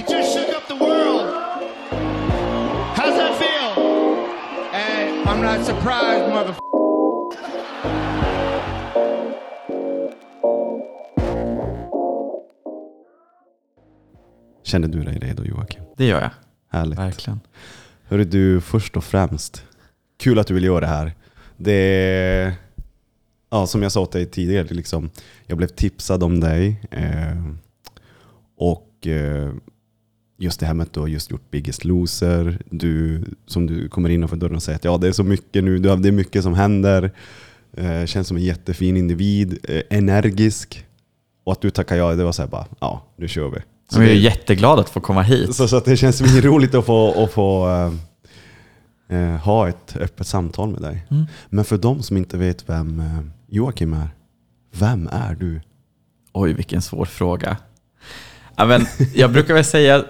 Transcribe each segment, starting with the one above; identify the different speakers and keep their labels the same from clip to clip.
Speaker 1: You just shook up the world. How's that feel?
Speaker 2: Hey, I'm not surprised, mother.
Speaker 3: Känner du dig redo Joakim?
Speaker 4: Det gör jag,
Speaker 3: Härligt.
Speaker 4: verkligen.
Speaker 3: Hörru du, först och främst, kul att du vill göra det här. Det ja, som jag sa till dig tidigare, liksom, jag blev tipsad om dig. Eh, och eh, just det här med att du har just gjort Biggest Loser, du, som du kommer innanför dörren och säger att ja, det är så mycket nu, det är mycket som händer. Eh, känns som en jättefin individ, eh, energisk. Och att du tackar ja, det var så här bara, ja, nu kör vi. Så
Speaker 4: Jag är
Speaker 3: det-
Speaker 4: jätteglad att få komma hit.
Speaker 3: så, så att det känns roligt att få, att få eh, eh, ha ett öppet samtal med dig.
Speaker 4: Mm.
Speaker 3: Men för de som inte vet vem eh, Joakim är, vem är du?
Speaker 4: Oj, vilken svår fråga. Ja, men jag brukar väl säga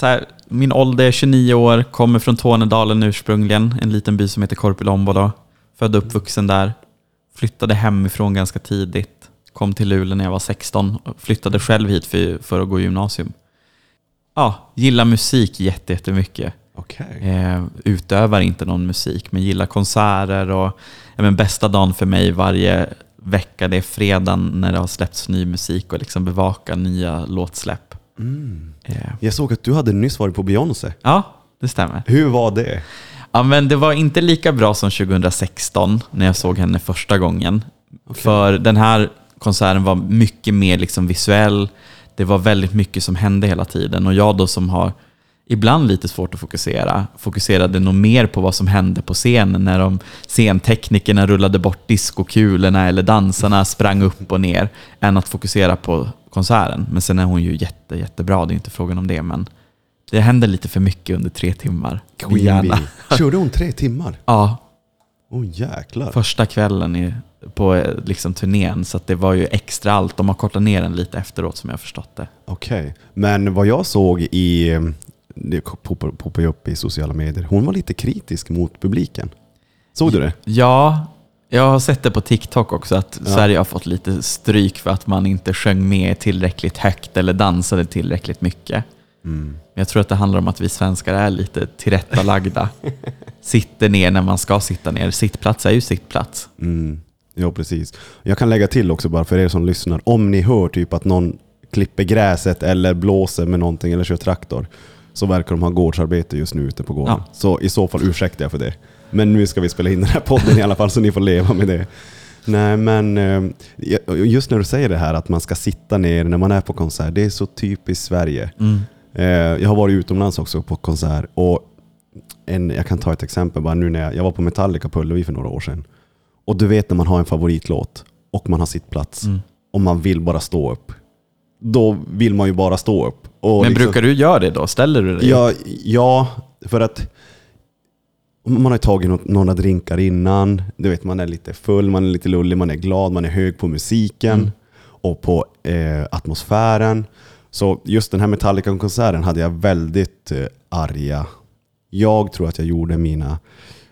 Speaker 4: så här, min ålder är 29 år, kommer från Tornedalen ursprungligen, en liten by som heter Korpilombolo. Född och uppvuxen där. Flyttade hemifrån ganska tidigt. Kom till Luleå när jag var 16 och flyttade själv hit för, för att gå gymnasium. Ja, gillar musik jätte- jättemycket.
Speaker 3: Okej.
Speaker 4: Eh, utövar inte någon musik, men gillar konserter och ja, men bästa dagen för mig varje vecka, det är fredagen när det har släppts ny musik och liksom bevaka nya låtsläpp.
Speaker 3: Mm.
Speaker 4: Eh,
Speaker 3: Jag såg att du hade nyss varit på Beyoncé.
Speaker 4: ja, det stämmer.
Speaker 3: Hur var det?
Speaker 4: Ja, men det var inte lika bra som 2016 när jag såg henne första gången. För den här konserten var mycket mer liksom visuell. Det var väldigt mycket som hände hela tiden. Och jag då som har ibland lite svårt att fokusera, fokuserade nog mer på vad som hände på scenen när de scenteknikerna rullade bort diskokulorna eller dansarna sprang upp och ner, än att fokusera på konserten. Men sen är hon ju jätte, jättebra, det är inte frågan om det, men det hände lite för mycket under tre timmar.
Speaker 3: Queen. Bee. Körde hon tre timmar?
Speaker 4: Ja,
Speaker 3: oh, jäklar.
Speaker 4: första kvällen i, på liksom, turnén, så det var ju extra allt. De har kortat ner den lite efteråt som jag har förstått det.
Speaker 3: Okej. Men vad jag såg i, det poppar poppar ju upp i sociala medier, hon var lite kritisk mot publiken. Såg du det?
Speaker 4: Ja, jag har sett det på TikTok också, att
Speaker 3: Ja.
Speaker 4: Sverige har fått lite stryk för att man inte sjöng med tillräckligt högt eller dansade tillräckligt mycket.
Speaker 3: Mm.
Speaker 4: Men jag tror att det handlar om att vi svenskar är lite tillrättalagda. Sitter ner när man ska sitta ner. Sittplats är ju sittplats.
Speaker 3: Mm. Ja, precis. Jag kan lägga till också bara för er som lyssnar. Om ni hör typ att någon klipper gräset eller blåser med någonting eller kör traktor så verkar de ha gårdsarbete just nu ute på gården.
Speaker 4: Ja.
Speaker 3: Så i så fall ursäktar jag för det. Men nu ska vi spela in den här podden i alla fall så ni får leva med det. Nej men eh, just när du säger det här att man ska sitta ner när man är på konsert. Det är så typiskt Sverige.
Speaker 4: Mm.
Speaker 3: Eh, Jag har varit utomlands också på konsert och en, jag kan ta ett exempel bara nu när jag, jag var på Metallica på Ullevi för några år sedan. Och du vet när man har en favoritlåt och man har sitt plats
Speaker 4: Mm.
Speaker 3: och man vill bara stå upp. Då vill man ju bara stå upp. Och
Speaker 4: Men
Speaker 3: liksom-
Speaker 4: brukar du göra det då? Ställer du dig?
Speaker 3: Ja, ja, för att man har tagit nå- några drinkar innan. Du vet, man är lite full, man är lite lullig, man är glad, man är hög på musiken
Speaker 4: Mm.
Speaker 3: och på eh, atmosfären. Så just den här Metallica-konserten hade jag väldigt eh, arga. Jag tror att jag gjorde mina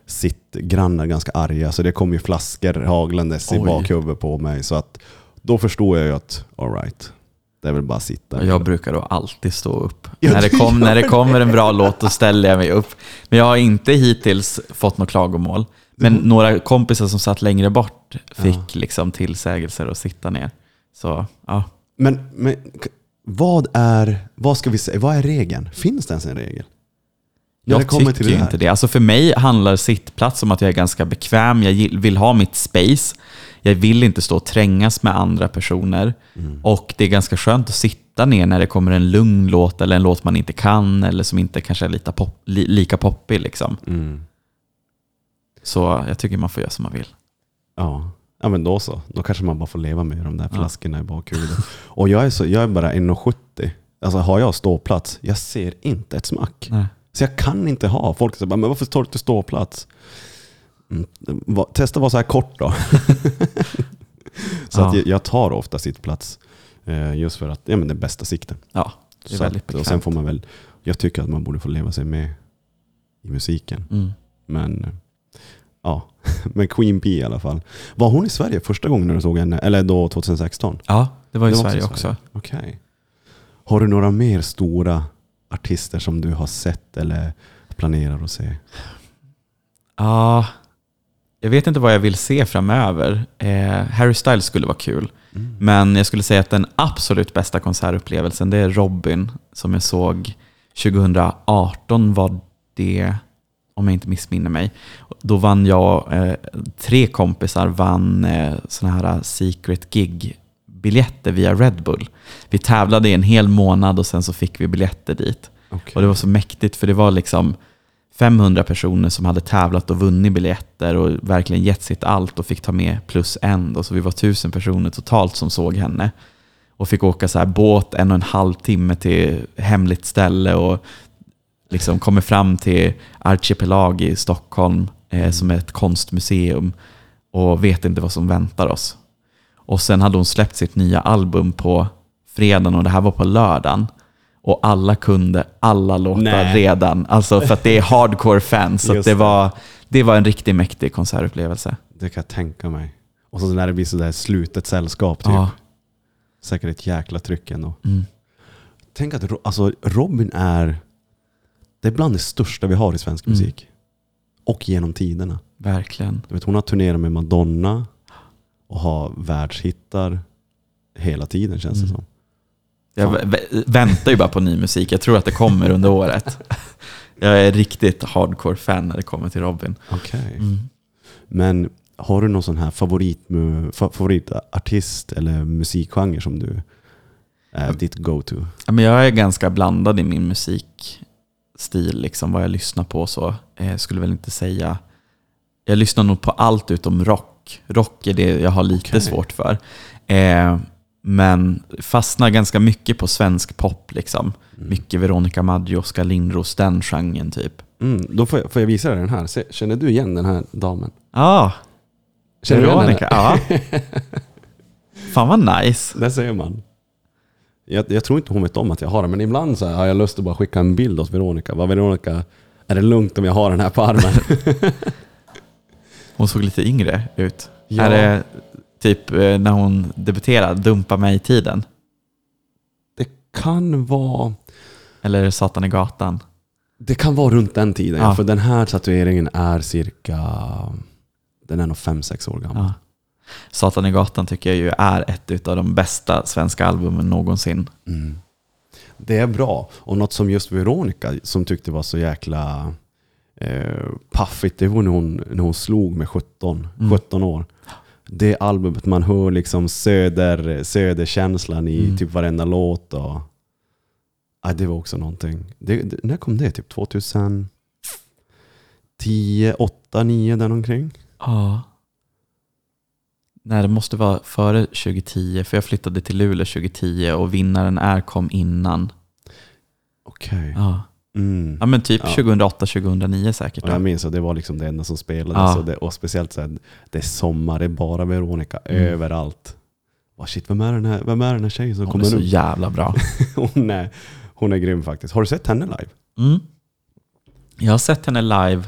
Speaker 3: sittgrannar ganska arga, så det kom ju flaskor haglandes i bakhuvudet på mig. Så att då förstår jag ju att, alright, det är väl bara att sitta.
Speaker 4: Jag brukar då alltid stå upp.
Speaker 3: Ja,
Speaker 4: när, det kom, när det kommer en bra låt, då ställer jag mig upp. Men jag har inte hittills fåt något klagomål. Men några kompisar som satt längre bort fick liksom tillsägelser att sitta ner. Så ja,
Speaker 3: Men, men vad är, vad ska vi säga, vad är regeln? Finns det ens en regel? När
Speaker 4: jag tycker
Speaker 3: till det
Speaker 4: inte det. Alltså för mig handlar sittplats om att jag är ganska bekväm. Jag vill ha mitt space. Jag vill inte stå och trängas med andra personer.
Speaker 3: Mm.
Speaker 4: Och det är ganska skönt att sitta ner när det kommer en lugn låt eller en låt man inte kan eller som inte kanske är lika, pop, li, lika poppig. Liksom.
Speaker 3: Mm.
Speaker 4: Så jag tycker man får göra som man vill.
Speaker 3: Ja. ja, men då så. Då kanske man bara får leva med de där
Speaker 4: Ja.
Speaker 3: flaskorna i bakhuvudet. Och jag är, så, jag är bara 1,70. Alltså har jag ståplats, jag ser inte ett smack.
Speaker 4: Nej.
Speaker 3: Så jag kan inte ha. Folk säger bara, men varför står du inte ståplats? Mm. va- Testa att vara så här kort då. så
Speaker 4: Ja.
Speaker 3: att jag, jag tar ofta sittplats. Eh, just för att, ja men den bästa sikten.
Speaker 4: Ja, det är
Speaker 3: Så
Speaker 4: väldigt
Speaker 3: att, och sen får man väl, jag tycker att man borde få leva sig med i musiken.
Speaker 4: Mm.
Speaker 3: Men ja, men Queen Bee i alla fall. Var hon i Sverige första gången när du såg henne? Eller då 2016?
Speaker 4: Ja, det var i
Speaker 3: Det var
Speaker 4: Sverige
Speaker 3: också i
Speaker 4: också.
Speaker 3: Sverige. Okej. Har du några mer stora artister som du har sett eller planerar att se?
Speaker 4: Ja, jag vet inte vad jag vill se framöver. Eh, Harry Styles skulle vara kul. Men jag skulle säga att den absolut bästa konsertupplevelsen det är Robin som jag såg 2018 var det, om jag inte missminner mig. Då vann jag, eh, tre kompisar vann eh, sådana här secret gig biljetter via Red Bull. Vi tävlade i en hel månad och sen så fick vi biljetter dit.
Speaker 3: Okej.
Speaker 4: Och det var så mäktigt för det var liksom 500 personer som hade tävlat och vunnit biljetter och verkligen gett sitt allt och fick ta med plus en. Då. Så vi var tusen personer totalt som såg henne. Och fick åka så här båt en och en halv timme till hemligt ställe och liksom kommer fram till Archipelag i Stockholm eh, som är ett konstmuseum och vet inte vad som väntar oss. Och sen hade hon släppt sitt nya album på fredagen och det här var på lördagen. Och alla kunde alla låtar
Speaker 3: Nej.
Speaker 4: redan. Alltså för att det är hardcore fans. Så det,
Speaker 3: det.
Speaker 4: var, det var en riktigt mäktig konsertupplevelse.
Speaker 3: Det kan jag tänka mig. Och så när det blir sådär slutet sällskap typ.
Speaker 4: Ja.
Speaker 3: Säkert ett jäkla tryck ändå.
Speaker 4: Mm.
Speaker 3: Tänk att alltså, Robin är, det är bland det största vi har i svensk
Speaker 4: Mm.
Speaker 3: musik. Och genom tiderna.
Speaker 4: Verkligen.
Speaker 3: Du vet, hon har turnerat med Madonna och har världshittar hela tiden känns det
Speaker 4: Mm.
Speaker 3: som.
Speaker 4: Jag vä- vä- väntar ju bara på ny musik. Jag tror att det kommer under året. Jag är riktigt hardcore-fan när det kommer till Robin.
Speaker 3: Okej.
Speaker 4: Mm.
Speaker 3: Men har du någon sån här favorit, fa- favoritartist eller musikgenre som du är ditt go-to?
Speaker 4: Men jag är ganska blandad i min musikstil, liksom, vad jag lyssnar på. så eh, skulle väl inte säga... Jag lyssnar nog på allt utom rock. Rock är det jag har lite
Speaker 3: Okej.
Speaker 4: svårt för. Eh, men fastnar ganska mycket på svensk pop. Liksom. Mycket Veronica Maggio, Oskar Lindros, den genren typ.
Speaker 3: Mm, då får jag, får jag visa dig den här. Se, känner du igen den här damen?
Speaker 4: Ja,
Speaker 3: Känner du igen
Speaker 4: Veronica. Ja. Fan vad nice.
Speaker 3: Där ser man. Jag, jag tror inte hon vet om att jag har den, men ibland så har jag lust att bara skicka en bild åt Veronica. Vad Veronica, är det lugnt om jag har den här på armen?
Speaker 4: Hon såg lite yngre ut.
Speaker 3: Ja.
Speaker 4: Är det typ eh, när hon debuterade, Dumpa mig i tiden?
Speaker 3: det kan vara...
Speaker 4: Eller Satan i gatan?
Speaker 3: Det kan vara runt den tiden, ja. För den här tatueringen är cirka... Den är nog 5-6 år gammal.
Speaker 4: Ja. Satan i gatan tycker jag ju är ett av de bästa svenska albumen någonsin.
Speaker 3: Mm. Det är bra. Och något som just Veronica som tyckte var så jäkla eh, paffigt, det var när hon, när hon slog med 17,
Speaker 4: Mm.
Speaker 3: 17 år. Det albumet, man hör liksom söder, söderkänslan i
Speaker 4: Mm.
Speaker 3: typ varenda låt. Och, ja, det var också någonting. Det, det, när kom det? Typ 2010, 8, 9 däromkring?
Speaker 4: Ja. Nej, det måste vara före 2010, för jag flyttade till Luleå 2010 och vinnaren är kom innan.
Speaker 3: Okej.
Speaker 4: Ja,
Speaker 3: Mm.
Speaker 4: ja men typ
Speaker 3: Ja.
Speaker 4: 2008-2009 säkert.
Speaker 3: Och jag minns att det var liksom det enda som spelades.
Speaker 4: Ja.
Speaker 3: Och, det, och speciellt så här, det är sommar, det är bara Veronica
Speaker 4: Mm.
Speaker 3: överallt. Oh, shit, vem är, den här, vem är den här tjejen som
Speaker 4: Hon är
Speaker 3: kommer
Speaker 4: så
Speaker 3: nu?
Speaker 4: jävla bra.
Speaker 3: hon, är, hon är grym faktiskt. Har du sett henne live?
Speaker 4: Mm. Jag har sett henne live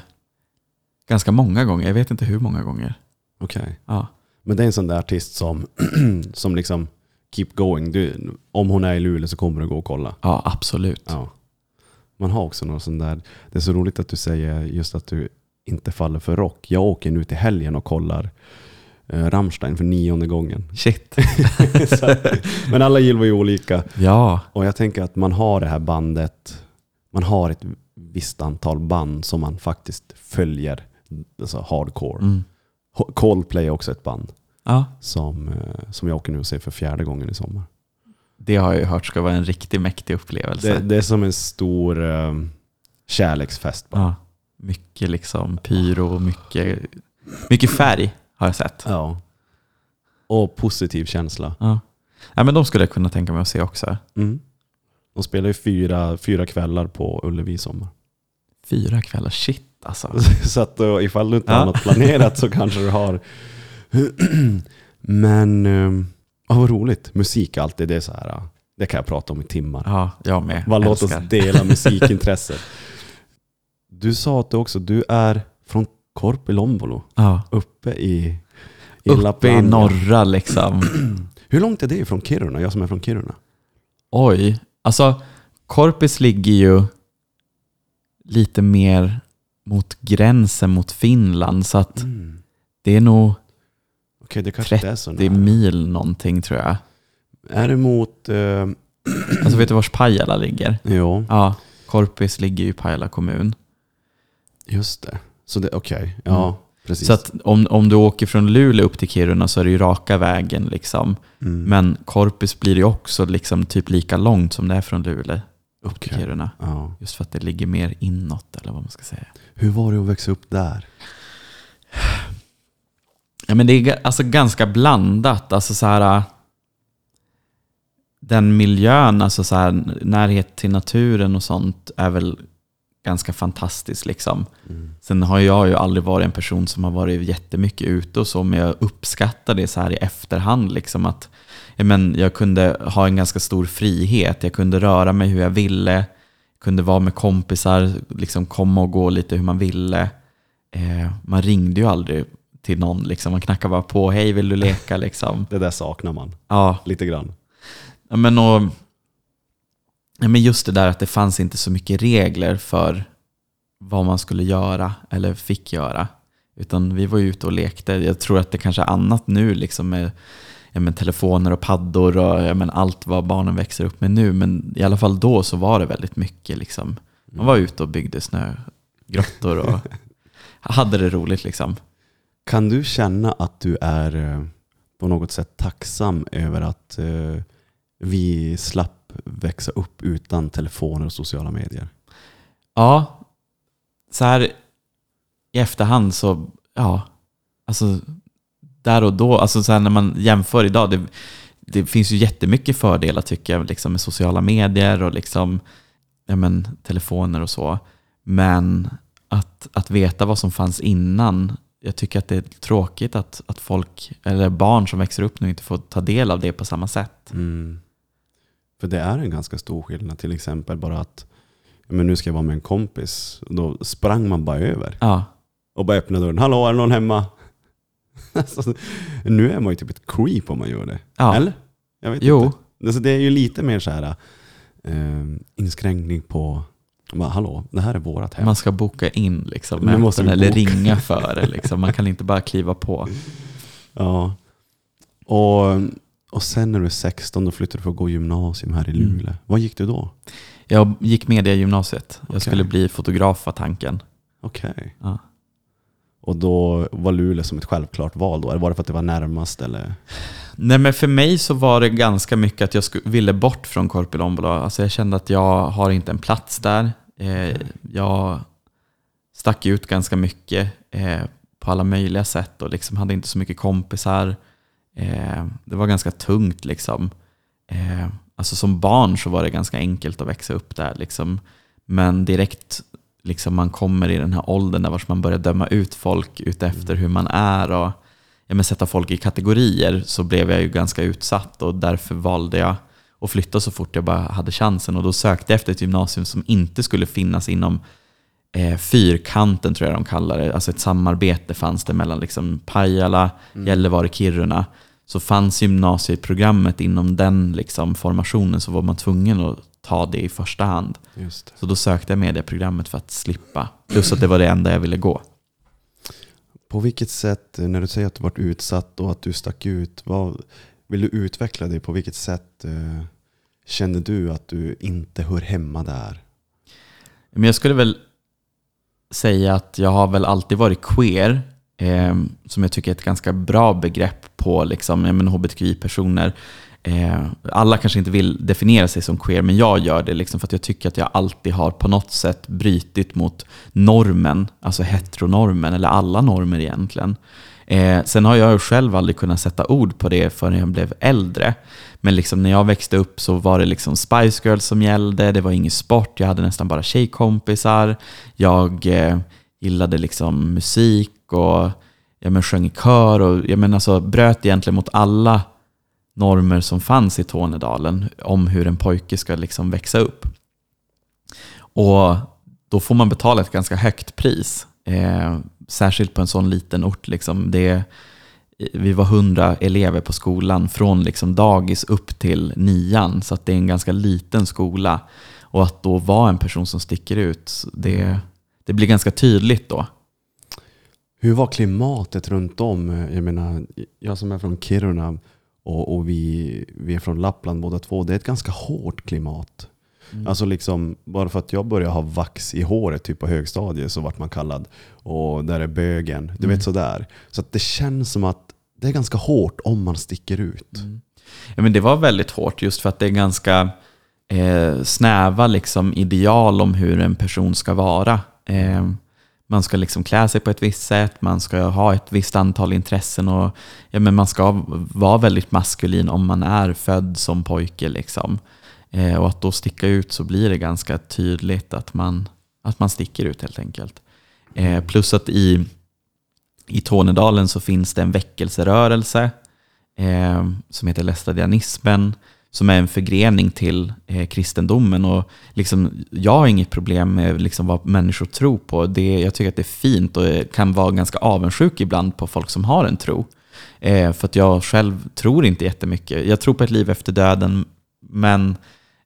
Speaker 4: ganska många gånger. Jag vet inte hur många gånger.
Speaker 3: Okej.
Speaker 4: Ja.
Speaker 3: Men det är en sån där artist som, som liksom keep going. Du, om hon är i Luleå så kommer du gå och kolla.
Speaker 4: Ja, absolut.
Speaker 3: Ja. Man har också någon sån där, det är så roligt att du säger just att du inte faller för rock. Jag åker nu till helgen och kollar eh, Rammstein för nionde gången.
Speaker 4: Shit.
Speaker 3: Men alla gillar ju olika.
Speaker 4: Ja.
Speaker 3: Och jag tänker att man har det här bandet, man har ett visst antal band som man faktiskt följer, alltså hardcore.
Speaker 4: Mm.
Speaker 3: Coldplay är också ett band
Speaker 4: ja.
Speaker 3: som, eh, som jag åker nu och ser för fjärde gången i sommar.
Speaker 4: Det har jag ju hört ska vara en riktigt mäktig upplevelse.
Speaker 3: Det, det är som en stor um, kärleksfest bara.
Speaker 4: Ja. Mycket liksom pyro, mycket, mycket färg har jag sett.
Speaker 3: Ja. Och positiv känsla.
Speaker 4: Ja. Ja, men de skulle jag kunna tänka mig att se också.
Speaker 3: Mm. De spelar ju fyra, fyra kvällar på Ullevi i sommar.
Speaker 4: Fyra kvällar, shit alltså.
Speaker 3: Så att uh, ifall du inte
Speaker 4: Ja.
Speaker 3: har något planerat så kanske du har. Men um, oh, vad roligt. Musik alltid, det är så här. uh, Det kan jag prata om i timmar.
Speaker 4: Ja, jag med.
Speaker 3: Bara låt oss dela musikintresset. Du sa att du också, du är från Korpilombolo,
Speaker 4: Ja.
Speaker 3: uppe i, i
Speaker 4: Uppe i norra liksom.
Speaker 3: Hur långt är det från Kiruna? Jag som är från Kiruna.
Speaker 4: Oj, Alltså, Korpis ligger ju lite mer mot gränsen mot Finland, så att
Speaker 3: Mm.
Speaker 4: det är nog
Speaker 3: Okej, det kanske inte är så
Speaker 4: 30
Speaker 3: nära.
Speaker 4: mil någonting tror jag.
Speaker 3: Är det mot... Eh,
Speaker 4: Alltså vet du var Pajala ligger?
Speaker 3: jo,
Speaker 4: Ja, Korpis ligger ju i Pajala kommun.
Speaker 3: just det. Så det, okej. Ja,
Speaker 4: Mm.
Speaker 3: precis.
Speaker 4: Så att om, om du åker från Luleå upp till Kiruna så är det ju raka vägen liksom.
Speaker 3: Mm.
Speaker 4: Men Korpis blir ju också liksom typ lika långt som det är från Luleå upp till
Speaker 3: Okej.
Speaker 4: Kiruna.
Speaker 3: ja.
Speaker 4: Just för att det ligger mer inåt eller vad man ska säga.
Speaker 3: Hur var det att växa upp där?
Speaker 4: Ja, men det är alltså ganska blandat. Alltså så här, äh, den miljön, alltså så här, närhet till naturen och sånt är väl ganska fantastiskt. Liksom.
Speaker 3: Mm.
Speaker 4: Sen har jag ju aldrig varit en person som har varit jättemycket ute och så, men jag uppskattar det så här i efterhand. Liksom att, ja, men jag kunde ha en ganska stor frihet, jag kunde röra mig hur jag ville, kunde vara med kompisar, liksom komma och gå lite hur man ville. Eh, man ringde ju aldrig till någon, liksom. man knackade bara på, hej vill du leka? Liksom.
Speaker 3: Det där saknar man
Speaker 4: Ja,
Speaker 3: lite grann.
Speaker 4: Ja, men, och, men just det där att det fanns inte så mycket regler för vad man skulle göra eller fick göra. Utan vi var ju ute och lekte. Jag tror att det kanske är annat nu liksom med ja, men, telefoner och paddor och ja, men, allt vad barnen växer upp med nu. Men i alla fall då så var det väldigt mycket. Liksom. Man var ute och byggde snögrottor och hade det roligt. Liksom.
Speaker 3: Kan du känna att du är eh, på något sätt tacksam över att eh, vi slapp växa upp utan telefoner och sociala medier?
Speaker 4: Ja, så här i efterhand så, ja, alltså där och då, alltså så här när man jämför idag, det, det finns ju jättemycket fördelar tycker jag, liksom med sociala medier och liksom, ja men, telefoner och så. Men att, att veta vad som fanns innan, jag tycker att det är tråkigt att, att folk, eller barn som växer upp nu inte får ta del av det på samma sätt.
Speaker 3: Mm. För det är en ganska stor skillnad. Till exempel bara att men nu ska jag vara med en kompis. Då sprang man bara över
Speaker 4: Ja,
Speaker 3: och bara öppnade dörren. Hallå, är det någon hemma? alltså, nu är man ju typ ett creep om man gör det.
Speaker 4: ja.
Speaker 3: Eller? Jag vet
Speaker 4: jo,
Speaker 3: inte. Alltså, det är ju lite mer så här eh, inskränkning på bara, Hallå, det här är vårat hem.
Speaker 4: Man ska boka in liksom,
Speaker 3: måste
Speaker 4: möten
Speaker 3: vi
Speaker 4: eller
Speaker 3: boka.
Speaker 4: ringa före. Liksom. Man kan inte bara kliva på.
Speaker 3: Ja. Och, och sen när du är 16 då flyttade du för att gå gymnasium här i
Speaker 4: Mm.
Speaker 3: Luleå. Vad gick du då?
Speaker 4: Jag gick media i gymnasiet. Jag skulle bli fotograf var tanken.
Speaker 3: Okej.
Speaker 4: Ja.
Speaker 3: Och då var Luleå som ett självklart val då? Eller var det för att det var närmast? Eller?
Speaker 4: Nej, men för mig så var det ganska mycket att jag ville bort från Korpilombolo. Alltså jag kände att jag har inte en plats där. Eh, jag stack ut ganska mycket eh, på alla möjliga sätt och liksom hade inte så mycket kompisar. Eh, det var ganska tungt liksom. Alltså som barn så var det ganska enkelt att växa upp där. Liksom. Men direkt liksom man kommer i den här åldern där man börjar döma ut folk utefter hur man är och ja, men sätta folk i kategorier så blev jag ju ganska utsatt och därför valde jag att flytta så fort jag bara hade chansen och då sökte jag efter ett gymnasium som inte skulle finnas inom eh, fyrkanten tror jag de kallar det. Alltså ett samarbete fanns det mellan liksom Pajala, Gällivare, Kiruna. Så fanns gymnasieprogrammet inom den liksom formationen så var man tvungen att ta det i första hand. Så då sökte jag medieprogrammet för att slippa. Plus att det var det enda jag ville gå.
Speaker 3: På vilket sätt, när du säger att du varit utsatt och att du stack ut, vad, vill du utveckla det? På vilket sätt eh, kände du att du inte hör hemma där?
Speaker 4: Men jag skulle väl säga att jag har väl alltid varit queer, eh, som jag tycker är ett ganska bra begrepp på liksom, hbtqi-personer. Eh, alla kanske inte vill definiera sig som queer, men jag gör det liksom för att jag tycker att jag alltid har på något sätt brytit mot normen, alltså heteronormen, eller alla normer egentligen. Eh, sen har jag ju själv aldrig kunnat sätta ord på det förrän jag blev äldre. Men liksom när jag växte upp så var det liksom Spice Girls som gällde, det var ingen sport, jag hade nästan bara tjejkompisar. Jag eh, gillade liksom musik och jag men, sjöng i kör och jag men, alltså, bröt egentligen mot alla normer som fanns i Tornedalen om hur en pojke ska liksom växa upp. Och då får man betala ett ganska högt pris. Eh, särskilt på en sån liten ort. Liksom. Det, vi var hundra elever på skolan från liksom dagis upp till nian. Så att det är en ganska liten skola. Och att då vara en person som sticker ut, det, det blir ganska tydligt då.
Speaker 3: Hur var klimatet runt om? Jag menar, jag som är från Kiruna och, och vi, vi är från Lappland båda två. Det är ett ganska hårt klimat.
Speaker 4: Mm.
Speaker 3: Alltså liksom, bara för att jag började ha vax i håret typ på högstadiet så vart man kallad. Och där är bögen. Du
Speaker 4: Mm.
Speaker 3: vet sådär. Så att det känns som att det är ganska hårt om man sticker ut.
Speaker 4: Mm. Ja, men det var väldigt hårt just för att det är ganska eh, snäva liksom, ideal om hur en person ska vara. Eh, man ska liksom klä sig på ett visst sätt, man ska ha ett visst antal intressen och ja, men man ska vara väldigt maskulin om man är född som pojke. Liksom. Eh, och att då sticka ut så blir det ganska tydligt att man, att man sticker ut helt enkelt. Eh, plus att i, i Tornedalen så finns det en väckelserörelse eh, som heter lästadianismen som är en förgrening till eh, kristendomen. Och liksom, jag har inget problem med liksom, vad människor tror på. Det, jag tycker att det är fint och eh, kan vara ganska avundsjuk ibland på folk som har en tro. Eh, för att jag själv tror inte jättemycket. Jag tror på ett liv efter döden, men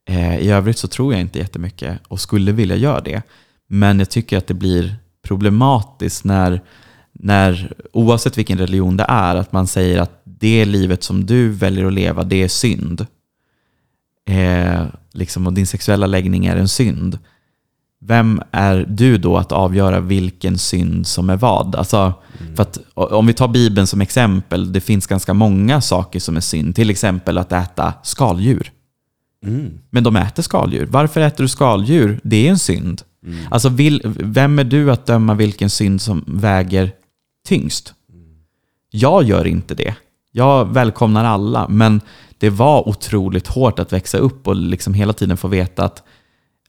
Speaker 4: eh, i övrigt så tror jag inte jättemycket och skulle vilja göra det. Men jag tycker att det blir problematiskt när, när oavsett vilken religion det är, att man säger att det livet som du väljer att leva, det är synd. Eh, liksom, och din sexuella läggning är en synd. Vem är du då att avgöra vilken synd som är vad? Alltså, för att, om vi tar Bibeln som exempel, det finns ganska många saker som är synd. Till exempel att äta skaldjur.
Speaker 3: Mm.
Speaker 4: Men de äter skaldjur. Varför äter du skaldjur? Det är en synd. Alltså, vill, vem är du att döma vilken synd som väger tyngst? Jag gör inte det. Jag välkomnar alla, men det var otroligt hårt att växa upp och liksom hela tiden få veta att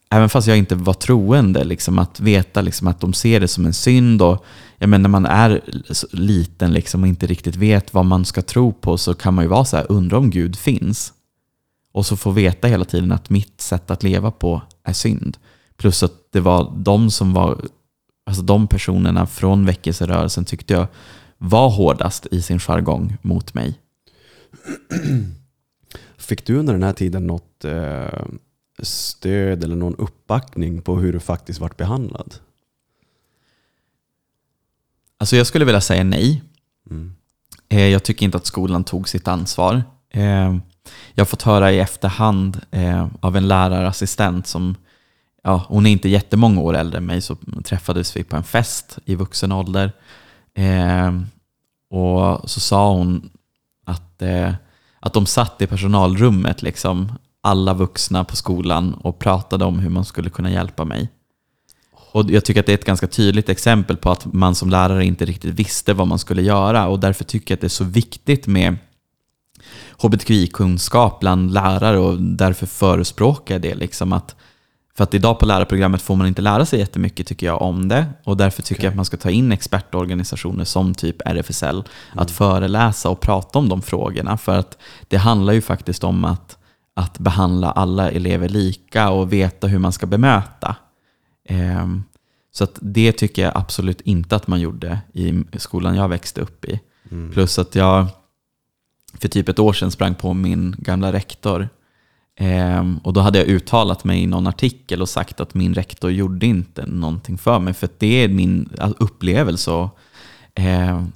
Speaker 4: även fast jag inte var troende, liksom att veta liksom att de ser det som en synd. Och, jag menar, när man är liten liksom och inte riktigt vet vad man ska tro på så kan man ju vara så här, undra om Gud finns. Och så få veta hela tiden att mitt sätt att leva på är synd. Plus att det var de som var, alltså de personerna från väckelserörelsen tyckte jag var hårdast i sin jargong mot mig.
Speaker 3: Fick du under den här tiden något eh, stöd eller någon uppbackning på hur du faktiskt vart behandlad?
Speaker 4: Alltså jag skulle vilja säga nej.
Speaker 3: Mm.
Speaker 4: Eh, Jag tycker inte att skolan tog sitt ansvar. Eh, Jag har fått höra i efterhand eh, av en lärarassistent som, ja, hon är inte jättemånga år äldre än mig, så träffades vi på en fest i vuxen ålder. Och så sa hon att, att de satt i personalrummet, liksom, alla vuxna på skolan och pratade om hur man skulle kunna hjälpa mig. Och jag tycker att det är ett ganska tydligt exempel på att man som lärare inte riktigt visste vad man skulle göra och därför tycker jag att det är så viktigt med hbtqi-kunskap bland lärare och därför förespråkar jag det. Liksom att, för att idag på lärarprogrammet får man inte lära sig jättemycket tycker jag om det och därför tycker
Speaker 3: Okej.
Speaker 4: jag att man ska ta in expertorganisationer som typ RFSL att föreläsa och prata om de frågorna för att det handlar ju faktiskt om att, att behandla alla elever lika och veta hur man ska bemöta. Ehm, Så att det tycker jag absolut inte att man gjorde i skolan jag växte upp i.
Speaker 3: Mm.
Speaker 4: Plus att jag för typ ett år sedan sprang på min gamla rektor. Ehm, och då hade jag uttalat mig i någon artikel och sagt att min rektor gjorde inte någonting för mig. För det är min upplevelse. Ehm,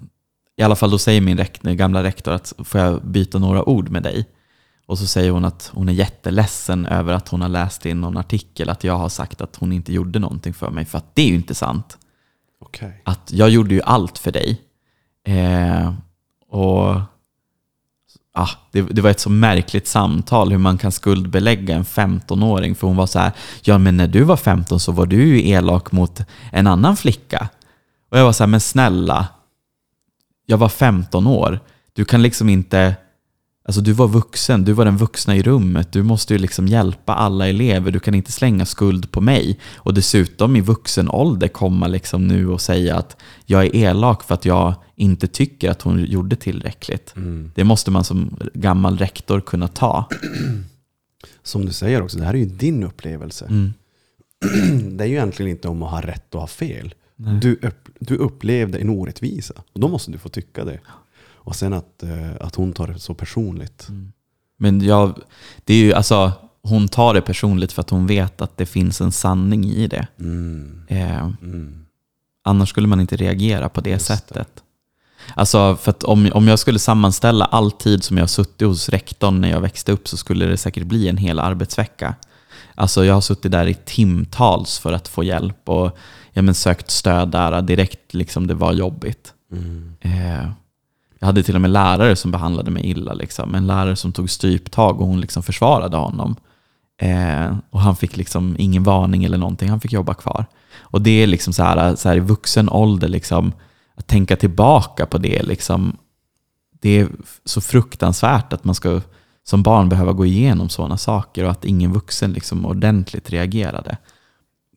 Speaker 4: I alla fall då säger min rektor, gamla rektor att får jag byta några ord med dig? Och så säger hon att hon är jätteledsen över att hon har läst i någon artikel att jag har sagt att hon inte gjorde någonting för mig. För att det är ju inte sant
Speaker 3: Okej.
Speaker 4: att jag gjorde ju allt för dig. Eh, och ah, det, det var ett så märkligt samtal hur man kan skuldbelägga en 15-åring. För hon var så här, ja men när du var 15 så var du ju elak mot en annan flicka. Och jag var så här, men snälla, jag var 15 år. Du kan liksom inte, alltså du var vuxen, du var den vuxna i rummet. Du måste ju liksom hjälpa alla elever. Du kan inte slänga skuld på mig. Och dessutom i vuxen ålder komma liksom nu och säga att jag är elak för att jag inte tycker att hon gjorde tillräckligt.
Speaker 3: Mm.
Speaker 4: Det måste man som gammal rektor kunna ta.
Speaker 3: Som du säger också, det här är ju din upplevelse.
Speaker 4: Mm.
Speaker 3: Det är ju egentligen inte om att ha rätt och ha fel.
Speaker 4: Nej.
Speaker 3: Du, upp, du upplevde en orättvisa och då måste du få tycka det. Och sen att, eh, att hon tar det så personligt.
Speaker 4: Men jag, det är ju, alltså, hon tar det personligt för att hon vet att det finns en sanning i det.
Speaker 3: Mm.
Speaker 4: Eh,
Speaker 3: Mm.
Speaker 4: annars skulle man inte reagera på det
Speaker 3: Just det.
Speaker 4: sättet. Alltså, för att om, om jag skulle sammanställa all tid som jag suttit hos rektorn när jag växte upp så skulle det säkert bli en hel arbetsvecka. Alltså jag har suttit där i timtals för att få hjälp och ja, men sökt stöd där direkt liksom det var jobbigt.
Speaker 3: Mm.
Speaker 4: Eh, jag hade till och med lärare som behandlade mig illa. Liksom. En lärare som tog stryptag och hon liksom försvarade honom. Eh, och han fick liksom ingen varning eller någonting, han fick jobba kvar. Och det är liksom så här, så här i vuxen ålder, liksom, att tänka tillbaka på det, liksom, det är så fruktansvärt att man ska som barn behöva gå igenom sådana saker och att ingen vuxen liksom ordentligt reagerade.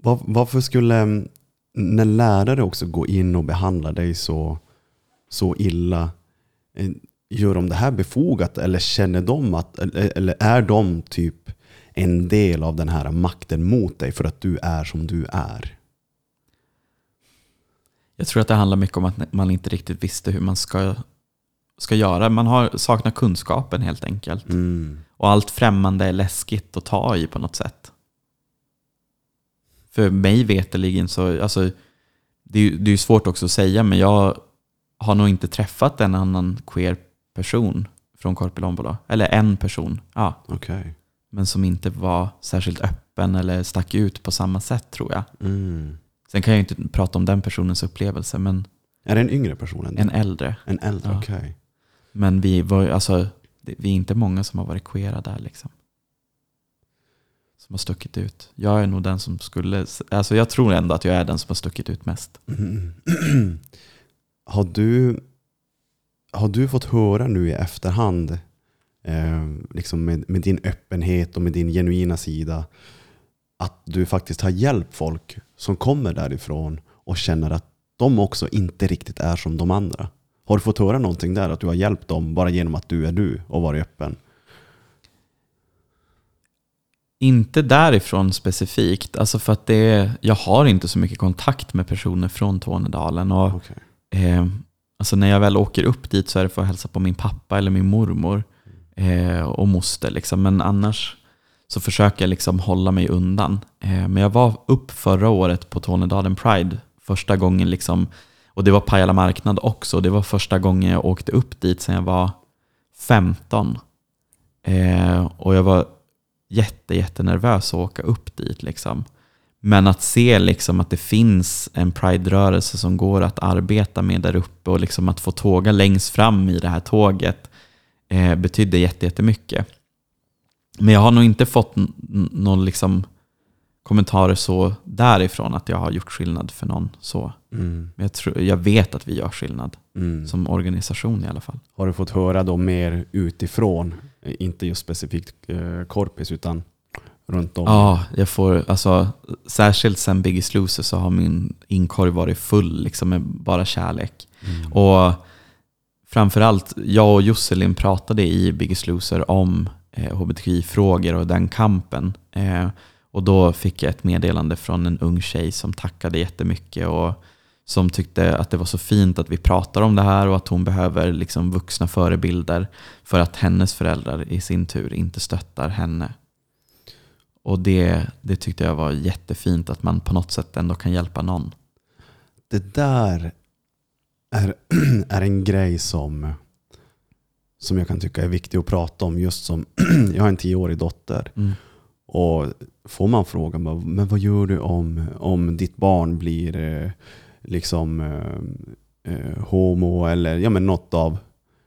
Speaker 3: Var, varför skulle, mm, när lärare också går in och behandlar dig så, så illa, eh, gör de det här befogat eller känner de att, eh, eh, eller är de typ en del av den här makten mot dig för att du är som du är?
Speaker 4: Jag tror att det handlar mycket om att man inte riktigt visste hur man ska, ska göra. Man har saknat kunskapen helt enkelt.
Speaker 3: Mm.
Speaker 4: Och allt främmande är läskigt att ta i på något sätt. För mig veteligen så, alltså, det är det är svårt också att säga, men jag har nog inte träffat en annan queer person från Korpilombolo. Eller en person, ja.
Speaker 3: Okej.
Speaker 4: Men som inte var särskilt öppen eller stack ut på samma sätt tror jag.
Speaker 3: Mm.
Speaker 4: Sen kan jag ju inte prata om den personens upplevelse, men
Speaker 3: Är det en yngre person än
Speaker 4: en äldre.
Speaker 3: En äldre,
Speaker 4: Ja.
Speaker 3: okej.
Speaker 4: Men vi, var, alltså, vi är inte många som har varit queera där. Liksom. Som har stuckit ut. Jag är nog den som skulle... Alltså jag tror ändå att jag är den som har stuckit ut mest.
Speaker 3: Mm. har, du, har du fått höra nu i efterhand, eh, liksom med, med din öppenhet och med din genuina sida, att du faktiskt har hjälpt folk som kommer därifrån och känner att de också inte riktigt är som de andra? Har du fått höra någonting där, att du har hjälpt dem bara genom att du är du och varit öppen?
Speaker 4: Inte därifrån specifikt. Alltså för att det, jag har inte så mycket kontakt med personer från Tornedalen. Och,
Speaker 3: Okej.
Speaker 4: eh, alltså när jag väl åker upp dit så är det för att hälsa på min pappa eller min mormor eh, och moster. Liksom. Men annars så försöker jag liksom hålla mig undan. Eh, men jag var upp förra året på Tornedalen Pride första gången. Liksom, och det var Pajala marknad också. Det var första gången jag åkte upp dit sedan jag var 15. Eh, och jag var jätte, jättenervös att åka upp dit. Liksom. Men att se liksom att det finns en Pride-rörelse som går att arbeta med där uppe och liksom att få tåga längst fram i det här tåget eh, betydde jätte, jättemycket. Men jag har nog inte fått någon liksom kommentarer så därifrån att jag har gjort skillnad för någon. så.
Speaker 3: Mm.
Speaker 4: Men jag, tror, jag vet att vi gör skillnad,
Speaker 3: Mm.
Speaker 4: som organisation i alla fall.
Speaker 3: Har du fått höra då mer utifrån, inte just specifikt eh, Korpis utan runt om?
Speaker 4: Ja, jag får, alltså, särskilt sen Biggest Loser så har min inkorg varit full liksom, med bara kärlek.
Speaker 3: Mm.
Speaker 4: Och framförallt, jag och Josselin pratade i Biggest Loser om eh, hbtqi-frågor och den kampen. Eh, och då fick jag ett meddelande från en ung tjej som tackade jättemycket och som tyckte att det var så fint att vi pratar om det här och att hon behöver liksom vuxna förebilder för att hennes föräldrar i sin tur inte stöttar henne. Och det, det tyckte jag var jättefint att man på något sätt ändå kan hjälpa någon.
Speaker 3: Det där är, är en grej som, som jag kan tycka är viktig att prata om. Just som, jag har en tioårig dotter.
Speaker 4: Mm.
Speaker 3: Och får man frågan, men vad gör du om, om ditt barn blir eh, liksom eh, eh, homo eller ja, men något av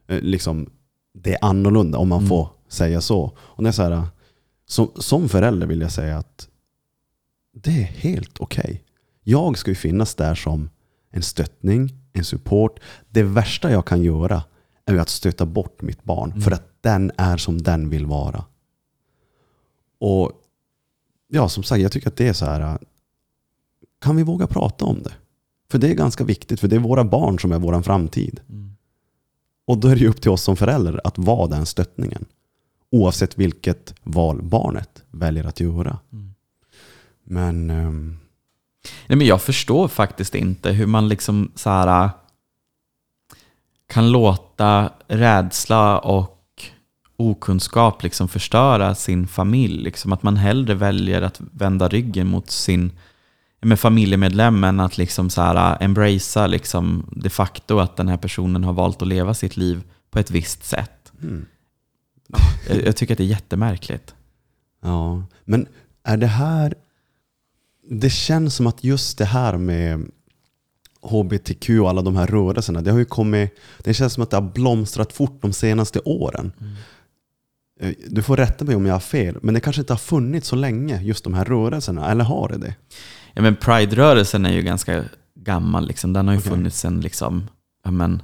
Speaker 3: eh, liksom, det är annorlunda om man
Speaker 4: Mm.
Speaker 3: får säga så. Och det är så här, som, som förälder vill jag säga att det är helt okej. Jag ska ju finnas där som en stöttning, en support. Det värsta jag kan göra är ju att stöta bort mitt barn
Speaker 4: Mm.
Speaker 3: för att den är som den vill vara. Och ja, som sagt, jag tycker att det är så här. Kan vi våga prata om det? För det är ganska viktigt, för det är våra barn som är vår framtid.
Speaker 4: Mm.
Speaker 3: Och då är det ju upp till oss som föräldrar att vara den stöttningen. Oavsett vilket val barnet väljer att göra.
Speaker 4: Mm.
Speaker 3: Men ehm,
Speaker 4: Nej, men jag förstår faktiskt inte hur man liksom så här, kan låta rädsla och okunskap liksom förstöra sin familj. Liksom att man hellre väljer att vända ryggen mot sin med familjemedlem än att liksom så här, äh, embracea liksom de facto att den här personen har valt att leva sitt liv på ett visst sätt.
Speaker 3: Mm.
Speaker 4: Jag, jag tycker att det är jättemärkligt.
Speaker 3: Ja, men är det här... Det känns som att just det här med HBTQ och alla de här rörelserna, det har ju kommit... Det känns som att det har blomstrat fort de senaste åren. Eh, Du får rätta mig om jag har fel, men det kanske inte har funnits så länge, just de här rörelserna. Eller har det det?
Speaker 4: Ja, men Pride-rörelsen är ju ganska gammal. Liksom. Den har ju
Speaker 3: Okej.
Speaker 4: funnits sedan liksom, ja, men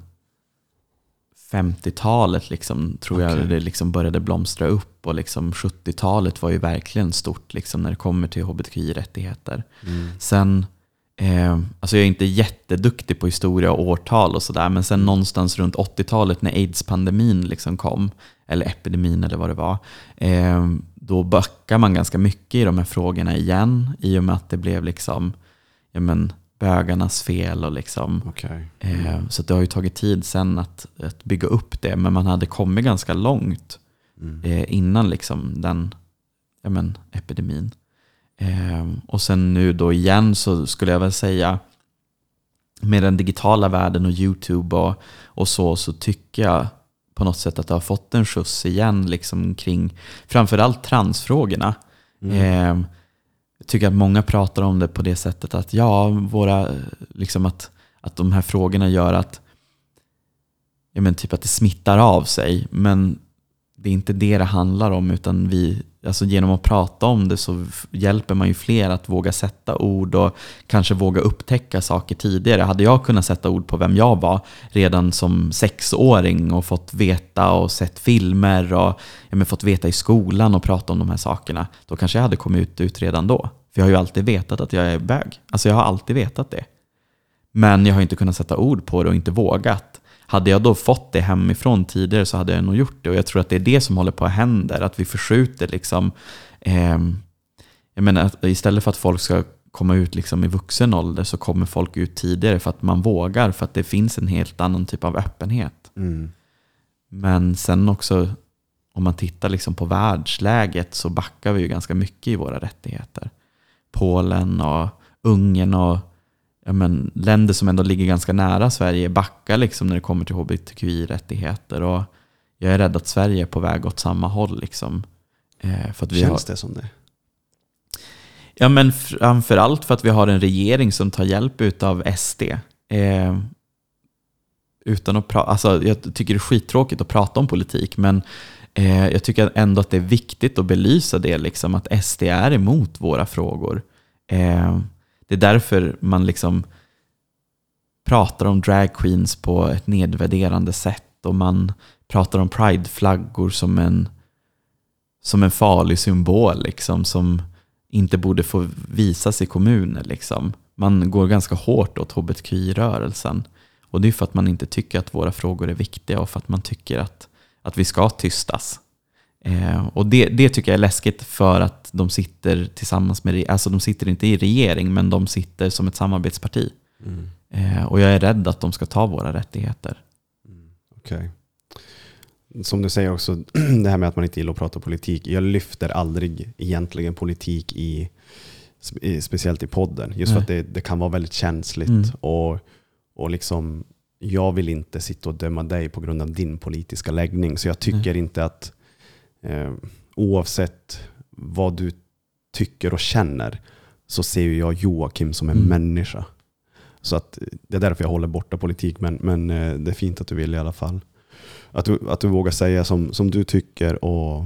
Speaker 4: 50-talet liksom, tror jag
Speaker 3: Okej.
Speaker 4: det liksom började blomstra upp. Och liksom 70-talet var ju verkligen stort liksom, när det kommer till hbtqi-rättigheter. Sen, eh, alltså jag är inte jätteduktig på historia och årtal och sådär, men sen någonstans runt 80-talet när aids-pandemin liksom kom, eller epidemin eller vad det var, eh, då backar man ganska mycket i de här frågorna igen, i och med att det blev liksom, ja men, bögarnas fel och liksom,
Speaker 3: Okej.
Speaker 4: eh, så att det har ju tagit tid sen att, att bygga upp det, men man hade kommit ganska långt
Speaker 3: Mm.
Speaker 4: eh, innan liksom den ja, men, epidemin. Eh, och sen nu då igen så skulle jag väl säga med den digitala världen och YouTube och, och så, så tycker jag på något sätt att det har fått en skjuts igen liksom kring framförallt transfrågorna. Eh, jag tycker att många pratar om det på det sättet att ja, våra, liksom att, att de här frågorna gör att, ja men typ att det smittar av sig. Men det är inte det det handlar om, utan vi, alltså genom att prata om det så hjälper man ju fler att våga sätta ord och kanske våga upptäcka saker tidigare. Hade jag kunnat sätta ord på vem jag var redan som sexåring och fått veta och sett filmer och ja, men fått veta i skolan och prata om de här sakerna, då kanske jag hade kommit ut, ut redan då. För jag har ju alltid vetat att jag är bög. Alltså jag har alltid vetat det. Men jag har inte kunnat sätta ord på det och inte vågat. Hade jag då fått det hemifrån tidigare så hade jag nog gjort det. Och jag tror att det är det som håller på att hända. Att vi förskjuter liksom... Eh, jag menar, istället för att folk ska komma ut liksom i vuxen ålder så kommer folk ut tidigare för att man vågar. För att det finns en helt annan typ av öppenhet.
Speaker 3: Mm.
Speaker 4: Men sen också om man tittar liksom på världsläget så backar vi ju ganska mycket i våra rättigheter. Polen och Ungern och ja, men, länder som ändå ligger ganska nära Sverige backar liksom när det kommer till hbtqi-rättigheter. Och jag är rädd att Sverige är på väg åt samma håll. Liksom. Eh, för att vi har,
Speaker 3: Känns det som det?
Speaker 4: Ja, men framförallt för att vi har en regering som tar hjälp av SD. Eh, utan att pra- alltså, jag tycker det är skittråkigt att prata om politik, men eh, jag tycker ändå att det är viktigt att belysa det, liksom, att SD är emot våra frågor. Eh, det är därför man liksom pratar om drag queens på ett nedvärderande sätt och man pratar om prideflaggor som en, som en farlig symbol liksom, som inte borde få visas i kommuner. Liksom. Man går ganska hårt åt hbtqi-rörelsen. Och det är för att man inte tycker att våra frågor är viktiga och för att man tycker att, att vi ska tystas. Eh, och det, det tycker jag är läskigt för att de sitter tillsammans med, alltså de sitter inte i regering, men de sitter som ett samarbetsparti. Eh, och jag är rädd att de ska ta våra rättigheter.
Speaker 3: Okej. Som du säger också, det här med att man inte gillar att prata politik. Jag lyfter aldrig egentligen politik i, i speciellt i podden. Just för
Speaker 4: Nej.
Speaker 3: att det, det kan vara väldigt känsligt.
Speaker 4: Mm.
Speaker 3: Och, och liksom, jag vill inte sitta och döma dig på grund av din politiska läggning. Så jag tycker inte att eh, oavsett vad du tycker och känner så ser jag Joakim som en
Speaker 4: Mm.
Speaker 3: människa. Så att det är därför jag håller borta politik. Men, men eh, det är fint att du vill i alla fall. Att du, att du vågar säga som, som du tycker och,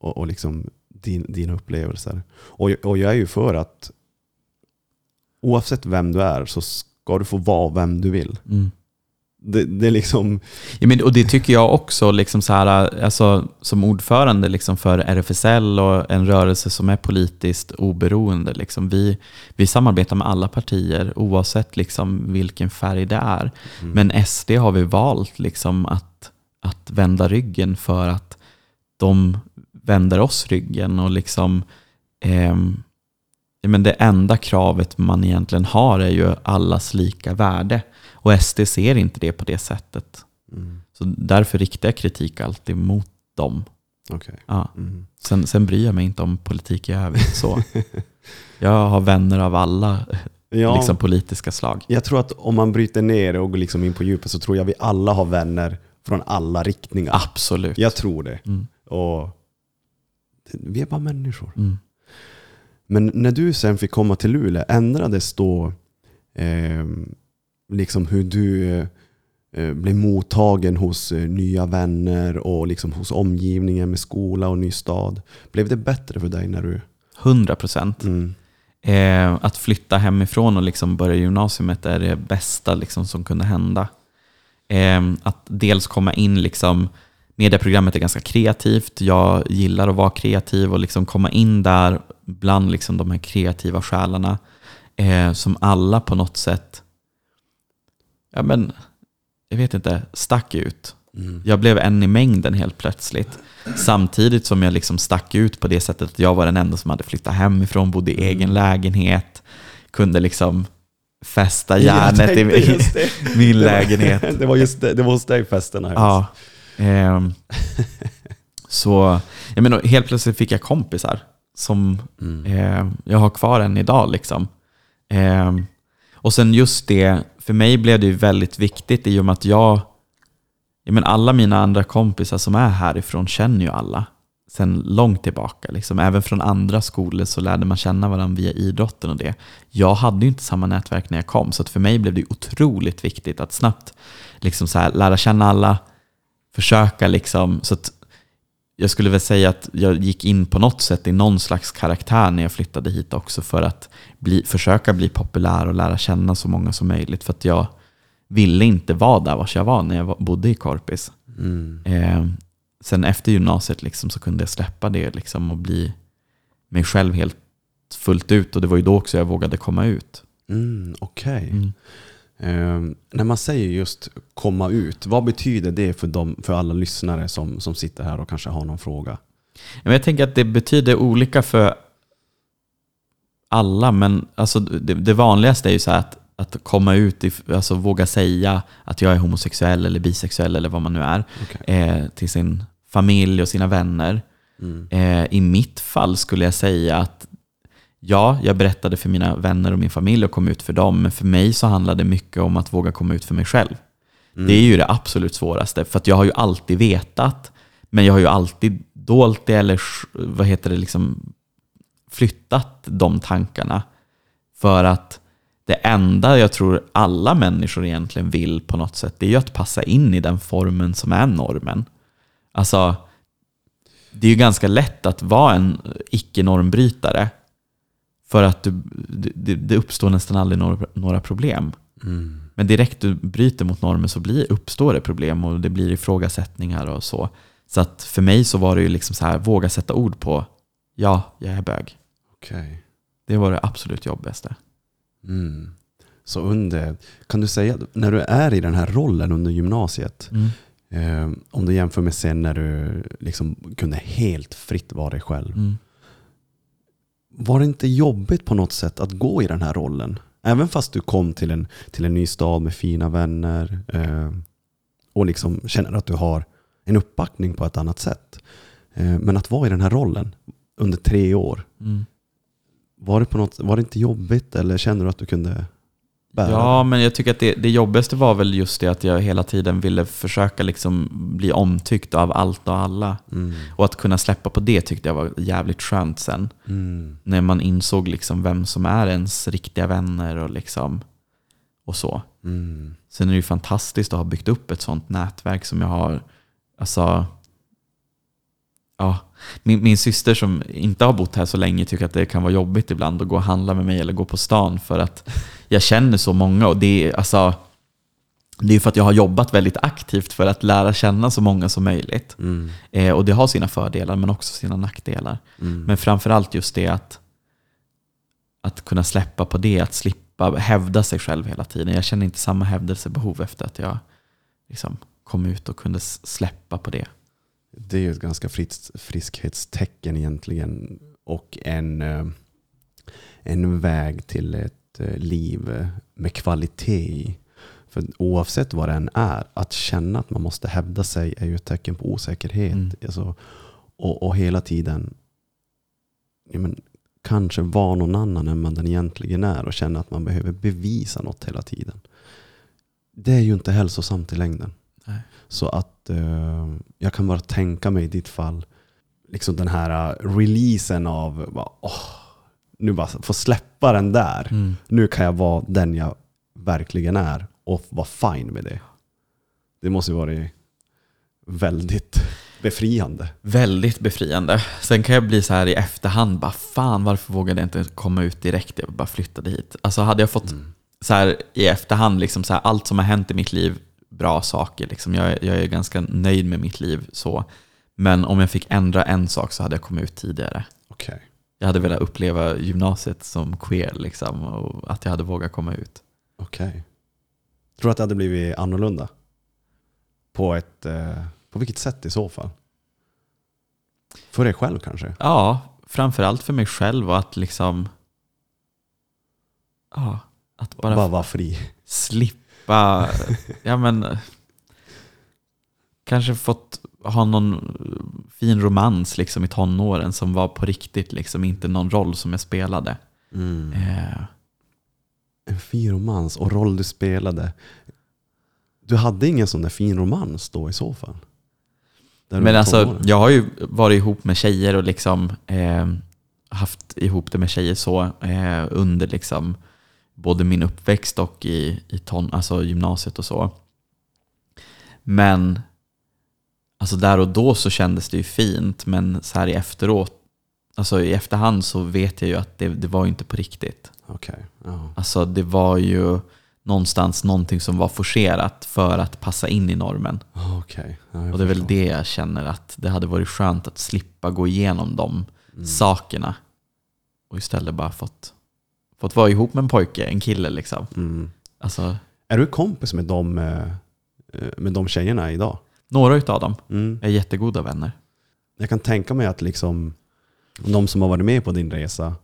Speaker 3: och, och liksom din, dina upplevelser. Och, och jag är ju för att oavsett vem du är så ska du få vara vem du vill.
Speaker 4: Mm.
Speaker 3: Det, det liksom...
Speaker 4: Ja, men, och det tycker jag också, liksom så här, alltså, som ordförande liksom för RFSL och en rörelse som är politiskt oberoende. Liksom, vi, vi samarbetar med alla partier oavsett liksom, vilken färg det är. Men SD har vi valt liksom, att, att vända ryggen för att de vänder oss ryggen. och liksom ehm, ja, men Det enda kravet man egentligen har är ju allas lika värde. Och SD ser inte det på det sättet.
Speaker 3: Mm.
Speaker 4: Så därför riktar jag kritik alltid mot dem.
Speaker 3: Okej.
Speaker 4: Ja.
Speaker 3: Mm.
Speaker 4: Sen, sen bryr jag mig inte om politik i övrigt. Så. jag har vänner av alla
Speaker 3: Ja,
Speaker 4: liksom, politiska slag.
Speaker 3: jag tror att om man bryter ner och går liksom in på djupet så tror jag vi alla har vänner från alla riktningar.
Speaker 4: Absolut.
Speaker 3: Jag tror det.
Speaker 4: Mm.
Speaker 3: Och vi är bara människor.
Speaker 4: Mm.
Speaker 3: Men när du sen fick komma till Luleå, ändrades då eh, liksom hur du eh, blev mottagen hos eh, nya vänner och liksom hos omgivningen med skola och ny stad? Blev det bättre för dig när du...
Speaker 4: 100 procent.
Speaker 3: Mm.
Speaker 4: Eh, att flytta hemifrån och liksom börja gymnasiet är det bästa liksom som kunde hända. Eh, att dels komma in, liksom, medieprogrammet är ganska kreativt, jag gillar att vara kreativ och liksom komma in där bland liksom de här kreativa själarna eh, som alla på något sätt, ja men, jag vet inte, stack ut.
Speaker 3: Mm.
Speaker 4: Jag blev en i mängden helt plötsligt. Samtidigt som jag liksom stack ut på det sättet att jag var den enda som hade flyttat hemifrån, bodde i egen lägenhet, kunde liksom fästa järnet i min,
Speaker 3: det.
Speaker 4: min
Speaker 3: Det var-
Speaker 4: lägenhet.
Speaker 3: Det var just det, det var hos dig festerna hölls.
Speaker 4: Ja. Ehm, så jag menar, helt plötsligt fick jag kompisar som
Speaker 3: Mm.
Speaker 4: eh, jag har kvar än idag. Liksom. Ehm, och sen just det, för mig blev det ju väldigt viktigt i och med att jag, jag menar, alla mina andra kompisar som är härifrån känner ju alla sen långt tillbaka. Liksom. Även från andra skolor så lärde man känna varandra via idrotten och det. Jag hade ju inte samma nätverk när jag kom, så att för mig blev det otroligt viktigt att snabbt liksom så här, lära känna alla, försöka liksom, så att jag skulle väl säga att jag gick in på något sätt i någon slags karaktär när jag flyttade hit också för att bli, försöka bli populär och lära känna så många som möjligt. För att jag ville inte vara där vars jag var när jag bodde i Korpis.
Speaker 3: Mm.
Speaker 4: Eh, sen efter gymnasiet liksom så kunde jag släppa det liksom och bli mig själv helt fullt ut. Och det var ju då också jag vågade komma ut.
Speaker 3: Mm, Okej.
Speaker 4: Mm.
Speaker 3: Eh, när man säger just komma ut, vad betyder det för, dem, för alla lyssnare som, som sitter här och kanske har någon fråga?
Speaker 4: Jag tänker att det betyder olika för alla, men alltså det, det vanligaste är ju så att, att komma ut, i, alltså våga säga att jag är homosexuell eller bisexuell eller vad man nu är,
Speaker 3: Okej.
Speaker 4: eh, till sin familj och sina vänner.
Speaker 3: Mm.
Speaker 4: Eh, I mitt fall skulle jag säga att ja, jag berättade för mina vänner och min familj och kom ut för dem, men för mig så handlade det mycket om att våga komma ut för mig själv. Det är ju det absolut svåraste, för jag har ju alltid vetat, men jag har ju alltid dolt det eller vad heter det, liksom flyttat de tankarna. För att det enda jag tror alla människor egentligen vill på något sätt, det är ju att passa in i den formen som är normen. Alltså, det är ju ganska lätt att vara en icke-normbrytare. För att du, det, det uppstår nästan aldrig några, några problem.
Speaker 3: Mm.
Speaker 4: Men direkt du bryter mot normen så blir, uppstår det problem och det blir ifrågasättningar och så. Så att för mig så var det ju liksom så här, våga sätta ord på, ja, jag är bög.
Speaker 3: Okej.
Speaker 4: Det var det absolut jobbigaste.
Speaker 3: Mm. Så under, kan du säga, när du är i den här rollen under gymnasiet, eh, om du jämför med sen när du liksom kunde helt fritt vara dig själv. Var det inte jobbigt på något sätt att gå i den här rollen? Även fast du kom till en, till en ny stad med fina vänner eh, och liksom känner att du har en uppbackning på ett annat sätt. Eh, men att vara i den här rollen under tre år,
Speaker 4: Mm.
Speaker 3: var det, på något, var det inte jobbigt eller kände du att du kunde bära
Speaker 4: Ja, men jag tycker att det, det jobbigaste var väl just det att jag hela tiden ville försöka liksom bli omtyckt av allt och alla.
Speaker 3: Mm.
Speaker 4: Och att kunna släppa på det tyckte jag var jävligt skönt sen.
Speaker 3: Mm.
Speaker 4: När man insåg liksom vem som är ens riktiga vänner och, liksom, och så.
Speaker 3: Mm.
Speaker 4: Sen är det ju fantastiskt att ha byggt upp ett sånt nätverk som jag har. Alltså, ja, min, min syster som inte har bott här så länge tycker att det kan vara jobbigt ibland att gå och handla med mig eller gå på stan för att jag känner så många och det är alltså det är för att jag har jobbat väldigt aktivt för att lära känna så många som möjligt.
Speaker 3: Mm.
Speaker 4: Eh, och det har sina fördelar men också sina nackdelar.
Speaker 3: Mm.
Speaker 4: Men framförallt just det att, att kunna släppa på det, att slippa hävda sig själv hela tiden. Jag känner inte samma hävdelsebehov efter att jag liksom kom ut och kunde släppa på det.
Speaker 3: Det är ju ett ganska frisk, friskhetstecken egentligen och en, eh, en väg till ett eh, liv med kvalitet. För oavsett vad det än är, att känna att man måste hävda sig är ju ett tecken på osäkerhet.
Speaker 4: Mm.
Speaker 3: Alltså, och, och hela tiden ja, men, kanske vara någon annan än man den egentligen är och känna att man behöver bevisa något hela tiden. Det är ju inte hälsosamt i längden.
Speaker 4: Nej.
Speaker 3: Så att eh, jag kan bara tänka mig i ditt fall, liksom den här eh, releasen av, bara, åh, nu bara få släppa den där.
Speaker 4: Mm.
Speaker 3: Nu kan jag vara den jag verkligen är och vara fine med det. Det måste ju vara väldigt befriande.
Speaker 4: Väldigt befriande. Sen kan jag bli så här i efterhand, bara fan varför vågade jag inte komma ut direkt? Jag bara flyttade hit. Alltså hade jag fått så här i efterhand, liksom så här, allt som har hänt i mitt liv, bra saker. Liksom. Jag, är- jag är ganska nöjd med mitt liv. så. Men om jag fick ändra en sak så hade jag kommit ut tidigare.
Speaker 3: Okej.
Speaker 4: Jag hade velat uppleva gymnasiet som queer liksom, och att jag hade vågat komma ut.
Speaker 3: Okej. Tror du att det hade blivit annorlunda? På ett, eh, på vilket sätt i så fall? För dig själv kanske?
Speaker 4: Ja, framförallt för mig själv och att liksom... Ja, att bara,
Speaker 3: Bara vara fri.
Speaker 4: slippa... ja men... Kanske fått ha någon fin romans liksom i tonåren som var på riktigt, liksom inte någon roll som jag spelade. Eh,
Speaker 3: En fin romans och roll du spelade. Du hade ingen sån där fin romans då i så fall?
Speaker 4: Men alltså, jag har ju varit ihop med tjejer och liksom eh, haft ihop det med tjejer så eh, under liksom både min uppväxt och i, i ton, alltså gymnasiet och så. Men alltså där och då så kändes det ju fint, men så här i efteråt, alltså i efterhand så vet jag ju att det, det var inte på riktigt.
Speaker 3: Okej. Ja.
Speaker 4: Alltså det var ju någonstans någonting som var forcerat för att passa in i normen.
Speaker 3: Ah. Ja, jag
Speaker 4: Och det är väl det jag känner att det hade varit skönt att slippa gå igenom de sakerna. Och istället bara fått, fått vara ihop med en pojke, en kille liksom.
Speaker 3: Mm.
Speaker 4: Alltså,
Speaker 3: Är du kompis med de, eh, eh, med de tjejerna idag?
Speaker 4: några utav dem
Speaker 3: Mm.
Speaker 4: är jättegoda vänner.
Speaker 3: Jag kan tänka mig att liksom, de som har varit med på din resa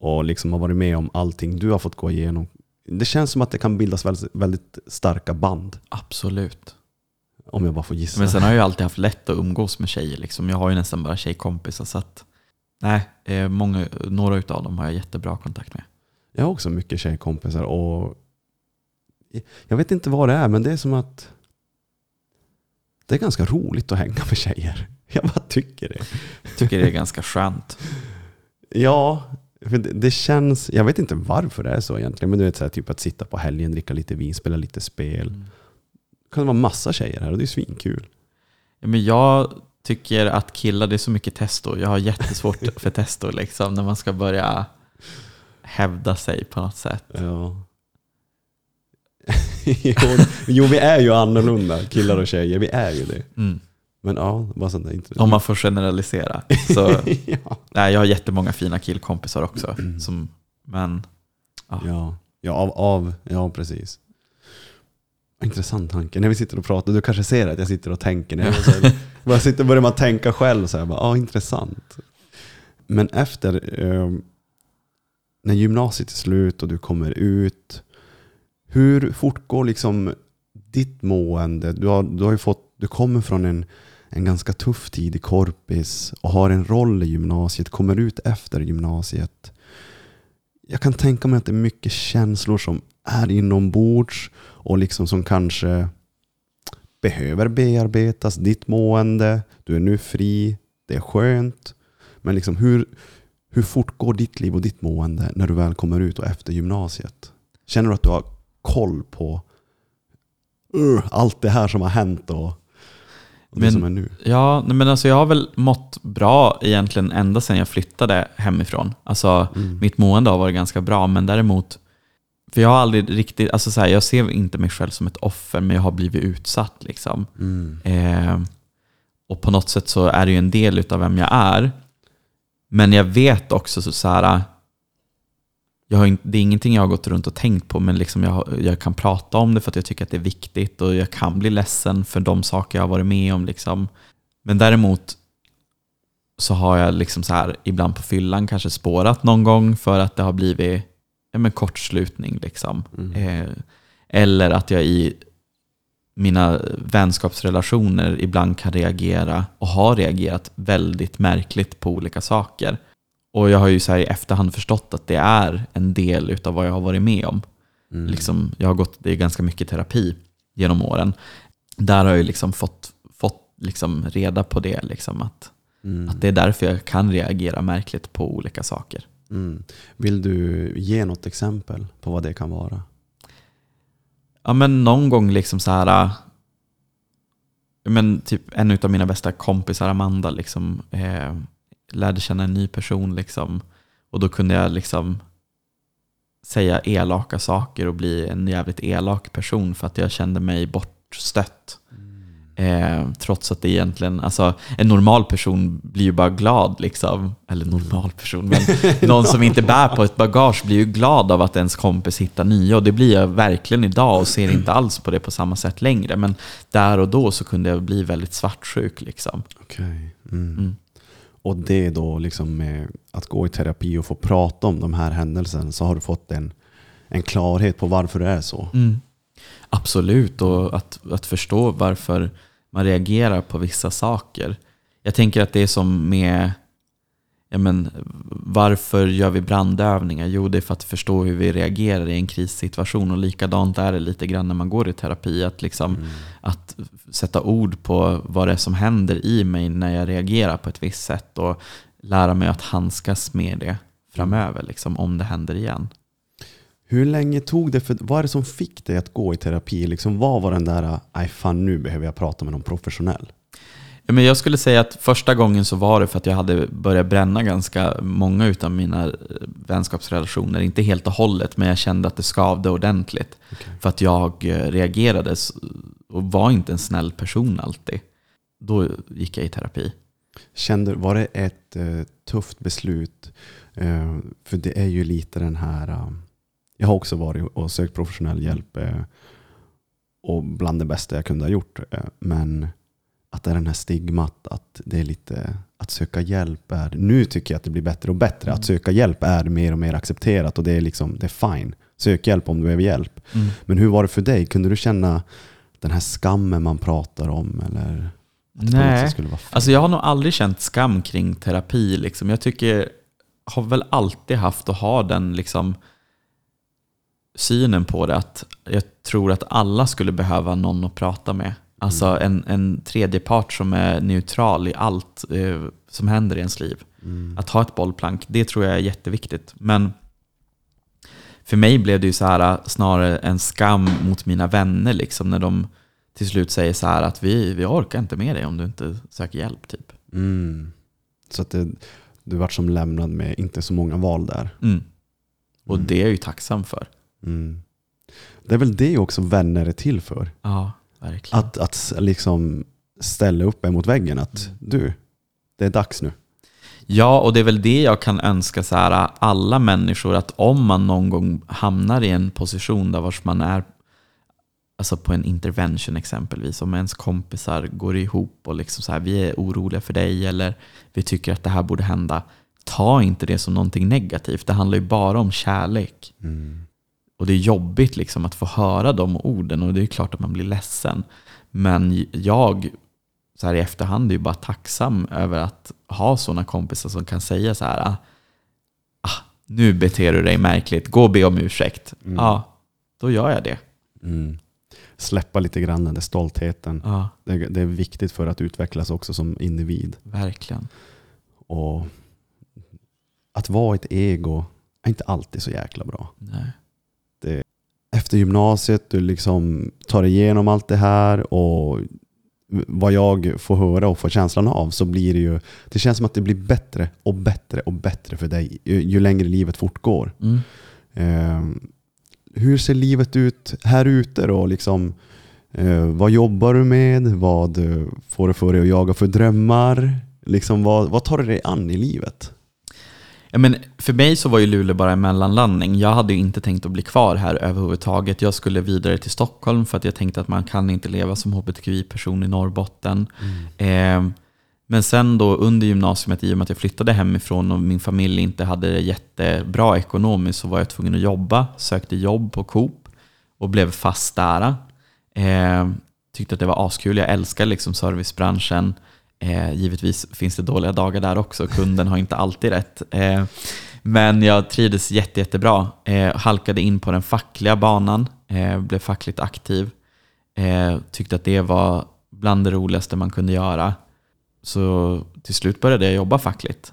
Speaker 3: och liksom har varit med om allting du har fått gå igenom. Det känns som att det kan bildas väldigt, väldigt starka band.
Speaker 4: Absolut.
Speaker 3: Om jag bara får gissa.
Speaker 4: Men sen har jag ju alltid haft lätt att umgås med tjejer. Liksom. Jag har ju nästan bara tjejkompisar. Så att, nej, eh, många, några utav dem har jag jättebra kontakt med.
Speaker 3: Jag har också mycket tjejkompisar och jag vet inte vad det är, men det är som att det är ganska roligt att hänga med tjejer. Jag bara tycker det.
Speaker 4: Tycker det är ganska skönt.
Speaker 3: Ja, för det, det känns, jag vet inte varför det är så egentligen, men du vet så här, typ att sitta på helgen, dricka lite vin, spela lite spel.
Speaker 4: Mm.
Speaker 3: Det kan vara massa tjejer här och det är svinkul.
Speaker 4: Ja, men jag tycker att killar, det är så mycket testo. Jag har jättesvårt för testo liksom, när man ska börja hävda sig på något sätt.
Speaker 3: Ja. jo, vi är ju annorlunda, killar och tjejer. Vi är ju det.
Speaker 4: Mm.
Speaker 3: Men ja, bara sånt där inte...
Speaker 4: Om man får generalisera. Så,
Speaker 3: ja.
Speaker 4: nej, jag har jättemånga fina killkompisar också. Som, men
Speaker 3: Ja, ja, av, av, ja precis. Intressant tanke. När vi sitter och pratar, du kanske ser att jag sitter och tänker. När jag, så här, sitter börjar man tänka själv så här, bara, ja intressant. Men efter, eh, när gymnasiet är slut och du kommer ut, hur fortgår liksom ditt mående? Du, har, du, har fått, du kommer från en, en ganska tuff tid i korpis och har en roll i gymnasiet, kommer ut efter gymnasiet jag kan tänka mig att det är mycket känslor som är inombords och liksom som kanske behöver bearbetas. Ditt mående, du är nu fri, det är skönt. Men liksom hur, hur fort går ditt liv och ditt mående när du väl kommer ut och efter gymnasiet? Känner du att du har koll på uh, allt det här som har hänt och, och det
Speaker 4: Men-
Speaker 3: som är nu?
Speaker 4: Ja, men alltså jag har väl mått bra egentligen ända sedan jag flyttade hemifrån. Alltså
Speaker 3: Mm.
Speaker 4: mitt mående har varit ganska bra, men däremot, för jag har aldrig riktigt, alltså så här, jag ser inte mig själv som ett offer, men jag har blivit utsatt liksom.
Speaker 3: Mm.
Speaker 4: Eh, och på något sätt så är det ju en del av vem jag är. Men jag vet också så, så här, jag har det är ingenting jag har gått runt och tänkt på, men liksom jag, jag kan prata om det för att jag tycker att det är viktigt och jag kan bli ledsen för de saker jag har varit med om. Liksom. Men däremot så har jag liksom så här, ibland på fyllan kanske spårat någon gång för att det har blivit ja, men kortslutning. Liksom.
Speaker 3: Mm.
Speaker 4: Eh, Eller att jag i mina vänskapsrelationer ibland kan reagera och har reagerat väldigt märkligt på olika saker. Och jag har ju så i efterhand förstått att det är en del utav vad jag har varit med om. Liksom, jag har gått det är ganska mycket terapi genom åren. Där har jag liksom fått, fått liksom reda på det, liksom, att, att det är därför jag kan reagera märkligt på olika saker.
Speaker 3: Mm. Vill du ge något exempel på vad det kan vara?
Speaker 4: Ja men någon gång liksom så här. Men typ en av mina bästa kompisar, Amanda, liksom, eh, lärde känna en ny person. Liksom, och då kunde jag liksom säga elaka saker och bli en jävligt elak person för att jag kände mig bortstött. Eh, trots att det egentligen, alltså en normal person blir ju bara glad liksom. Eller normal person, men någon som inte bär på ett bagage blir ju glad av att ens kompis hittar nya. Och det blir jag verkligen idag och ser inte alls på det på samma sätt längre. Men där och då så kunde jag bli väldigt svartsjuk liksom.
Speaker 3: Okej. Mm. Och det då liksom med att gå i terapi och få prata om de här händelserna så har du fått en, en klarhet på varför det är så. Mm.
Speaker 4: Absolut, och att, att förstå varför man reagerar på vissa saker. Jag tänker att det är som med, ja men, varför gör vi brandövningar? Jo, det är för att förstå hur vi reagerar i en krissituation. Och likadant är det lite grann när man går i terapi. Att, liksom, att sätta ord på vad det är som händer i mig när jag reagerar på ett visst sätt. Och lära mig att handskas med det framöver, liksom, om det händer igen.
Speaker 3: Hur länge tog det? För, vad är det som fick dig att gå i terapi? Liksom, vad var den där, aj fan nu behöver jag prata med någon professionell?
Speaker 4: Men jag skulle säga att första gången så var det för att jag hade börjat bränna ganska många utav mina eh, vänskapsrelationer. Inte helt och hållet, men jag kände att det skavde ordentligt. För att jag eh, reagerade och var inte en snäll person alltid. Då gick jag i terapi.
Speaker 3: Kände, var det ett eh, tufft beslut? Eh, för det är ju lite den här, eh, jag har också varit och sökt professionell hjälp och bland det bästa jag kunde ha gjort. Men att det är den här stigmat att det är lite, att söka hjälp är, nu tycker jag att det blir bättre och bättre. Att söka hjälp är mer och mer accepterat och det är liksom, det är fine. Sök hjälp om du behöver hjälp. Men hur var det för dig? Kunde du känna den här skammen man pratar om? Eller att
Speaker 4: Nej.
Speaker 3: skulle vara fel?
Speaker 4: Alltså jag har nog aldrig känt skam kring terapi. Liksom. Jag tycker, har väl alltid haft och har den liksom, synen på det att jag tror att alla skulle behöva någon att prata med. Alltså en, en tredje part som är neutral i allt eh, som händer i ens liv. Att ha ett bollplank, det tror jag är jätteviktigt. Men för mig blev det ju så här snarare en skam mot mina vänner liksom, när de till slut säger så här att vi, vi orkar inte med dig om du inte söker hjälp. Typ.
Speaker 3: Mm. Så att det, du vart som lämnad med inte så många val där.
Speaker 4: Mm. Och det är jag ju tacksam för.
Speaker 3: Mm. Det är väl det också vänner är till för.
Speaker 4: Ja, verkligen.
Speaker 3: Att, att liksom ställa upp emot väggen. Att du, det är dags nu.
Speaker 4: Ja, och det är väl det jag kan önska så här, alla människor, att om man någon gång hamnar i en position där vars man är alltså på en intervention exempelvis, om ens kompisar går ihop och liksom så här, vi är oroliga för dig eller vi tycker att det här borde hända. Ta inte det som någonting negativt. Det handlar ju bara om kärlek. Och det är jobbigt liksom att få höra de orden och det är klart att man blir ledsen. Men jag, så här i efterhand, är ju bara tacksam över att ha sådana kompisar som kan säga så här, ah, nu beter du dig märkligt, gå och be om ursäkt. Ja, då gör jag det.
Speaker 3: Mm. Släppa lite grann den där stoltheten.
Speaker 4: Ja,
Speaker 3: Det, det är viktigt för att utvecklas också som individ.
Speaker 4: verkligen.
Speaker 3: Och att vara ett ego är inte alltid så jäkla bra.
Speaker 4: Nej.
Speaker 3: Efter gymnasiet, du liksom tar igenom allt det här och vad jag får höra och får känslan av så blir det ju, det känns som att det blir bättre och bättre och bättre för dig ju, ju längre livet fortgår.
Speaker 4: Mm.
Speaker 3: Eh, hur ser livet ut här ute då? Liksom, eh, vad jobbar du med? Vad får du för dig att jaga för drömmar? Liksom, vad, vad tar du dig an i livet?
Speaker 4: Ja, men för mig så var ju Luleå bara en mellanlandning. Jag hade ju inte tänkt att bli kvar här överhuvudtaget. Jag skulle vidare till Stockholm för att jag tänkte att man kan inte leva som hbtqi-person i Norrbotten. Eh, men sen då under gymnasiet, i och med att jag flyttade hemifrån och min familj inte hade det jättebra ekonomiskt så var jag tvungen att jobba. Sökte jobb på Coop och blev fast där. Eh, tyckte att det var askul. Jag älskar liksom servicebranschen. Eh, givetvis finns det dåliga dagar där också. Kunden har inte alltid rätt. Eh, men jag trivdes jätte, jättebra. Eh, halkade in på den fackliga banan. Eh, blev fackligt aktiv. Eh, tyckte att det var bland det roligaste man kunde göra. Så till slut började jag jobba fackligt.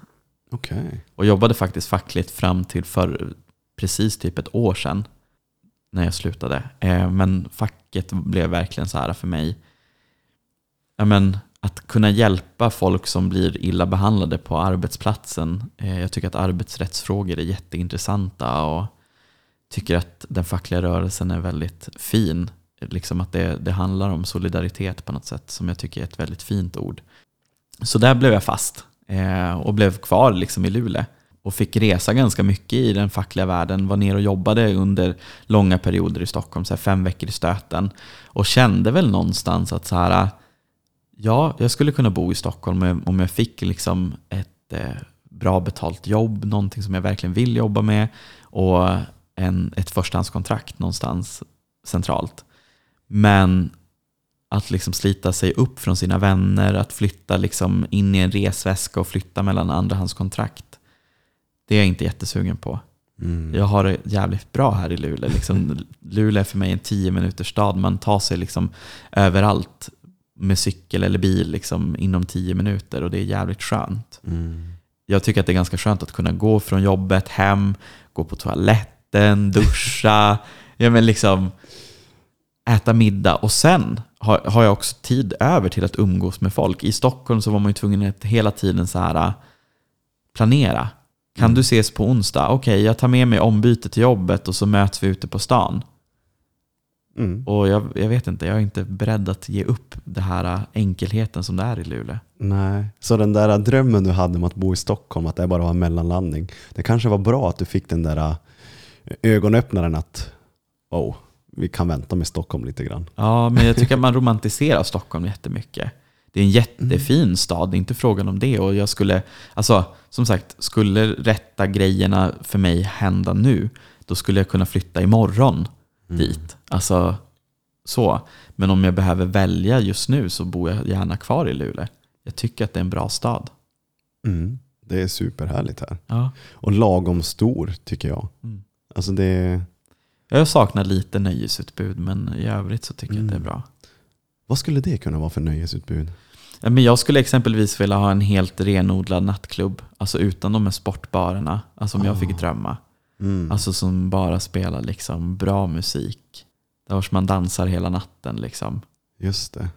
Speaker 3: Okej.
Speaker 4: Och jobbade faktiskt fackligt fram till för precis typ ett år sedan när jag slutade. Eh, men facket blev verkligen så här för mig. Ja, men, att kunna hjälpa folk som blir illa behandlade på arbetsplatsen. Eh, jag tycker att arbetsrättsfrågor är jätteintressanta och tycker att den fackliga rörelsen är väldigt fin. Liksom att det, det handlar om solidaritet på något sätt som jag tycker är ett väldigt fint ord. Så där blev jag fast eh, och blev kvar liksom i Luleå och fick resa ganska mycket i den fackliga världen. Var ner och jobbade under långa perioder i Stockholm, så här fem veckor i stöten. Och kände väl någonstans att så här, ja, jag skulle kunna bo i Stockholm om jag fick liksom ett eh, bra betalt jobb, någonting som jag verkligen vill jobba med och en, ett förstahandskontrakt någonstans centralt. Men att liksom slita sig upp från sina vänner, att flytta liksom in i en resväska och flytta mellan andrahandskontrakt. Det är jag inte jättesugen på.
Speaker 3: Mm.
Speaker 4: Jag har det jävligt bra här i Luleå. Liksom, Luleå är för mig en tio minuters stad. Man tar sig liksom överallt med cykel eller bil liksom inom tio minuter och det är jävligt skönt.
Speaker 3: Mm.
Speaker 4: Jag tycker att det är ganska skönt att kunna gå från jobbet hem, gå på toaletten, duscha, ja, men liksom äta middag och sen har, har jag också tid över till att umgås med folk. I Stockholm så var man ju tvungen att hela tiden så här planera. Kan du ses på onsdag? Okej, jag tar med mig ombyte till jobbet och så möts vi ute på stan.
Speaker 3: Mm.
Speaker 4: Och jag, jag vet inte, jag är inte beredd att ge upp det här enkelheten som det är i Luleå.
Speaker 3: Nej, så den där drömmen du hade om att bo i Stockholm, att det bara var en mellanlandning. Det kanske var bra att du fick den där äh, ögonöppnaren att oh, vi kan vänta med Stockholm lite grann.
Speaker 4: Ja, men jag tycker att man romantiserar Stockholm jättemycket. Det är en jättefin stad, det är inte frågan om det. Och jag skulle, alltså, som sagt, skulle rätta grejerna för mig hända nu, då skulle jag kunna flytta imorgon dit. Alltså, så. Men om jag behöver välja just nu så bor jag gärna kvar i Luleå. Jag tycker att det är en bra stad.
Speaker 3: Mm. Det är superhärligt här.
Speaker 4: Ja.
Speaker 3: Och lagom stor tycker jag.
Speaker 4: Mm.
Speaker 3: Alltså det,
Speaker 4: Jag saknar lite nöjesutbud, men i övrigt så tycker jag att det är bra.
Speaker 3: vad skulle det kunna vara för nöjesutbud?
Speaker 4: Ja, Men jag skulle exempelvis vilja ha en helt renodlad nattklubb, alltså utan de här sportbarerna, alltså om jag fick drömma.
Speaker 3: Mm.
Speaker 4: Alltså som bara spelar liksom bra musik. Där man dansar hela natten liksom.
Speaker 3: Just det.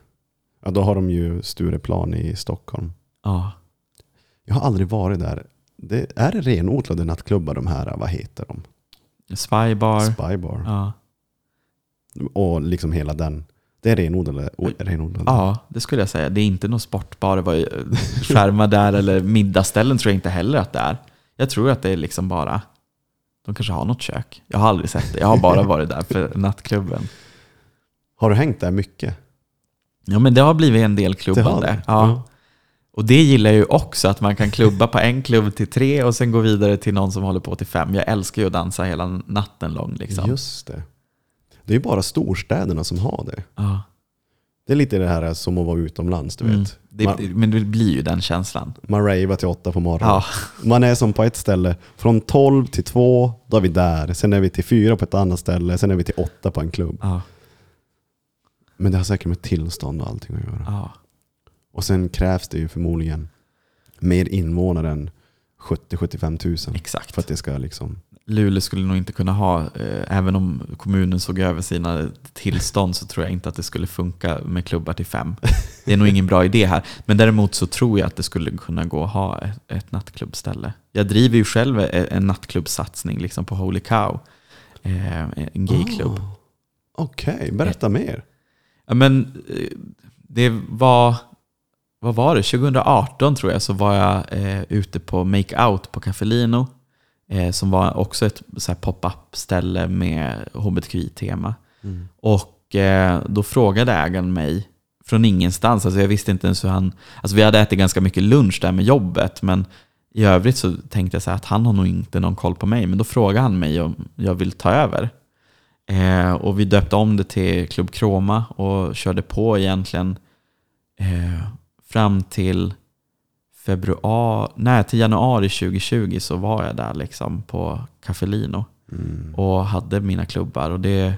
Speaker 3: Ja, då har de ju Stureplan i Stockholm.
Speaker 4: Ja,
Speaker 3: Jag har aldrig varit där. Det, är det renodlade nattklubbar de här? Vad heter de?
Speaker 4: Spybar.
Speaker 3: Spybar.
Speaker 4: Ja.
Speaker 3: Och liksom hela den. Det är renodlade. renodlade.
Speaker 4: ja, det skulle jag säga. Det är inte någon sportbar, det var skärmar där eller middagsställen tror jag inte heller att det är. Jag tror att det är liksom bara, de kanske har något kök. Jag har aldrig sett det, jag har bara varit där för nattklubben.
Speaker 3: Har du hängt där mycket?
Speaker 4: Ja men det har blivit en del klubbande.
Speaker 3: det?
Speaker 4: Ja. Och det gillar jag ju också, att man kan klubba på en klubb till tre och sen gå vidare till någon som håller på till fem. Jag älskar ju att dansa hela natten lång. Liksom.
Speaker 3: Just det. Det är ju bara storstäderna som har det.
Speaker 4: Ja.
Speaker 3: Det är lite det här som att vara utomlands, du
Speaker 4: Mm.
Speaker 3: vet.
Speaker 4: Det,
Speaker 3: Man,
Speaker 4: men det blir ju den känslan.
Speaker 3: man ravar till åtta på morgonen.
Speaker 4: Ja.
Speaker 3: Man är som på ett ställe, från 12 till 2, då är vi där. Sen är vi till 4 på ett annat ställe, sen är vi till 8 på en klubb.
Speaker 4: Ja.
Speaker 3: Men det har säkert med tillstånd och allting att göra.
Speaker 4: Ja.
Speaker 3: Och sen krävs det ju förmodligen mer invånare än 70-75 tusen.
Speaker 4: Exakt.
Speaker 3: För att det ska liksom...
Speaker 4: Luleå skulle nog inte kunna ha, eh, även om kommunen såg över sina tillstånd så tror jag inte att det skulle funka med klubbar till fem. Det är nog ingen bra idé här. Men däremot så tror jag att det skulle kunna gå att ha ett, ett nattklubbställe. Jag driver ju själv e- en nattklubbsatsning liksom på Holy Cow, eh, en gayklubb.
Speaker 3: Ah, Okej, berätta mer.
Speaker 4: Ja, men eh, det var, vad var det, 2018 tror jag så var jag eh, ute på Make Out på Caffelino. Eh, som var också ett pop-up ställe med hbtqi-tema. Och eh, då frågade ägaren mig från ingenstans, alltså jag visste inte ens hur han... Alltså vi hade ätit ganska mycket lunch där med jobbet, men i övrigt så tänkte jag så här att han har nog inte någon koll på mig. Men då frågade han mig om jag vill ta över. Eh, och vi döpte om det till Club Kroma och körde på egentligen eh, fram till februari, nej till januari 2020 så var jag där liksom på Caffelino
Speaker 3: Mm.
Speaker 4: och hade mina klubbar. Och det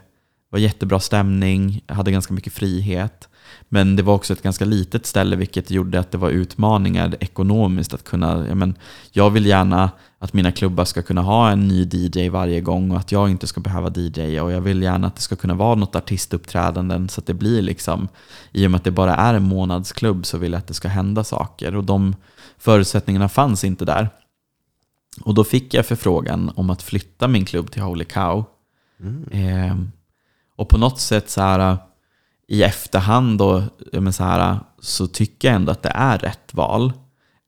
Speaker 4: var jättebra stämning, jag hade ganska mycket frihet. Men det var också ett ganska litet ställe vilket gjorde att det var utmaningar ekonomiskt att kunna, ja, men, jag vill gärna att mina klubbar ska kunna ha en ny DJ varje gång och att jag inte ska behöva DJ och jag vill gärna att det ska kunna vara något artistuppträdanden så att det blir liksom, i och med att det bara är en månadsklubb så vill jag att det ska hända saker och de förutsättningarna fanns inte där. Och då fick jag förfrågan om att flytta min klubb till Holy Cow. Eh, och på något sätt så här, i efterhand då, men så, här, så tycker jag ändå att det är rätt val.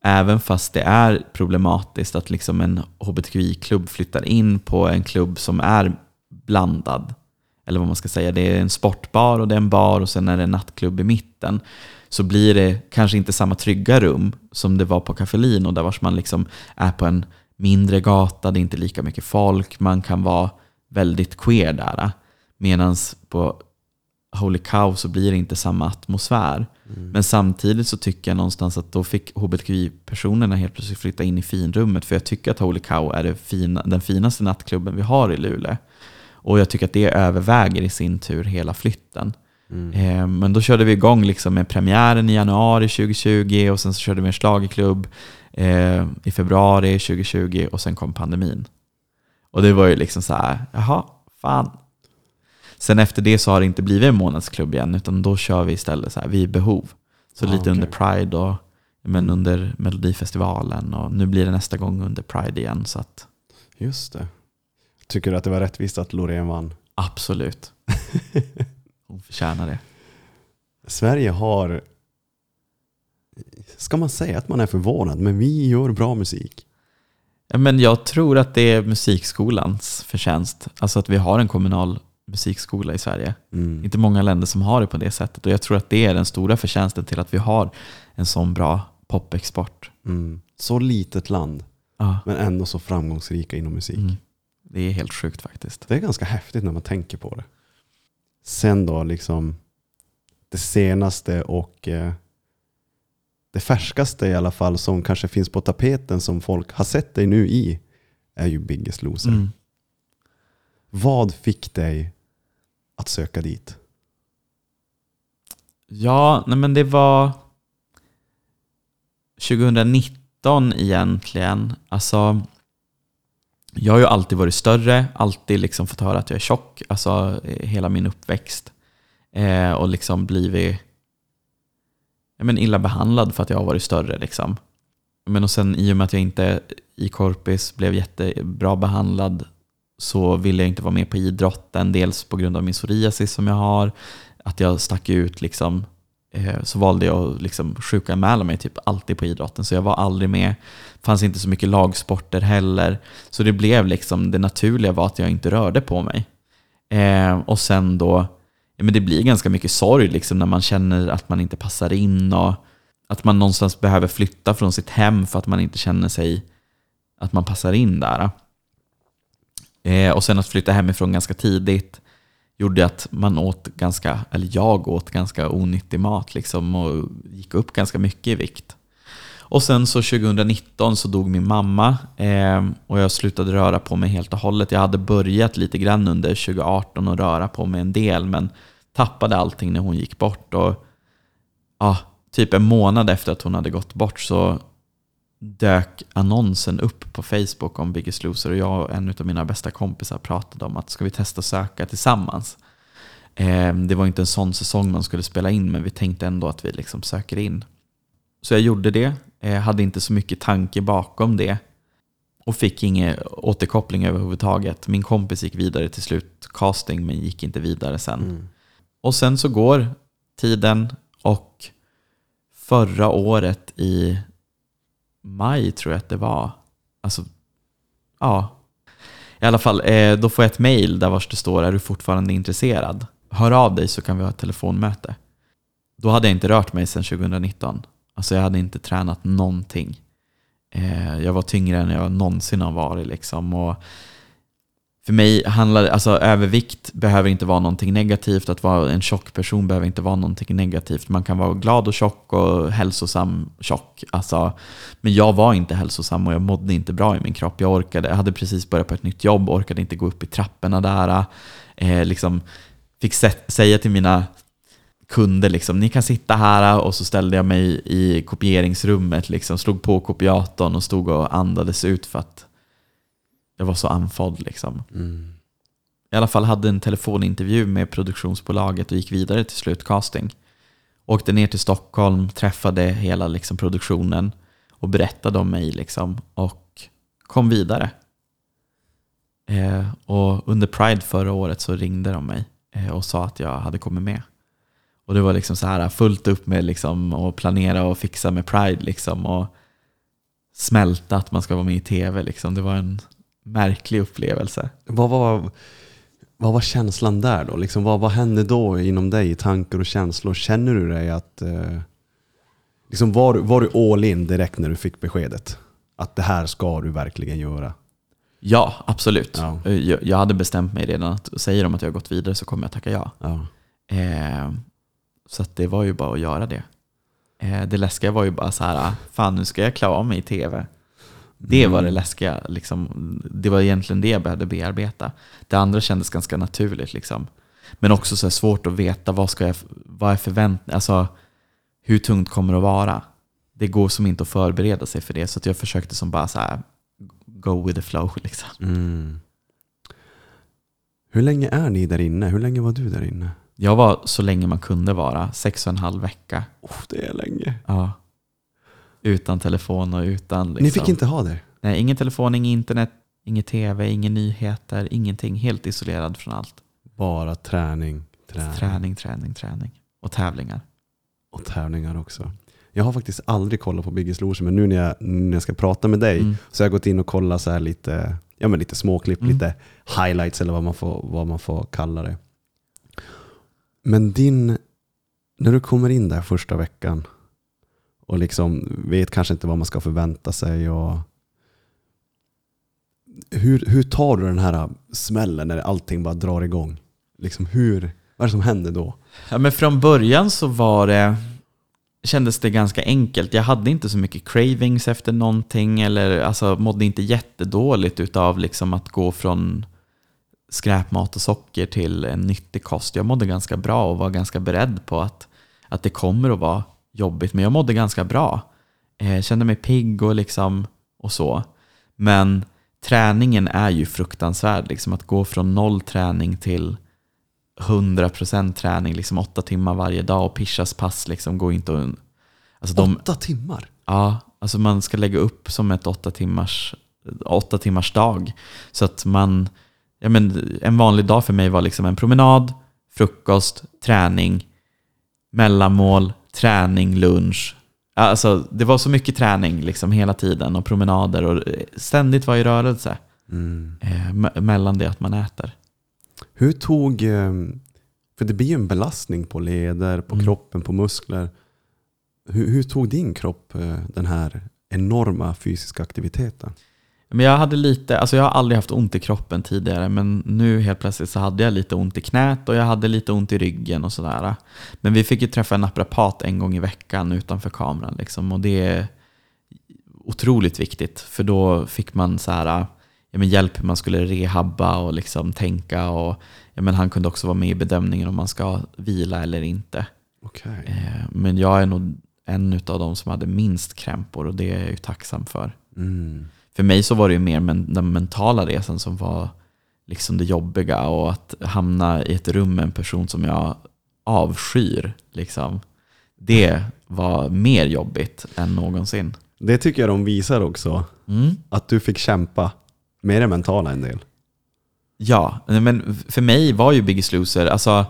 Speaker 4: Även fast det är problematiskt att liksom en hbtqi-klubb flyttar in på en klubb som är blandad. Eller vad man ska säga, det är en sportbar och det är en bar och sen är det en nattklubb i mitten. Så blir det kanske inte samma trygga rum som det var på Caffelino där vars man liksom är på en mindre gata, det är inte lika mycket folk, man kan vara väldigt queer där. Medan på Holy Cow så blir det inte samma atmosfär. Men samtidigt så tycker jag någonstans att då fick hbtqi-personerna helt plötsligt flytta in i finrummet. För jag tycker att Holy Cow är det fina, den finaste nattklubben vi har i Luleå. Och jag tycker att det överväger i sin tur hela flytten. Eh, Men då körde vi igång liksom med premiären i januari 2020 och sen så körde vi en schlagerklubb eh, i februari 2020 och sen kom pandemin. Och det var ju liksom så här, jaha, fan. Sen efter det så har det inte blivit en månadsklubb igen, utan då kör vi istället så här vid behov. Så
Speaker 3: Ah,
Speaker 4: lite
Speaker 3: okej.
Speaker 4: under Pride och men under Melodifestivalen och nu blir det nästa gång under Pride igen. Så att
Speaker 3: Just det. Tycker du att det var rättvist att Loreen vann?
Speaker 4: absolut. Hon förtjänar det.
Speaker 3: Sverige har, ska man säga att man är förvånad, men vi gör bra musik.
Speaker 4: Men jag tror att det är musikskolans förtjänst. Alltså att vi har en kommunal musikskola i Sverige.
Speaker 3: Mm.
Speaker 4: Inte många länder som har det på det sättet. Och jag tror att det är den stora förtjänsten till att vi har en sån bra popexport.
Speaker 3: Mm. Så litet land,
Speaker 4: Ja,
Speaker 3: men ändå så framgångsrika inom musik.
Speaker 4: mm. Det är helt sjukt faktiskt.
Speaker 3: Det är ganska häftigt när man tänker på det. Sen då liksom det senaste och eh, det färskaste i alla fall som kanske finns på tapeten som folk har sett dig nu i är ju Biggest Loser.
Speaker 4: Mm.
Speaker 3: Vad fick dig att söka dit?
Speaker 4: Ja, nej men det var 2019 egentligen. Alltså, jag har ju alltid varit större, alltid liksom fått höra att jag är tjock, alltså eh, hela min uppväxt. Eh, och liksom blivit ja, men illa behandlad för att jag har varit större. Liksom. Men och sen i och med att jag inte i korpis blev jättebra behandlad så ville jag inte vara med på idrotten. Dels på grund av min psoriasis som jag har, att jag stack ut liksom. Eh, så valde jag att liksom sjukanmäla mig typ alltid på idrotten. Så jag var aldrig med. fanns inte så mycket lagsporter heller. Så det blev liksom, det naturliga var att jag inte rörde på mig. Eh, och sen då, men det blir ganska mycket sorg liksom när man känner att man inte passar in och att man någonstans behöver flytta från sitt hem för att man inte känner sig att man passar in där. Eh, och sen att flytta hemifrån ganska tidigt gjorde att man åt ganska, eller jag åt ganska onyttig mat liksom och gick upp ganska mycket i vikt. Och sen så 2019 så dog min mamma eh, och jag slutade röra på mig helt och hållet. Jag hade börjat lite grann under 2018 att röra på mig en del men tappade allting när hon gick bort. Och ja, typ en månad efter att hon hade gått bort så dök annonsen upp på Facebook om Biggest Loser och jag och en av mina bästa kompisar pratade om att ska vi testa söka tillsammans. Eh, det var inte en sån säsong man skulle spela in men vi tänkte ändå att vi liksom söker in. Så jag gjorde det, eh, hade inte så mycket tanke bakom det och fick ingen återkoppling överhuvudtaget. Min kompis gick vidare till slutcasting men gick inte vidare sen. Och sen så går tiden och förra året i maj tror jag att det var. Alltså, ja. I alla fall, eh, då får jag ett mail där vars det står är du fortfarande intresserad? Hör av dig så kan vi ha ett telefonmöte. Då hade jag inte rört mig sedan 2019. Alltså jag hade inte tränat någonting. Eh, jag var tyngre än jag någonsin har varit liksom. Och för mig handlar alltså övervikt behöver inte vara någonting negativt. Att vara en tjock person behöver inte vara någonting negativt. Man kan vara glad och tjock och hälsosam tjock. Alltså, men jag var inte hälsosam och jag mådde inte bra i min kropp. Jag, orkade, jag hade precis börjat på ett nytt jobb, orkade inte gå upp i trapporna där. Eh, liksom, fick säga till mina kunder liksom, ni kan sitta här och så ställde jag mig i kopieringsrummet, liksom, slog på kopiatorn och stod och andades ut för att jag var så andfådd. Liksom.
Speaker 3: Mm.
Speaker 4: I alla fall hade en telefonintervju med produktionsbolaget och gick vidare till slutcasting. Åkte ner till Stockholm, träffade hela liksom, produktionen och berättade om mig liksom, och kom vidare. Eh, och under Pride förra året så ringde de mig eh, och sa att jag hade kommit med. Och det var liksom så här fullt upp med liksom att planera och fixa med Pride liksom och smälta att man ska vara med i tv. Liksom. Det var en märklig upplevelse.
Speaker 3: Vad var, vad var känslan där då? Liksom, vad, vad hände då inom dig i tankar och känslor? Känner du dig att... Eh, liksom var, var du all in direkt när du fick beskedet? Att det här ska du verkligen göra?
Speaker 4: Ja, absolut.
Speaker 3: Ja.
Speaker 4: Jag, jag hade bestämt mig redan att säger de att jag har gått vidare så kommer jag tacka ja.
Speaker 3: Ja.
Speaker 4: Eh, så det var ju bara att göra det. Eh, det läskiga var ju bara så här, fan nu ska jag klara av mig i tv. Det var det läskiga. Liksom. Det var egentligen det jag behövde bearbeta. Det andra kändes ganska naturligt. Liksom. Men också så svårt att veta vad, ska jag, vad är förväntningar. Alltså, hur tungt kommer det att vara? Det går som inte att förbereda sig för det. Så jag försökte som bara så här, go with the flow. Liksom.
Speaker 3: Mm. Hur länge är ni där inne? Hur länge var du där inne?
Speaker 4: Jag var så länge man kunde vara, sex och en halv vecka.
Speaker 3: Oh, det är länge.
Speaker 4: Ja. Utan telefon och utan... Liksom.
Speaker 3: Ni fick inte ha det?
Speaker 4: Nej, ingen telefon, ingen internet, ingen tv, ingen nyheter, ingenting. Helt isolerad från allt.
Speaker 3: Bara träning, träning.
Speaker 4: Träning, träning, träning. Och tävlingar.
Speaker 3: Och tävlingar också. Jag har faktiskt aldrig kollat på Biggest Loser, men nu när jag, när jag ska prata med dig
Speaker 4: Mm.
Speaker 3: så har jag gått in och kollat så här lite, ja, men lite småklipp,
Speaker 4: Mm.
Speaker 3: lite highlights eller vad man, får, vad man får kalla det. Men din, när du kommer in där första veckan och liksom vet kanske inte vad man ska förvänta sig och hur, hur tar du den här smällen när allting bara drar igång? Liksom hur, vad är det som händer då?
Speaker 4: Ja, men från början så var det, kändes det ganska enkelt. Jag hade inte så mycket cravings efter någonting eller alltså, mådde inte jättedåligt utav liksom att gå från skräpmat och socker till en nyttig kost. Jag mådde ganska bra och var ganska beredd på att, att det kommer att vara jobbigt. Men jag mådde ganska bra. Eh, kände mig pigg och, liksom, och så. Men träningen är ju fruktansvärd. Liksom att gå från noll träning till 100% träning, liksom åtta timmar varje dag och Pishas pass liksom går inte att... Alltså de,
Speaker 3: Åtta timmar?
Speaker 4: ja, alltså man ska lägga upp som ett åtta timmars, åtta timmars dag. Så att man, ja men en vanlig dag för mig var liksom en promenad, frukost, träning, mellanmål, träning, lunch. Alltså det var så mycket träning liksom hela tiden och promenader och ständigt var i rörelse
Speaker 3: Mm.
Speaker 4: eh, me- mellan det att man äter.
Speaker 3: Hur tog, eh, för det blir ju en belastning på leder, på
Speaker 4: Mm.
Speaker 3: kroppen, på muskler. Hur, hur tog din kropp eh, den här enorma fysiska aktiviteten?
Speaker 4: Men jag hade lite, alltså jag har aldrig haft ont i kroppen tidigare men nu helt plötsligt så hade jag lite ont i knät och jag hade lite ont i ryggen och sådär. Men vi fick ju träffa en naprapat en gång i veckan utanför kameran liksom och det är otroligt viktigt för då fick man så här, ja, men hjälp hur man skulle rehabba och liksom tänka och ja, men han kunde också vara med i bedömningen om man ska vila eller inte.
Speaker 3: Okej.
Speaker 4: Eh, Men jag är nog en av de som hade minst krämpor och det är jag ju tacksam för
Speaker 3: Mm.
Speaker 4: För mig så var det ju mer men, den mentala resan som var liksom det jobbiga och att hamna i ett rum med en person som jag avskyr. Liksom. Det var mer jobbigt än någonsin.
Speaker 3: Det tycker jag de visar också.
Speaker 4: Mm.
Speaker 3: Att du fick kämpa med det mentala en del.
Speaker 4: Ja, men för mig var ju Biggest Loser, alltså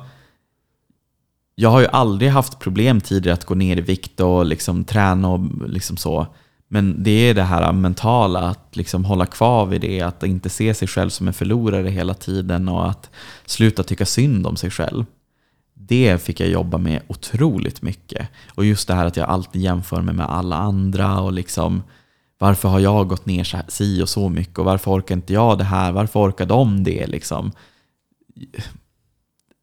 Speaker 4: jag har ju aldrig haft problem tidigare att gå ner i vikt och liksom träna och liksom så. Men det är det här mentala, att liksom hålla kvar vid det, att inte se sig själv som en förlorare hela tiden och att sluta tycka synd om sig själv. Det fick jag jobba med otroligt mycket. Och just det här att jag alltid jämför mig med alla andra och liksom varför har jag gått ner så här, si och så mycket och varför orkar inte jag det här? Varför orkar de det? Liksom.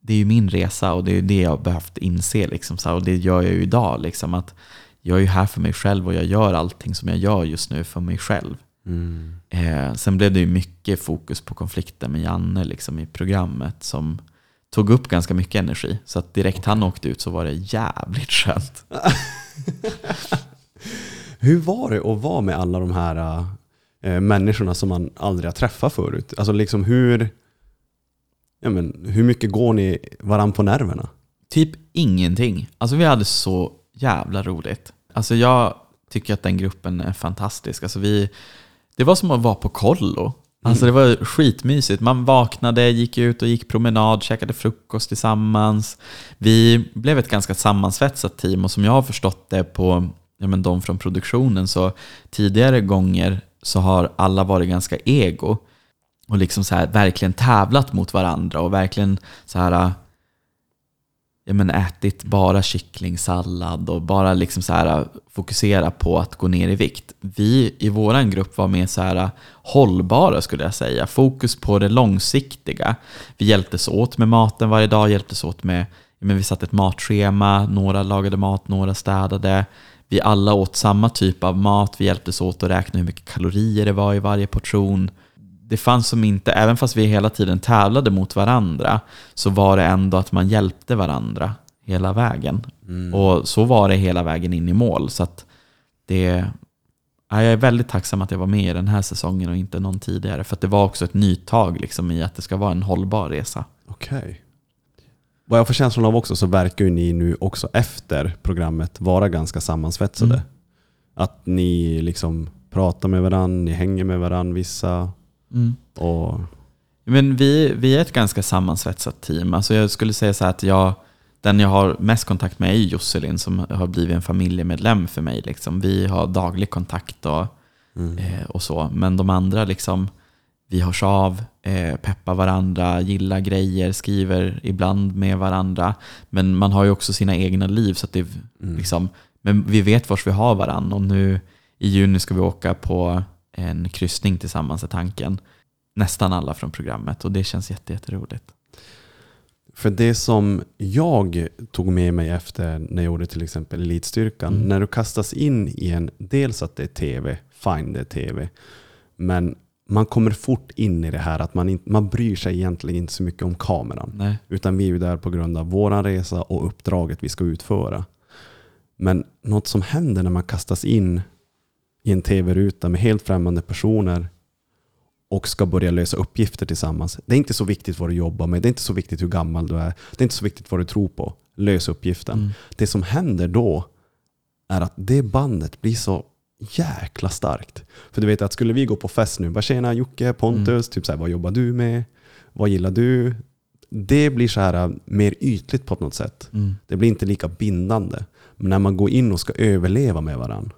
Speaker 4: Det är ju min resa och det är det jag har behövt inse. Liksom, så här, och det gör jag ju idag. Liksom, att jag är ju här för mig själv och jag gör allting som jag gör just nu för mig själv.
Speaker 3: Mm.
Speaker 4: Eh, sen blev det ju mycket fokus på konflikten med Janne liksom, i programmet som tog upp ganska mycket energi. Så att direkt han åkte ut så var det jävligt skönt.
Speaker 3: Hur var det att vara med alla de här äh, människorna som man aldrig har träffat förut? Alltså liksom hur, ja men, hur mycket går ni varann på nerverna?
Speaker 4: Typ ingenting. Alltså vi hade så jävla roligt. Alltså jag tycker att den gruppen är fantastisk. Alltså vi, det var som att vara på kollo. Alltså det var skitmysigt. Man vaknade, gick ut och gick promenad, käkade frukost tillsammans. Vi blev ett ganska sammansvetsat team och som jag har förstått det på ja, men de från produktionen så tidigare gånger så har alla varit ganska ego och liksom så här verkligen tävlat mot varandra och verkligen så här ja, men ätit bara kycklingsallad och bara liksom så här, äh, fokusera på att gå ner i vikt. Vi i vår grupp var mer så här, äh, hållbara skulle jag säga. Fokus på det långsiktiga. Vi hjälptes åt med maten varje dag, hjälptes åt med men vi satte ett matschema, några lagade mat, några städade. Vi alla åt samma typ av mat, vi hjälptes åt att räkna hur mycket kalorier det var i varje portion det fanns som inte, även fast vi hela tiden tävlade mot varandra, så var det ändå att man hjälpte varandra hela vägen.
Speaker 3: Mm.
Speaker 4: Och så var det hela vägen in i mål. Så det, ja, jag är väldigt tacksam att jag var med i den här säsongen och inte någon tidigare. För att det var också ett nytag liksom, i att det ska vara en hållbar resa.
Speaker 3: Okej. Okay. Vad jag får känslan av också så verkar ju ni nu också efter programmet vara ganska sammansvetsade.
Speaker 4: Mm.
Speaker 3: Att ni liksom pratar med varandra, ni hänger med varandra vissa
Speaker 4: Mm.
Speaker 3: Och...
Speaker 4: Men vi, vi är ett ganska sammansvetsat team. Alltså jag skulle säga så att jag, den jag har mest kontakt med är Josselin som har blivit en familjemedlem för mig. Liksom. Vi har daglig kontakt och,
Speaker 3: mm.
Speaker 4: eh, och så. Men de andra, liksom, vi hörs av, eh, peppar varandra, gillar grejer, skriver ibland med varandra. Men man har ju också sina egna liv. så att det,
Speaker 3: mm.
Speaker 4: liksom, Men vi vet var vi har varandra. Och nu i juni ska vi åka på en kryssning tillsammans är tanken. Nästan alla från programmet och det känns jätteroligt.
Speaker 3: För det som jag tog med mig efter när jag gjorde till exempel Elitstyrkan, mm. när du kastas in i en, dels att det är tv, fine det är tv, men man kommer fort in i det här att man, in, man bryr sig egentligen inte så mycket om kameran.
Speaker 4: Nej.
Speaker 3: Utan vi är ju där på grund av vår resa och uppdraget vi ska utföra. Men något som händer när man kastas in i en tv-ruta med helt främmande personer och ska börja lösa uppgifter tillsammans. Det är inte så viktigt vad du jobbar med, det är inte så viktigt hur gammal du är, det är inte så viktigt vad du tror på. Lös uppgiften. Mm. Det som händer då är att det bandet blir så jäkla starkt. För du vet att skulle vi gå på fest nu, bara tjena Jocke, Pontus, mm. typ så här, vad jobbar du med? Vad gillar du? Det blir så här äh, mer ytligt på något sätt.
Speaker 4: Mm.
Speaker 3: Det blir inte lika bindande. Men när man går in och ska överleva med varandra,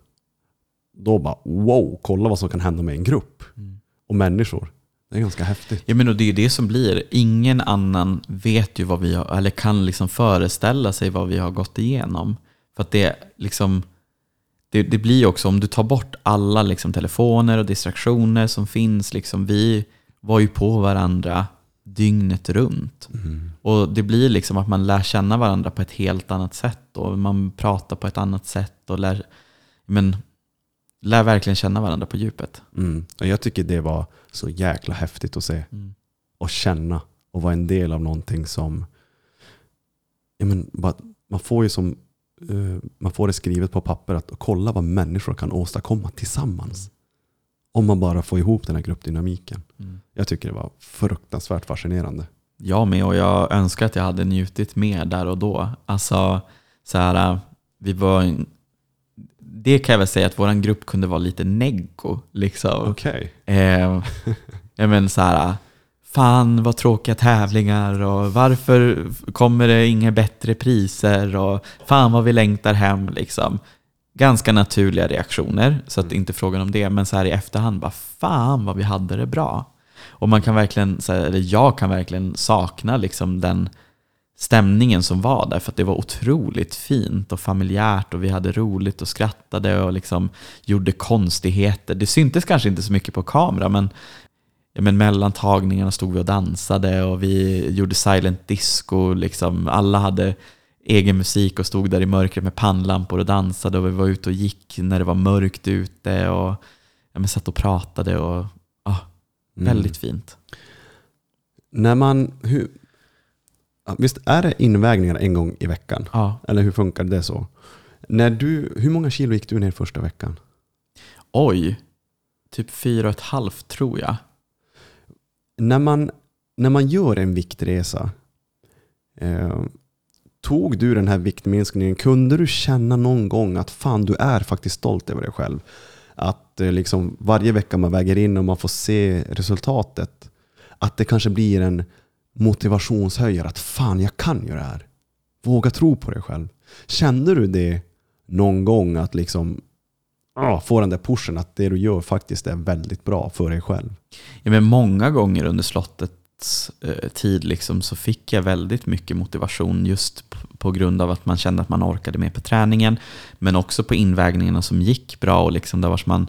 Speaker 3: då bara wow, kolla vad som kan hända med en grupp mm. och människor. Det är ganska häftigt.
Speaker 4: Ja, men och det är det som blir. Ingen annan vet ju vad vi har, eller kan liksom föreställa sig vad vi har gått igenom. För att det liksom, det, det blir också, om du tar bort alla liksom telefoner och distraktioner som finns, liksom, vi var ju på varandra dygnet runt.
Speaker 3: Mm.
Speaker 4: Och det blir liksom att man lär känna varandra på ett helt annat sätt och man pratar på ett annat sätt och lär, men lär verkligen känna varandra på djupet.
Speaker 3: Mm. Och jag tycker det var så jäkla häftigt att se
Speaker 4: mm.
Speaker 3: och känna och vara en del av någonting som ja, men, man får ju som uh, man får det skrivet på papper att kolla vad människor kan åstadkomma tillsammans. Mm. Om man bara får ihop den här gruppdynamiken.
Speaker 4: Mm.
Speaker 3: Jag tycker det var fruktansvärt fascinerande.
Speaker 4: Jag med och jag önskar att jag hade njutit mer där och då. Alltså, så här, vi var det kan jag väl säga att vår grupp kunde vara lite neggo. Liksom.
Speaker 3: Okay.
Speaker 4: Eh, jag menar så här, fan vad tråkiga tävlingar och varför kommer det inga bättre priser och fan vad vi längtar hem. Liksom. Ganska naturliga reaktioner, så att det inte är frågan om det. Men så här i efterhand, bara fan vad vi hade det bra. Och man kan verkligen, eller jag kan verkligen sakna liksom den stämningen som var där. För att det var otroligt fint och familjärt och vi hade roligt och skrattade och liksom gjorde konstigheter. Det syntes kanske inte så mycket på kamera men, ja, men mellan tagningarna stod vi och dansade och vi gjorde silent disco. Liksom. Alla hade egen musik och stod där i mörkret med pannlampor och dansade och vi var ute och gick när det var mörkt ute och ja, men satt och pratade. och ja, Väldigt fint.
Speaker 3: När man, hur, visst är det invägningar en gång i veckan?
Speaker 4: Ja.
Speaker 3: Eller hur funkar det så? När du, hur många kilo gick du ner första veckan?
Speaker 4: Oj, typ fyra och ett halvt tror jag.
Speaker 3: När man, när man gör en viktresa, eh, tog du den här viktminskningen, kunde du känna någon gång att fan du är faktiskt stolt över dig själv? Att eh, liksom varje vecka man väger in och man får se resultatet, att det kanske blir en motivationshöjare att fan jag kan göra det här. Våga tro på dig själv. Kände du det någon gång att liksom ah, få den där pushen att det du gör faktiskt är väldigt bra för dig själv?
Speaker 4: Ja, men många gånger under slottets eh, tid liksom, så fick jag väldigt mycket motivation just på grund av att man kände att man orkade med på träningen. Men också på invägningarna som gick bra. Och liksom där vars man,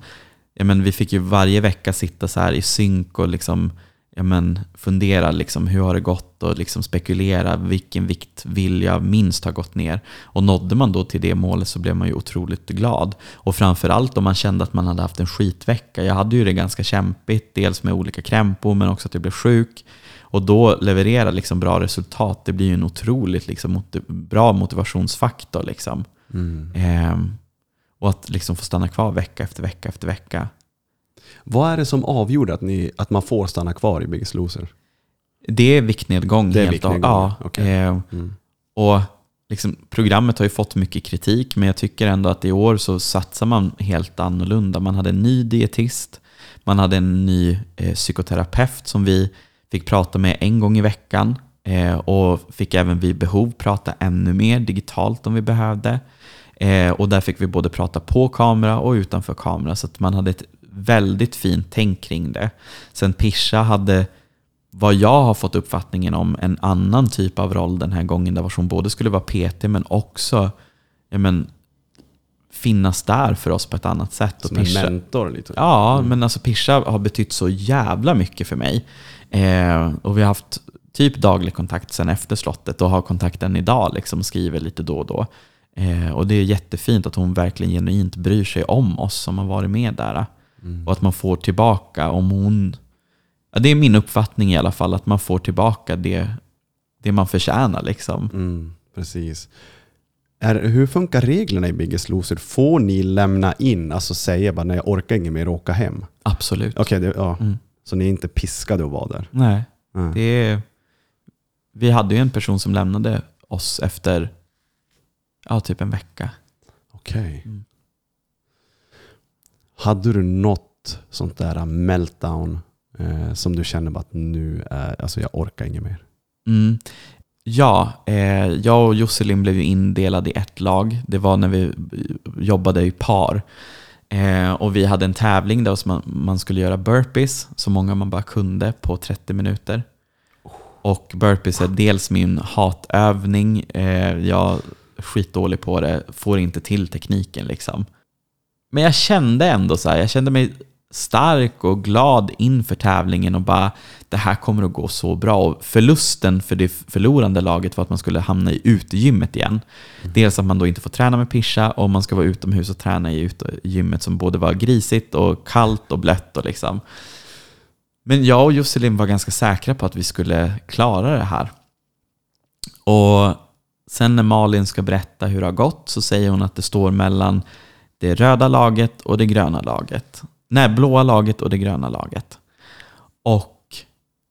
Speaker 4: ja, men vi fick ju varje vecka sitta så här i synk och liksom, ja, men fundera liksom, hur har det gått och liksom spekulera vilken vikt vill jag minst ha gått ner. Och nådde man då till det målet så blev man ju otroligt glad. Och framförallt om man kände att man hade haft en skitvecka. Jag hade ju det ganska kämpigt, dels med olika krämpor men också att jag blev sjuk. Och då leverera liksom bra resultat, det blir ju en otroligt liksom motiv- bra motivationsfaktor. Liksom. Ehm, och att liksom få stanna kvar vecka efter vecka efter vecka.
Speaker 3: Vad är det som avgjorde att, ni, att man får stanna kvar i Biggest Loser?
Speaker 4: Det är viktnedgång.
Speaker 3: Det är
Speaker 4: helt
Speaker 3: viktnedgång,
Speaker 4: Ja,
Speaker 3: okej.
Speaker 4: eh, Och liksom, programmet har ju fått mycket kritik, men jag tycker ändå att i år så satsar man helt annorlunda. Man hade en ny dietist, man hade en ny eh, psykoterapeut som vi fick prata med en gång i veckan eh, och fick även vid behov prata ännu mer digitalt om vi behövde. Eh, och där fick vi både prata på kamera och utanför kamera, så att man hade ett väldigt fint tänk kring det. Sen Pisha hade vad jag har fått uppfattningen om en annan typ av roll den här gången, där hon både skulle vara PT men också ja, men, finnas där för oss på ett annat sätt. Och
Speaker 3: Som en
Speaker 4: Pisha-
Speaker 3: mentor lite?
Speaker 4: Ja, men alltså Pisha har betytt så jävla mycket för mig. Eh, och vi har haft typ daglig kontakt sen efter slottet och har kontakt än idag, liksom skriver lite då och då. Eh, och det är jättefint att hon verkligen genuint bryr sig om oss som har varit med där. Och att man får tillbaka om hon... Ja, det är min uppfattning i alla fall, att man får tillbaka det, det man förtjänar. Liksom.
Speaker 3: Mm, precis. Är, hur funkar reglerna i Biggest Loser? Får ni lämna in, alltså säga bara nej jag orkar inget mer och åka hem?
Speaker 4: Absolut.
Speaker 3: Okej, det- ja.
Speaker 4: Mm.
Speaker 3: så ni är inte piskade att vara där?
Speaker 4: Nej,
Speaker 3: Nej.
Speaker 4: det är, vi hade ju en person som lämnade oss efter ja, typ en vecka.
Speaker 3: Okej.
Speaker 4: Mm.
Speaker 3: Hade du något sånt där meltdown eh, som du känner att nu är, alltså jag orkar inget mer?
Speaker 4: Mm. Ja, eh, jag och Josselin blev ju indelade i ett lag. Det var när vi jobbade i par. Eh, och vi hade en tävling där man, man skulle göra burpees, så många man bara kunde, på 30 minuter. Och burpees är dels min hatövning. Eh, jag är skitdålig på det, får inte till tekniken liksom. Men jag kände ändå så här, jag kände mig stark och glad inför tävlingen och bara det här kommer att gå så bra. Och förlusten för det förlorande laget var att man skulle hamna i utegymmet igen. Dels att man då inte får träna med Pischa och man ska vara utomhus och träna i utegymmet som både var grisigt och kallt och blött. Och liksom. Men jag och Josselin var ganska säkra på att vi skulle klara det här. Och sen när Malin ska berätta hur det har gått så säger hon att det står mellan det röda laget och det gröna laget. Nej, blåa laget och det gröna laget. Och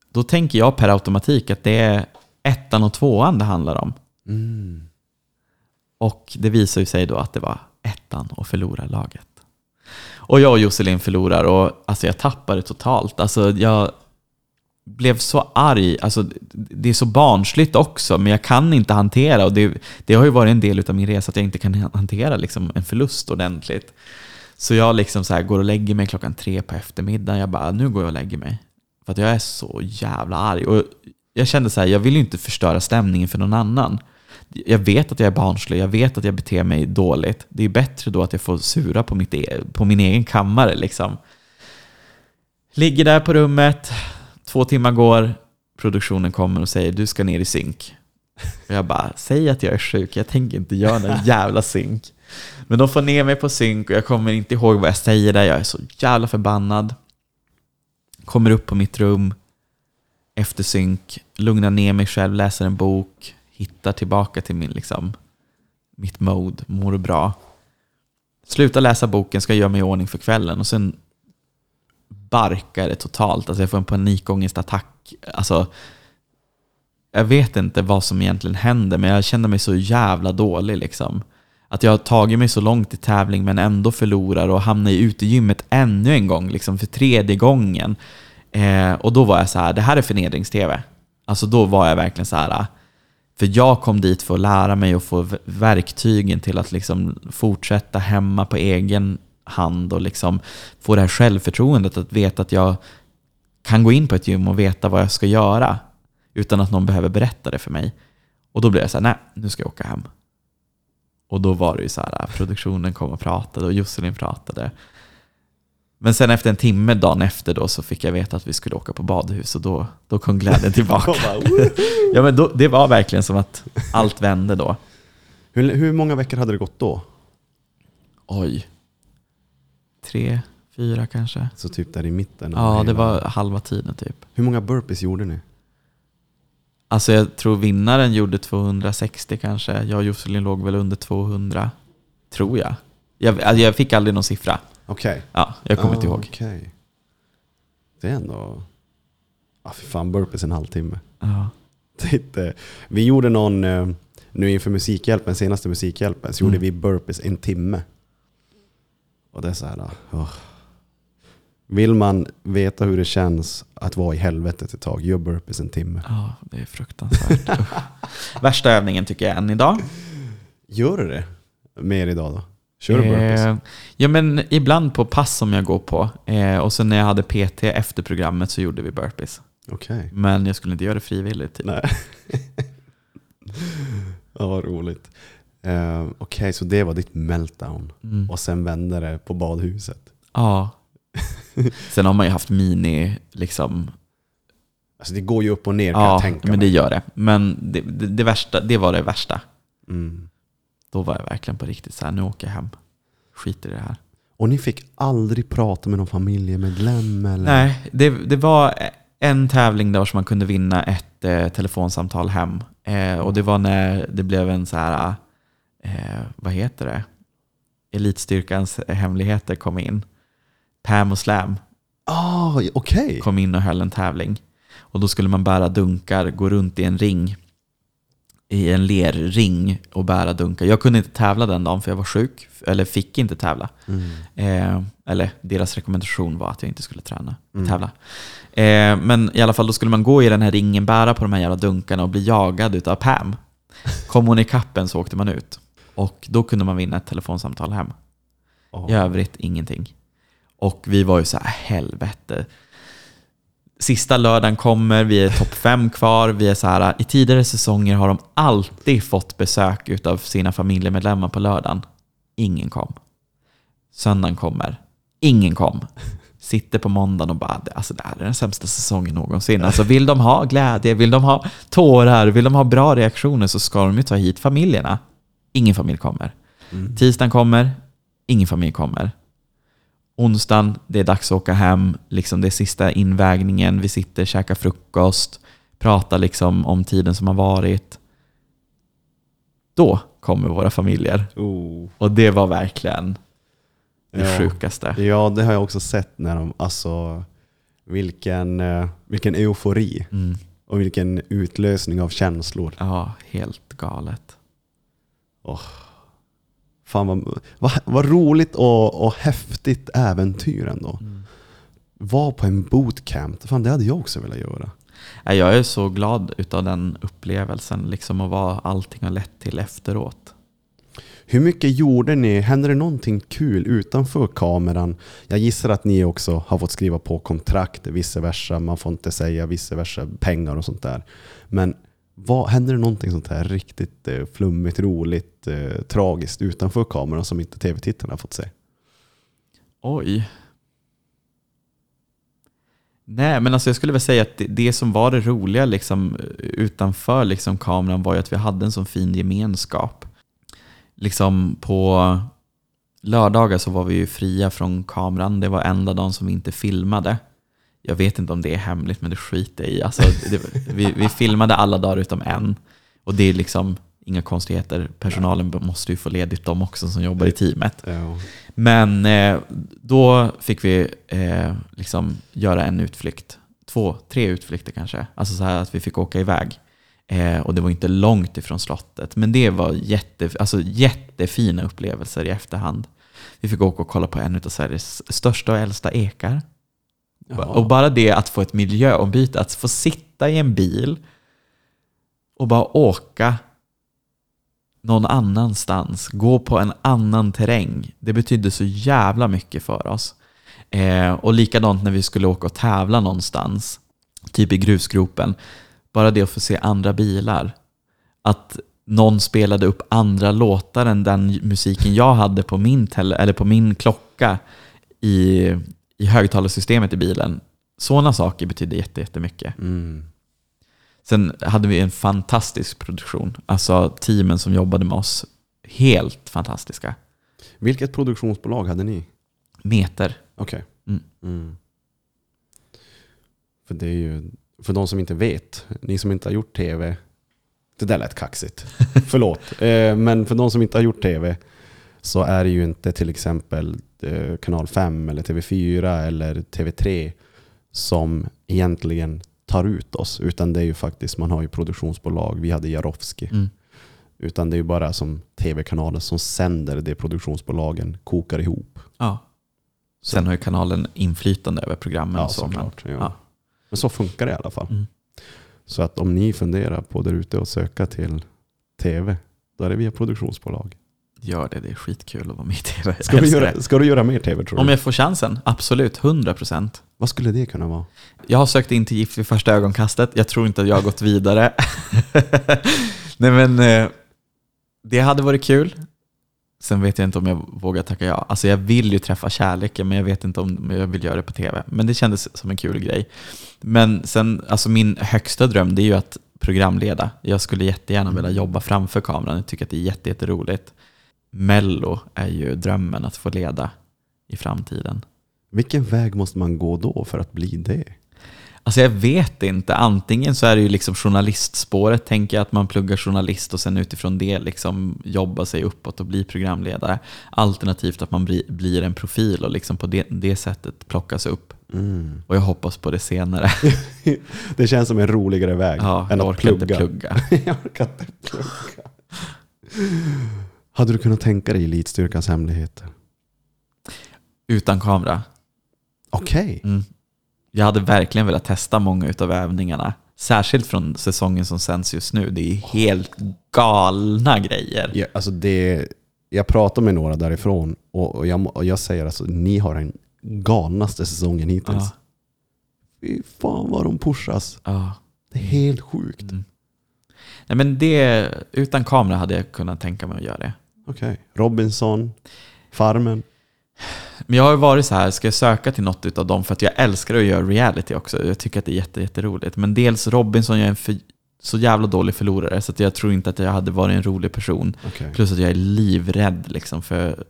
Speaker 4: då tänker jag per automatik att det är ettan och tvåan det handlar om.
Speaker 3: Mm.
Speaker 4: Och det visar ju sig då att det var ettan och förlorarlaget. Och jag och Josselin förlorar och alltså jag tappade totalt. Alltså jag blev så arg. Alltså det är så barnsligt också, men jag kan inte hantera. Och det, det har ju varit en del av min resa att jag inte kan hantera liksom en förlust ordentligt. Så jag liksom så här går och lägger mig klockan tre på eftermiddagen. Jag bara, nu går jag och lägger mig. För att jag är så jävla arg. Och jag kände så här, jag vill ju inte förstöra stämningen för någon annan. Jag vet att jag är barnslig, jag vet att jag beter mig dåligt. Det är bättre då att jag får sura på, mitt e på min egen kammare. Liksom. Ligger där på rummet, två timmar går, produktionen kommer och säger du ska ner i synk. Och jag bara, säg att jag är sjuk, jag tänker inte göra någon jävla synk. Men de får ner mig på synk och jag kommer inte ihåg vad jag säger där, jag är så jävla förbannad. Kommer upp på mitt rum efter synk, lugnar ner mig själv, läser en bok, hittar tillbaka till min, liksom, mitt mode, mår bra. Slutar läsa boken, ska göra mig i ordning för kvällen och sen barkar det totalt. Alltså jag får en panikångestattack. Alltså, jag vet inte vad som egentligen händer, men jag känner mig så jävla dålig. Liksom. Att jag har tagit mig så långt i tävling men ändå förlorar och hamnar i utegymmet ännu en gång, liksom för tredje gången. Eh, och då var jag så här, det här är förnedrings-tv. Alltså då var jag verkligen så här, ah, för jag kom dit för att lära mig och få verktygen till att liksom fortsätta hemma på egen hand och liksom få det här självförtroendet att veta att jag kan gå in på ett gym och veta vad jag ska göra utan att någon behöver berätta det för mig. Och då blev jag så här, nej, nu ska jag åka hem. Och då var det ju så här, produktionen kom och pratade och Josselin pratade. Men sen efter en timme dagen efter då så fick jag veta att vi skulle åka på badhus och då, då kom glädjen tillbaka. ja, men då, det var verkligen som att allt vände då.
Speaker 3: Hur, hur många veckor hade det gått då?
Speaker 4: Oj. Tre, fyra kanske.
Speaker 3: Så typ där i mitten?
Speaker 4: Ja, det var halva tiden typ.
Speaker 3: Hur många burpees gjorde ni?
Speaker 4: Alltså jag tror vinnaren gjorde 260 kanske. Jag och Josselin låg väl under 200. Tror jag. Jag, alltså jag fick aldrig någon siffra.
Speaker 3: Okej.
Speaker 4: Ja, jag kommer inte
Speaker 3: Ah,
Speaker 4: ihåg.
Speaker 3: Okej. Det är ändå... Ja, för fan, burpees en halvtimme.
Speaker 4: Ja.
Speaker 3: Inte... Vi gjorde någon, eh, nu inför Musikhjälpen, senaste Musikhjälpen, så gjorde
Speaker 4: Mm.
Speaker 3: vi burpees en timme. Och det är så här, åh. Vill man veta hur det känns att vara i helvetet ett tag, gör burpees en timme.
Speaker 4: ja, det är fruktansvärt. Värsta övningen tycker jag än idag.
Speaker 3: Gör du det mer idag då? Kör du burpees?
Speaker 4: Eh, ja, men ibland på pass som jag går på. Eh, och sen när jag hade PT efter programmet så gjorde vi burpees.
Speaker 3: Okej.
Speaker 4: Men jag skulle inte göra det frivilligt. Typ.
Speaker 3: Nej. ja, vad roligt. Eh, Okej, så det var ditt meltdown.
Speaker 4: Mm.
Speaker 3: Och sen vände det på badhuset.
Speaker 4: Ja. Sen har man ju haft mini, liksom,
Speaker 3: Alltså det går ju upp och ner kan
Speaker 4: ja,
Speaker 3: jag tänka
Speaker 4: men det
Speaker 3: mig.
Speaker 4: gör det. Men det, det, det, värsta, det var det värsta.
Speaker 3: Mm.
Speaker 4: Då var jag verkligen på riktigt så här, nu åker jag hem. Skiter i det här.
Speaker 3: Och ni fick aldrig prata med någon familjemedlem? Eller?
Speaker 4: Nej, det, det var en tävling där som man kunde vinna ett eh, telefonsamtal hem. Eh, och det var när det blev en så här, eh, vad heter det? Elitstyrkans hemligheter kom in. Pam och Slam
Speaker 3: Ah, Okej.
Speaker 4: kom in och höll en tävling. Och då skulle man bära dunkar, gå runt i en ring, i en lerring och bära dunkar. Jag kunde inte tävla den dagen för jag var sjuk, eller fick inte tävla.
Speaker 3: Mm.
Speaker 4: Eh, eller deras rekommendation var att jag inte skulle träna,
Speaker 3: Mm.
Speaker 4: tävla. Eh, men i alla fall, då skulle man gå i den här ringen, bära på de här jävla dunkarna och bli jagad utav Pam. Kom hon i kappen så åkte man ut. Och då kunde man vinna ett telefonsamtal hem.
Speaker 3: Ah.
Speaker 4: I övrigt ingenting. Och vi var ju så här, helvete. Sista lördagen kommer, vi är topp fem kvar. Vi är så här, I tidigare säsonger har de alltid fått besök av sina familjemedlemmar på lördagen. Ingen kom. Söndagen kommer. Ingen kom. Sitter på måndagen och bara, alltså det här är den sämsta säsongen någonsin. Alltså vill de ha glädje, vill de ha tårar, vill de ha bra reaktioner så ska de ju ta hit familjerna. Ingen familj kommer.
Speaker 3: Mm.
Speaker 4: Tisdagen kommer, ingen familj kommer. Onsdagen, det är dags att åka hem, liksom det är sista invägningen, vi sitter, käkar frukost, pratar liksom om tiden som har varit. Då kommer våra familjer.
Speaker 3: Oh.
Speaker 4: Och det var verkligen det
Speaker 3: Ja.
Speaker 4: sjukaste.
Speaker 3: Ja, det har jag också sett när de, alltså vilken, eh, vilken eufori
Speaker 4: Mm.
Speaker 3: och vilken utlösning av känslor.
Speaker 4: Ja, helt galet.
Speaker 3: Fan vad, vad, vad roligt och, och häftigt äventyr ändå.
Speaker 4: Mm.
Speaker 3: Var på en bootcamp, fan det hade jag också velat göra.
Speaker 4: Jag är så glad utav den upplevelsen liksom och vad allting har lett till efteråt.
Speaker 3: Hur mycket gjorde ni? Hände det någonting kul utanför kameran? Jag gissar att ni också har fått skriva på kontrakt, vice versa. Man får inte säga vice versa, pengar och sånt där. Men vad, händer det någonting sånt här riktigt eh, flummigt, roligt, eh, tragiskt utanför kameran som inte tv-tittarna har fått se?
Speaker 4: Oj. Nej, men alltså jag skulle väl säga att det, det som var det roliga liksom, eh, utanför liksom, kameran var ju att vi hade en sån fin gemenskap. Liksom på lördagar så var vi ju fria från kameran. Det var enda dagen som vi inte filmade. Jag vet inte om det är hemligt, men det skiter jag i. Alltså, det, vi, vi filmade alla dagar utom en. Och det är liksom inga konstigheter. Personalen måste ju få ledigt de också som jobbar i teamet.
Speaker 3: Ja.
Speaker 4: Men eh, då fick vi eh, liksom göra en utflykt. Två, tre utflykter kanske. Alltså så här att vi fick åka iväg. Eh, och det var inte långt ifrån slottet. Men det var jätte, alltså jättefina upplevelser i efterhand. Vi fick åka och kolla på en av Sveriges största och äldsta ekar.
Speaker 3: Jaha.
Speaker 4: Och bara det att få ett miljöombyte, att få sitta i en bil och bara åka någon annanstans, gå på en annan terräng. Det betydde så jävla mycket för oss. Eh, och likadant när vi skulle åka och tävla någonstans, typ i grusgropen. Bara det att få se andra bilar. Att någon spelade upp andra låtar än den musiken jag hade på min, tele, eller på min klocka i, i högtalarsystemet i bilen. Sådana saker betydde jätte- jättemycket.
Speaker 3: Mm.
Speaker 4: Sen hade vi en fantastisk produktion. Alltså teamen som jobbade med oss, helt fantastiska.
Speaker 3: Vilket produktionsbolag hade ni?
Speaker 4: Meter.
Speaker 3: Okej.
Speaker 4: Mm.
Speaker 3: Mm. För det är ju, för de som inte vet, ni som inte har gjort tv, det där lät kaxigt. Förlåt. Eh, men för de som inte har gjort tv så är det ju inte till exempel eh, kanal 5 eller TV4 eller TV3 som egentligen tar ut oss. Utan det är ju faktiskt, man har ju produktionsbolag. Vi hade Jarowski.
Speaker 4: Mm.
Speaker 3: Utan det är ju bara som tv-kanalen som sänder det produktionsbolagen kokar ihop.
Speaker 4: Ja. Sen har ju kanalen inflytande över programmen.
Speaker 3: Ja,
Speaker 4: så, men-
Speaker 3: såklart. Ja.
Speaker 4: ja.
Speaker 3: Men så funkar det i alla fall.
Speaker 4: Mm.
Speaker 3: Så att om ni funderar på där ute och söka till tv, då är det via produktionsbolag.
Speaker 4: Gör det, det är skitkul att vara med i tv.
Speaker 3: Ska, du göra, ska du göra mer tv tror du?
Speaker 4: Om jag får chansen, absolut, 100%.
Speaker 3: Vad skulle det kunna vara?
Speaker 4: Jag har sökt in till Gift vid första ögonkastet. Jag tror inte att jag har gått vidare. Nej men, eh, det hade varit kul. Sen vet jag inte om jag vågar tacka ja. Alltså jag vill ju träffa kärleken men jag vet inte om jag vill göra det på tv. Men det kändes som en kul grej. Men sen, alltså min högsta dröm det är ju att programleda. Jag skulle jättegärna vilja jobba framför kameran. Jag tycker att det är jätte, jätteroligt. Mello är ju drömmen att få leda i framtiden.
Speaker 3: Vilken väg måste man gå då för att bli det?
Speaker 4: Alltså jag vet inte. Antingen så är det ju liksom journalistspåret, tänker jag att man pluggar journalist och sen utifrån det liksom jobbar sig uppåt och blir programledare. Alternativt att man bli- blir en profil och liksom på det, det sättet plockas upp.
Speaker 3: Mm.
Speaker 4: Och jag hoppas på det senare.
Speaker 3: Det känns som en roligare väg
Speaker 4: Ja,
Speaker 3: än
Speaker 4: jag
Speaker 3: att
Speaker 4: orkar
Speaker 3: plugga.
Speaker 4: inte plugga.
Speaker 3: jag orkar inte plugga. Hade du kunnat tänka dig Elitstyrkans hemligheter?
Speaker 4: Utan kamera.
Speaker 3: Okej.
Speaker 4: Mm. Jag hade verkligen velat testa många av övningarna. Särskilt från säsongen som sänds just nu. Det är helt galna grejer.
Speaker 3: Ja, alltså det, jag pratar med några därifrån och, jag, och jag säger alltså ni har den galnaste säsongen hittills.
Speaker 4: Ja.
Speaker 3: Fy fan vad de pushas.
Speaker 4: Ja.
Speaker 3: Det är helt sjukt.
Speaker 4: Mm. Nej, men det, utan kamera hade jag kunnat tänka mig att göra det.
Speaker 3: Okej. Robinson, Farmen.
Speaker 4: Men jag har varit så här, ska jag söka till något av dem för att jag älskar att göra reality också. Jag tycker att det är jätte, jätteroligt. Men dels Robinson, jag är en för, så jävla dålig förlorare så att jag tror inte att jag hade varit en rolig person.
Speaker 3: Okej.
Speaker 4: Plus att jag är livrädd liksom för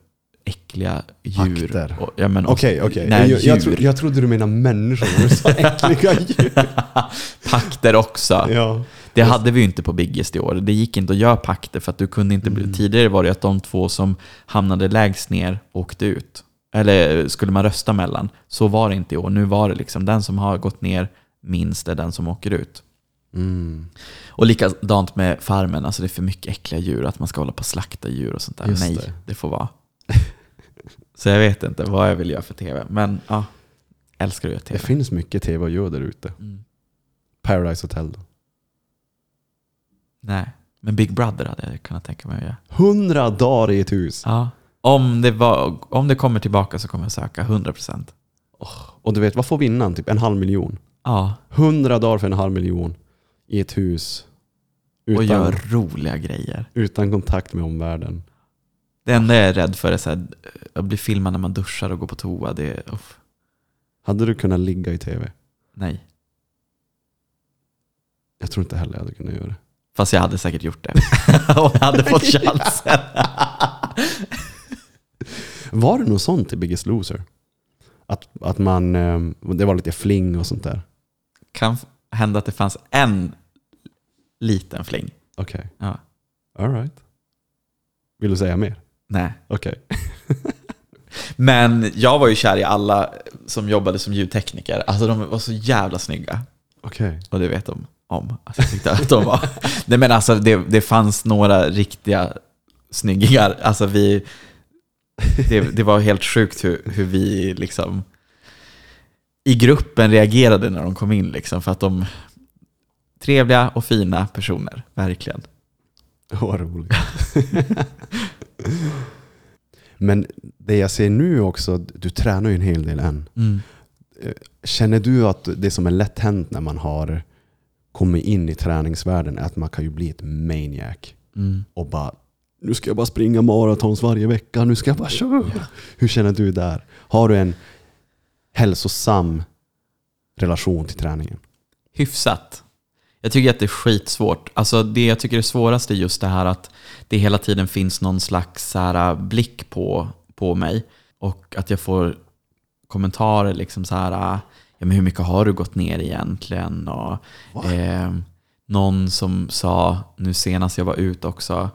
Speaker 4: äckliga djur.
Speaker 3: Akter.
Speaker 4: Och, ja, men,
Speaker 3: Okej, okej.
Speaker 4: Nej,
Speaker 3: Jag, jag, tro, jag trodde du menade människor när du sa äckliga djur.
Speaker 4: Pakter också.
Speaker 3: Ja.
Speaker 4: Det hade vi ju inte på Biggest i år. Det gick inte att göra pakter för att du kunde inte bli...
Speaker 3: Mm.
Speaker 4: Tidigare var det att de två som hamnade lägst ner åkte ut. Eller skulle man rösta mellan. Så var det inte i år. Nu var det liksom den som har gått ner minst är den som åker ut.
Speaker 3: Mm.
Speaker 4: Och likadant med farmen, alltså det är för mycket äckliga djur, att man ska hålla på och slakta djur och sånt där.
Speaker 3: Just
Speaker 4: Nej,
Speaker 3: det.
Speaker 4: det. får vara. Så jag vet inte vad jag vill göra för tv. Men ja, älskar att göra
Speaker 3: Det
Speaker 4: tv.
Speaker 3: finns mycket tv att göra där ute.
Speaker 4: Mm.
Speaker 3: Paradise Hotel då?
Speaker 4: Nej. Men Big Brother hade jag kunnat tänka mig att göra.
Speaker 3: 100 dagar i ett hus.
Speaker 4: Ja. Om det, var, om det kommer tillbaka så kommer jag söka 100%.
Speaker 3: Och du vet, vad får vinnaren? Typ en halv miljon.
Speaker 4: Ja,
Speaker 3: 100 dagar för en halv miljon i ett hus.
Speaker 4: och
Speaker 3: Utan,
Speaker 4: gör roliga grejer.
Speaker 3: utan kontakt med omvärlden.
Speaker 4: Det enda jag är rädd för är så här, att bli filmad när man duschar och går på toa. Det är, uff,
Speaker 3: Hade du kunnat ligga i tv?
Speaker 4: nej.
Speaker 3: Jag tror inte heller jag hade kunnat göra det.
Speaker 4: Fast jag hade säkert gjort det. Om jag hade fått chansen.
Speaker 3: Var det något sånt i Biggest Loser? Att, att man, eh, det var lite fling och sånt där?
Speaker 4: Kan hända att det fanns en liten fling.
Speaker 3: Okej,
Speaker 4: Ja.
Speaker 3: alright. Vill du säga mer?
Speaker 4: Nej.
Speaker 3: Okej.
Speaker 4: Men jag var ju kär i alla som jobbade som ljudtekniker. Alltså de var så jävla snygga.
Speaker 3: Okej.
Speaker 4: Och det vet de om. Att jag tyckte att de var. Nej men alltså det, det fanns några riktiga snyggingar. Alltså vi... Det, det var helt sjukt hur, hur vi liksom i gruppen reagerade när de kom in liksom. För att de... Trevliga och fina personer, verkligen.
Speaker 3: Vad roligt. Men det jag ser nu också, du tränar ju en hel del än. Känner du att det som är lätt hänt när man har kommit in i träningsvärlden är att man kan ju bli ett maniac.
Speaker 4: Mm.
Speaker 3: Och bara, nu ska jag bara springa maratons varje vecka, nu ska jag bara köra. Hur känner du där? Har du en hälsosam relation till träningen?
Speaker 4: Hyfsat. Jag tycker att det är skitsvårt. Alltså det jag tycker är svårast är just det här att det hela tiden finns någon slags här blick på, på mig. Och att jag får kommentarer liksom så här, ja men hur mycket har du gått ner egentligen? Och, eh, någon som sa, nu senast jag var ute också,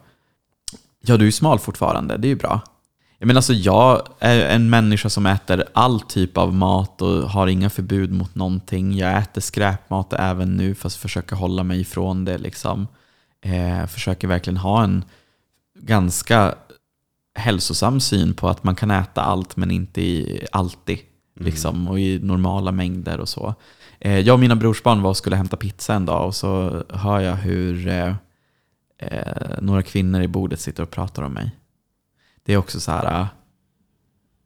Speaker 4: ja du är smal fortfarande, det är ju bra. Jag menar alltså jag är en människa som äter all typ av mat och har inga förbud mot någonting. Jag äter skräpmat även nu fast försöker hålla mig ifrån det. Liksom. Eh, försöker verkligen ha en ganska hälsosam syn på att man kan äta allt men inte i, alltid. Liksom, och i normala mängder och så. Eh, jag och mina brorsbarn var och skulle hämta pizza en dag och så hör jag hur eh, eh, några kvinnor i bordet sitter och pratar om mig. Det är också så här äh,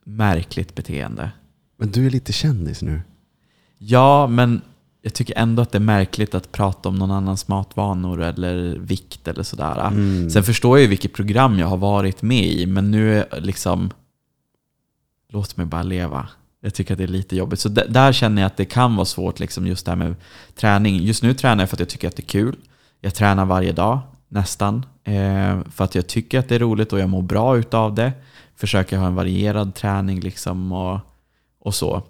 Speaker 4: märkligt beteende.
Speaker 3: Men du är lite kändis nu.
Speaker 4: Ja, men jag tycker ändå att det är märkligt att prata om någon annans matvanor eller vikt eller sådär.
Speaker 3: Mm.
Speaker 4: Sen förstår jag ju vilket program jag har varit med i, men nu är liksom... Låt mig bara leva. Jag tycker att det är lite jobbigt. Så där känner jag att det kan vara svårt, liksom just det här med träning. Just nu tränar jag för att jag tycker att det är kul. Jag tränar varje dag, nästan. Eh, för att jag tycker att det är roligt och jag mår bra utav det. Försöker ha en varierad träning liksom och, och så.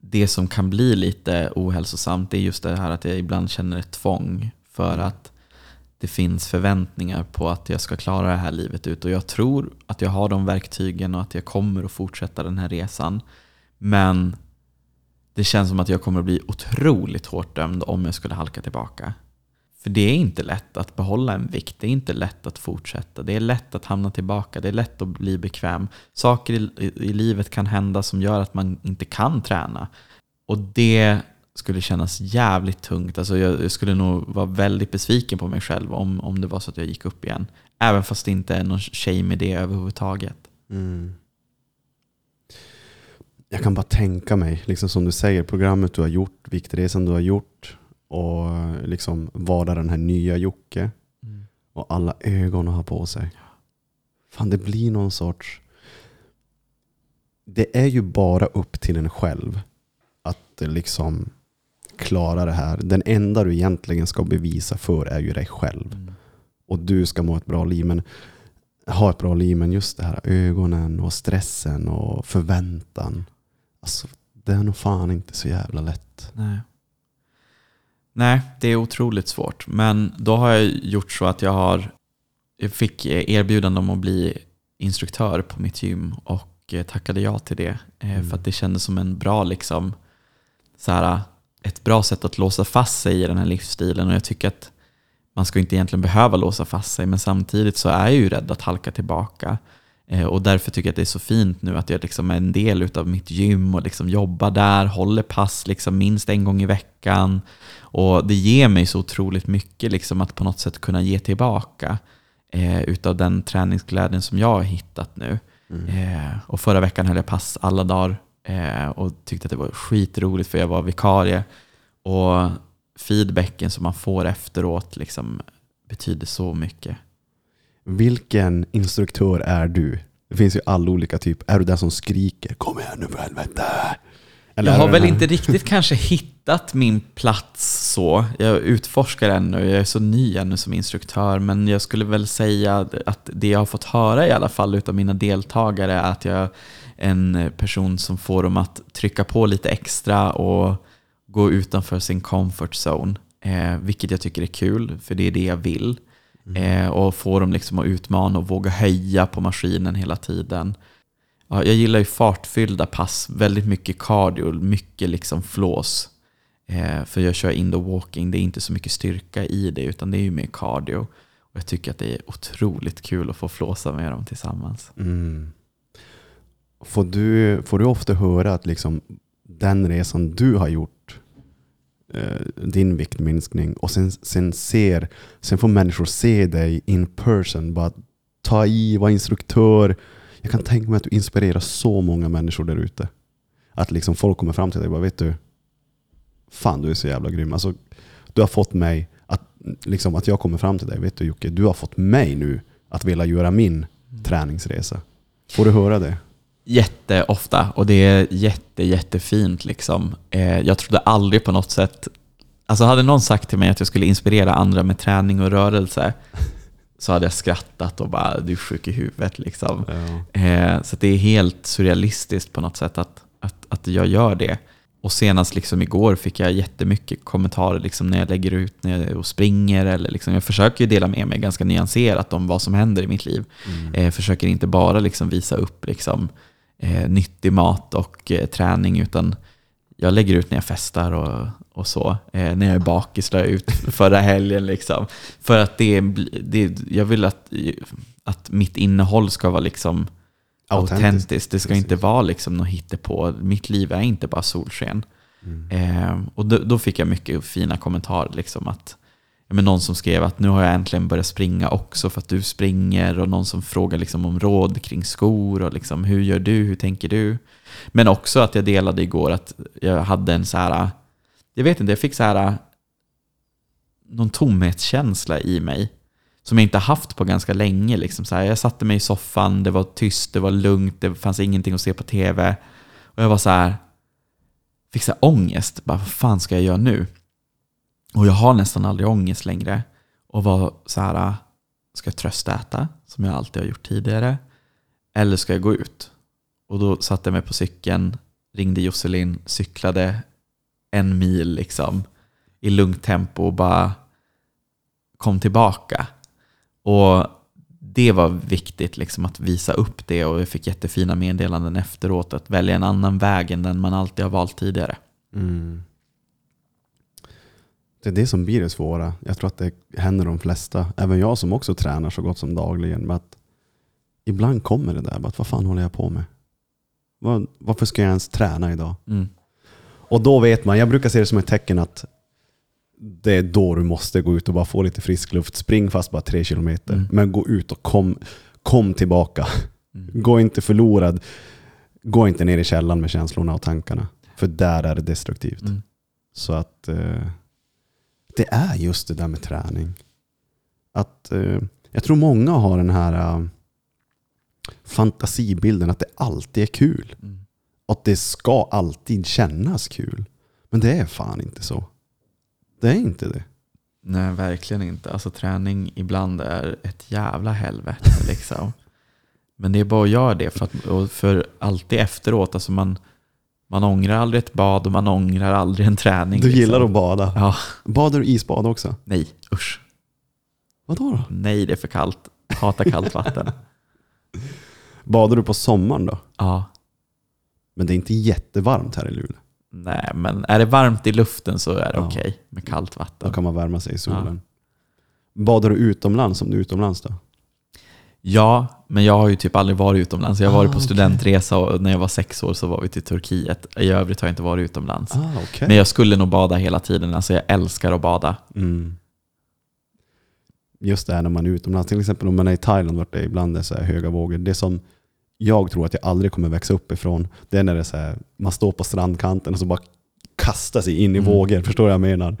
Speaker 4: Det som kan bli lite ohälsosamt det är just det här att jag ibland känner ett tvång för att det finns förväntningar på att jag ska klara det här livet ut. Och jag tror att jag har de verktygen och att jag kommer att fortsätta den här resan. Men det känns som att jag kommer att bli otroligt hårt dömd om jag skulle halka tillbaka. För det är inte lätt att behålla en vikt, det är inte lätt att fortsätta. Det är lätt att hamna tillbaka, det är lätt att bli bekväm. Saker i, i, livet kan hända som gör att man inte kan träna. Och det skulle kännas jävligt tungt. Alltså jag, jag skulle nog vara väldigt besviken på mig själv om, om det var så att jag gick upp igen. Även fast det inte är någon shame i det överhuvudtaget.
Speaker 3: Mm. Jag kan bara tänka mig, liksom som du säger, programmet du har gjort, viktresan du har gjort och liksom vara den här nya Jocke och alla ögon har på sig. Fan, det blir någon sorts... Det är ju bara upp till en själv att liksom klara det här. Den enda du egentligen ska bevisa för är ju dig själv. Och du ska må ett bra liv. Men ha ett bra liv, men just det här ögonen och stressen och förväntan. Alltså, det är nog fan inte så jävla lätt.
Speaker 4: Nej. Nej, det är otroligt svårt. Men då har jag gjort så att jag har jag fick erbjudande om att bli instruktör på mitt gym och eh, tackade ja till det. eh, För att det kändes som en bra, liksom, så här, ett bra sätt att låsa fast sig i den här livsstilen. Och jag tycker att man ska inte egentligen behöva låsa fast sig, men samtidigt så är jag ju rädd att halka tillbaka. Eh, och därför tycker jag att det är så fint nu att jag liksom är en del av mitt gym och liksom jobbar där, håller pass liksom minst en gång i veckan. Och det ger mig så otroligt mycket liksom att på något sätt kunna ge tillbaka eh, utav den träningsglädjen som jag har hittat nu. Eh, och förra veckan höll jag pass alla dagar eh, och tyckte att det var skitroligt för jag var vikarie. Och feedbacken som man får efteråt liksom betyder så mycket.
Speaker 3: Vilken instruktör är du? Det finns ju alla olika typer. Är du den som skriker “Kom igen nu för helvete”? Eller
Speaker 4: Jag har väl inte riktigt kanske hittat min plats så. Jag utforskar ännu, jag är så ny ännu som instruktör, men jag skulle väl säga att det jag har fått höra i alla fall utav mina deltagare är att jag är en person som får dem att trycka på lite extra och gå utanför sin comfort zone. Eh, vilket jag tycker är kul, för det är det jag vill. Eh, och få dem liksom att utmana och våga höja på maskinen hela tiden. Ja, jag gillar ju fartfyllda pass, väldigt mycket cardio, mycket liksom flås. Eh, för jag kör indoor walking, det är inte så mycket styrka i det utan det är ju mer cardio. Och jag tycker att det är otroligt kul att få flåsa med dem tillsammans.
Speaker 3: Mm. Får, du, får du ofta höra att liksom den resan du har gjort, din viktminskning, och sen, sen, ser, sen får människor se dig in person, bara ta i, vara instruktör. Jag kan tänka mig att du inspirerar så många människor där ute. Att liksom folk kommer fram till dig och bara, vet du, fan du är så jävla grym. Alltså, du har fått mig, att, liksom, att jag kommer fram till dig, vet du Jocke, du har fått mig nu att vilja göra min träningsresa. Får du höra det?
Speaker 4: Jätteofta och det är jätte, jättefint liksom. Eh, jag trodde aldrig på något sätt, alltså hade någon sagt till mig att jag skulle inspirera andra med träning och rörelse så hade jag skrattat och bara du är sjuk i huvudet liksom. Eh, så det är helt surrealistiskt på något sätt att, att, att jag gör det. Och senast liksom igår fick jag jättemycket kommentarer liksom när jag lägger ut när jag och springer. Eller liksom, jag försöker ju dela med mig ganska nyanserat om vad som händer i mitt liv. Eh, försöker inte bara liksom visa upp liksom, eh, nyttig mat och eh, träning utan jag lägger ut när jag festar och, och så. Eh, när jag är bakis la jag ut förra helgen. Liksom. För att det, det, jag vill att, att mitt innehåll ska vara liksom
Speaker 3: Autentiskt.
Speaker 4: autentiskt. Det ska
Speaker 3: Precis.
Speaker 4: inte vara liksom något hittepå. Mitt liv är inte bara solsken.
Speaker 3: Mm.
Speaker 4: Eh, och då, då fick jag mycket fina kommentarer. Liksom att, men någon som skrev att nu har jag äntligen börjat springa också för att du springer. Och någon som frågar liksom om råd kring skor och liksom, hur gör du, hur tänker du? Men också att jag delade igår att jag hade en så här, jag vet inte, jag fick så här någon tomhetskänsla i mig som jag inte haft på ganska länge. Liksom så här, jag satte mig i soffan, det var tyst, det var lugnt, det fanns ingenting att se på tv. Och jag var så här, fick så här ångest. Bara, vad fan ska jag göra nu? Och jag har nästan aldrig ångest längre. Och var så här, äh, ska jag tröstäta som jag alltid har gjort tidigare? Eller ska jag gå ut? Och då satte jag mig på cykeln, ringde Josselin, cyklade en mil liksom i lugnt tempo och bara kom tillbaka. Och det var viktigt liksom att visa upp det och jag fick jättefina meddelanden efteråt att välja en annan väg än den man alltid har valt tidigare.
Speaker 3: Mm. Det är det som blir det svåra. Jag tror att det händer de flesta. Även jag som också tränar så gott som dagligen. Men att ibland kommer det där. Bara, vad fan håller jag på med? Vad, varför ska jag ens träna idag?
Speaker 4: Mm.
Speaker 3: Och då vet man, jag brukar se det som ett tecken att det är då du måste gå ut och bara få lite frisk luft. Spring fast bara tre kilometer.
Speaker 4: Mm.
Speaker 3: Men gå ut och kom, kom tillbaka.
Speaker 4: Mm.
Speaker 3: Gå inte förlorad. Gå inte ner i källan med känslorna och tankarna. För där är det destruktivt.
Speaker 4: Mm.
Speaker 3: Så att eh, det är just det där med träning. Att, eh, jag tror många har den här eh, fantasibilden att det alltid är kul.
Speaker 4: Mm.
Speaker 3: Att det ska alltid kännas kul. Men det är fan inte så. Det är inte det.
Speaker 4: Nej, verkligen inte. Alltså träning ibland är ett jävla helvete liksom. Men det är bara att göra det för, att, för alltid efteråt. Alltså man, man ångrar aldrig ett bad och man ångrar aldrig en träning.
Speaker 3: Du
Speaker 4: liksom.
Speaker 3: gillar att bada.
Speaker 4: Ja,
Speaker 3: Badar du isbad också?
Speaker 4: nej, usch.
Speaker 3: Vadå då?
Speaker 4: Nej, det är för kallt. Hatar kallt vatten.
Speaker 3: Badar du på sommaren då?
Speaker 4: Ja,
Speaker 3: Men det är inte jättevarmt här i Luleå.
Speaker 4: nej, men är det varmt i luften så är det
Speaker 3: Ja.
Speaker 4: okej med kallt
Speaker 3: Då
Speaker 4: vatten.
Speaker 3: kan man värma sig i solen. Badar du utomlands om du är utomlands då?
Speaker 4: Ja, men jag har ju typ aldrig varit utomlands. Jag har varit
Speaker 3: Ah,
Speaker 4: på
Speaker 3: okej.
Speaker 4: studentresa och när jag var sex år så var vi till Turkiet. I övrigt har jag inte varit utomlands.
Speaker 3: Ah, okej.
Speaker 4: Men jag skulle nog bada hela tiden. Alltså jag älskar att bada.
Speaker 3: Mm. Just det här när man är utomlands, till exempel om man är i Thailand vart det ibland är så här höga vågor. Det som jag tror att jag aldrig kommer växa upp ifrån, det är när det är så här, man står på strandkanten och så bara kastar sig in i
Speaker 4: Mm.
Speaker 3: vågor. Förstår du vad jag menar?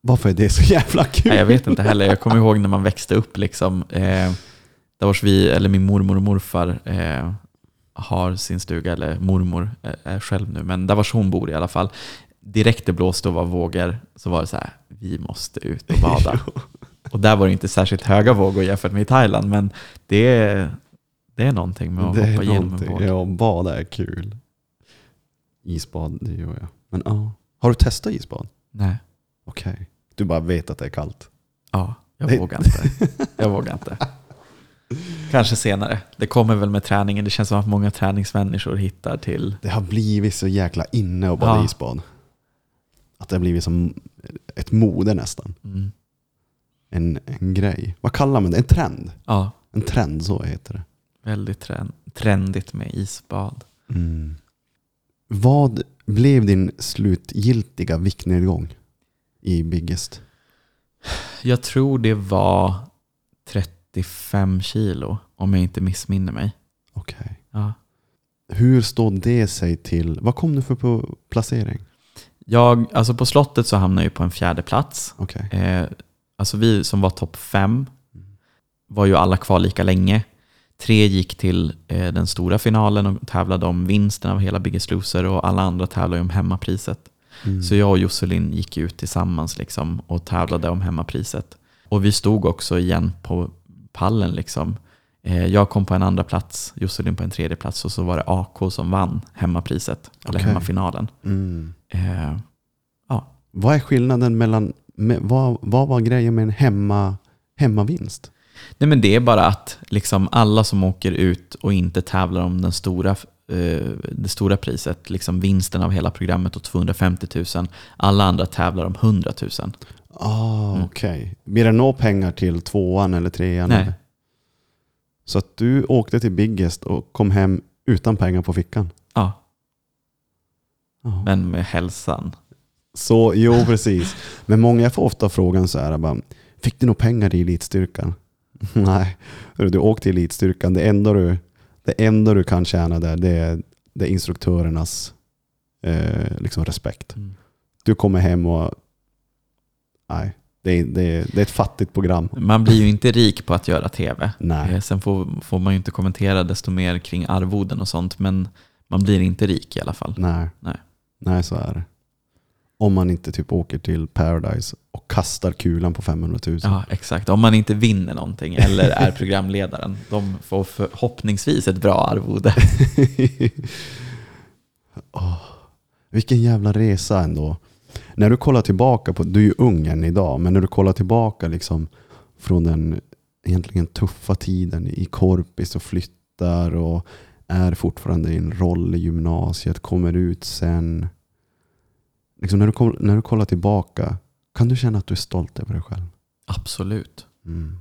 Speaker 3: Varför är det så jävla kul?
Speaker 4: Nej, jag vet inte heller. Jag kommer ihåg när man växte upp. Liksom, eh, där vars vi, eller min mormor och morfar eh, har sin stuga, eller mormor är, är själv nu, men där vars hon bor i alla fall. Direkt det blåste och var vågor så var det så här, vi måste ut och bada. och där var det inte särskilt höga vågor jämfört med i Thailand, men det är, det är någonting med att
Speaker 3: det
Speaker 4: hoppa
Speaker 3: är
Speaker 4: igenom en våg.
Speaker 3: Ja, bada är kul. Isbad, det gör jag. Men ja, har du testat isbad?
Speaker 4: Nej,
Speaker 3: Okej. Du bara vet att det är kallt.
Speaker 4: ja, jag
Speaker 3: Det-
Speaker 4: vågar inte. Jag vågar inte. Kanske senare. Det kommer väl med träningen. Det känns som att många träningsmänniskor hittar till
Speaker 3: Det har blivit så jäkla inne att bada
Speaker 4: Ja.
Speaker 3: isbad. Att det har blivit som ett mode nästan.
Speaker 4: Mm.
Speaker 3: En, en grej. Vad kallar man det? En trend?
Speaker 4: Ja,
Speaker 3: En trend, så heter det.
Speaker 4: väldigt trend, trendigt med isbad.
Speaker 3: Vad blev din slutgiltiga viktnedgång i Biggest?
Speaker 4: Jag tror det var 35 kilo, om jag inte missminner mig.
Speaker 3: Okej.
Speaker 4: Ja.
Speaker 3: Hur står det sig till, vad kom du för på placering?
Speaker 4: Jag, alltså på slottet så hamnade jag på en fjärde plats.
Speaker 3: Okej.
Speaker 4: Eh, alltså vi som var topp fem var ju alla kvar lika länge. Tre gick till eh, den stora finalen och tävlade om vinsten av hela Biggest Loser och alla andra tävlade om hemmapriset.
Speaker 3: Mm.
Speaker 4: Så jag och Josselin gick ut tillsammans liksom och tävlade om hemmapriset. Och vi stod också igen på pallen. Liksom. Eh, Jag kom på en andra plats, Josselin på en tredje plats och så var det AK som vann hemmapriset, eller
Speaker 3: Okej.
Speaker 4: hemmafinalen.
Speaker 3: Mm.
Speaker 4: Eh, Ja,
Speaker 3: Vad är skillnaden mellan, med, vad, vad var grejen med en hemma, hemmavinst?
Speaker 4: Nej, men det är bara att liksom alla som åker ut och inte tävlar om den stora, eh, det stora priset, liksom vinsten av hela programmet och 250 000, alla andra tävlar om 100 000.
Speaker 3: Ah,
Speaker 4: Mm.
Speaker 3: okej. Blir det nå pengar till tvåan eller trean?
Speaker 4: Nej.
Speaker 3: eller? Så att du åkte till Biggest och kom hem utan pengar på fickan?
Speaker 4: Ja,
Speaker 3: Ja.
Speaker 4: men med hälsan.
Speaker 3: Så, jo precis. Men många får ofta frågan så här, bara, fick du några pengar i elitstyrkan? Nej, du åkte i elitstyrkan. Det enda du, det enda du kan tjäna där, det är, det är instruktörernas eh, liksom respekt.
Speaker 4: Mm.
Speaker 3: Du kommer hem och, nej, det är, det, är, det är ett fattigt program.
Speaker 4: Man blir ju inte rik på att göra tv.
Speaker 3: Nej.
Speaker 4: Eh, Sen får, får man ju inte kommentera desto mer kring arvoden och sånt, men man blir inte rik i alla fall.
Speaker 3: Nej.
Speaker 4: Nej.
Speaker 3: Nej, så är det. Om man inte typ åker till Paradise och kastar kulan på 500 000.
Speaker 4: Ja, exakt. Om man inte vinner någonting eller är programledaren. De får förhoppningsvis ett bra arvode.
Speaker 3: Åh, vilken jävla resa ändå. När du kollar tillbaka på, du är ju ung än idag, men när du kollar tillbaka liksom från den egentligen tuffa tiden i korpis och flyttar och är fortfarande i en roll i gymnasiet, kommer ut sen. Liksom när, du, när du kollar tillbaka, kan du känna att du är stolt över dig själv?
Speaker 4: Absolut.
Speaker 3: Mm.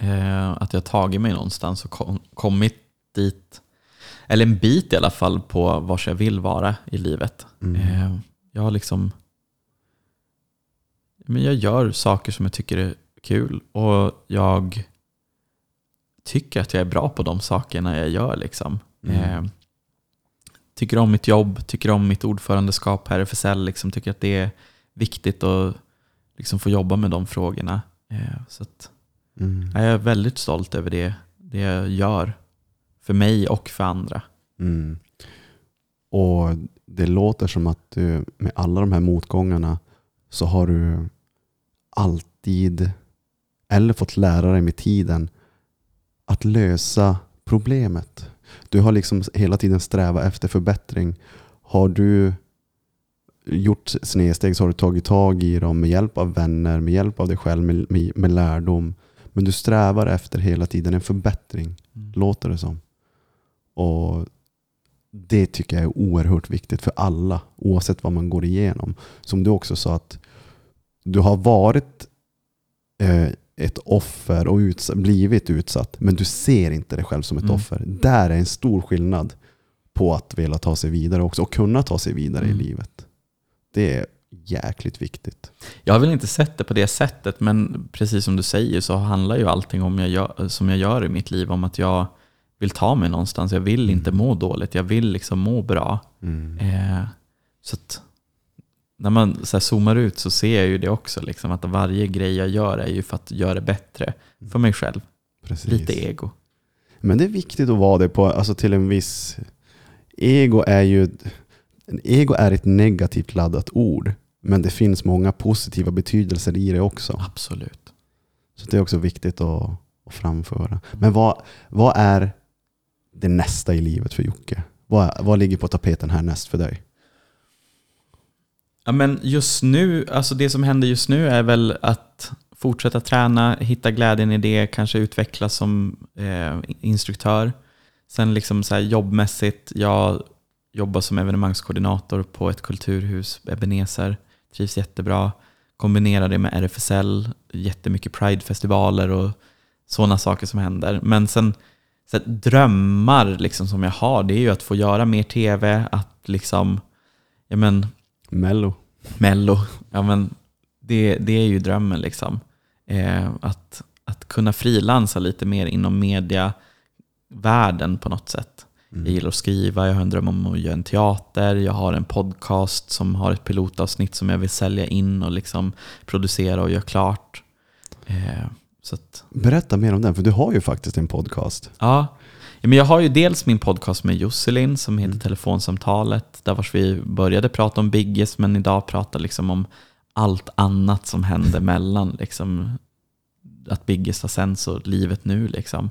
Speaker 4: Eh, att jag tagit mig någonstans och kom, kommit dit, eller en bit i alla fall på vars jag vill vara i livet.
Speaker 3: Mm.
Speaker 4: Eh, jag har liksom, men jag gör saker som jag tycker är kul och jag tycker att jag är bra på de sakerna jag gör. Liksom.
Speaker 3: Mm.
Speaker 4: Eh, tycker om mitt jobb, tycker om mitt ordförandeskap här i FSL, liksom, tycker att det är viktigt att liksom, få jobba med de frågorna. Eh, så att,
Speaker 3: Mm.
Speaker 4: jag är väldigt stolt över det, det jag gör. För mig och för andra.
Speaker 3: Mm. Och det låter som att du med alla de här motgångarna så har du alltid, eller fått lära dig med tiden, att lösa problemet. Du har liksom hela tiden strävat efter förbättring. Har du gjort snedsteg så har du tagit tag i dem med hjälp av vänner, med hjälp av dig själv, med, med, med lärdom. Men du strävar efter hela tiden en förbättring,
Speaker 4: Mm.
Speaker 3: låter det som. Och det tycker jag är oerhört viktigt för alla, oavsett vad man går igenom. Som du också sa att du har varit eh, ett offer och utsatt, blivit utsatt, men du ser inte dig själv som ett
Speaker 4: Mm.
Speaker 3: offer. Där är en stor skillnad på att vilja ta sig vidare också och kunna ta sig vidare
Speaker 4: Mm.
Speaker 3: i livet. Det är jäkligt viktigt.
Speaker 4: Jag har väl inte sett det på det sättet, men precis som du säger så handlar ju allting om jag gör, som jag gör i mitt liv om att jag vill ta mig någonstans. Jag vill inte må dåligt, jag vill liksom må bra. Eh, så att när man så zoomar ut så ser jag ju det också, liksom, att varje grej jag gör är ju för att göra det bättre för mig själv.
Speaker 3: Precis.
Speaker 4: Lite ego.
Speaker 3: Men det är viktigt att vara det på, alltså till en viss... Ego är ju ego är ett negativt laddat ord, men det finns många positiva betydelser i det också.
Speaker 4: Absolut.
Speaker 3: Så det är också viktigt att, att framföra. Men vad, vad är det nästa i livet för Jocke? Vad, vad ligger på tapeten härnäst för dig?
Speaker 4: Ja, men just nu, alltså det som händer just nu är väl att fortsätta träna, hitta glädjen i det, kanske utvecklas som eh, instruktör. Sen liksom så här jobbmässigt, jag jobbar som evenemangskoordinator på ett kulturhus, Ebenezer, trivs jättebra. Kombinerar det med RFSL, jättemycket Pride-festivaler och sådana saker som händer. Men sen så här, drömmar liksom som jag har, det är ju att få göra mer tv, att liksom, ja men,
Speaker 3: Mello.
Speaker 4: Mello, ja men det, det är ju drömmen liksom. Eh, att, att kunna frilansa lite mer inom mediavärlden på något sätt. Jag gillar att skriva, jag har en dröm om att göra en teater, jag har en podcast som har ett pilotavsnitt som jag vill sälja in och liksom producera och göra klart. Eh, att,
Speaker 3: Berätta mer om den, för du har ju faktiskt en podcast.
Speaker 4: Ja, Ja, men jag har ju dels min podcast med Josselin som heter Telefonsamtalet, där vars vi började prata om Biggest, men idag pratar liksom om allt annat som händer mellan liksom, att Biggest har sänds och livet nu. Liksom.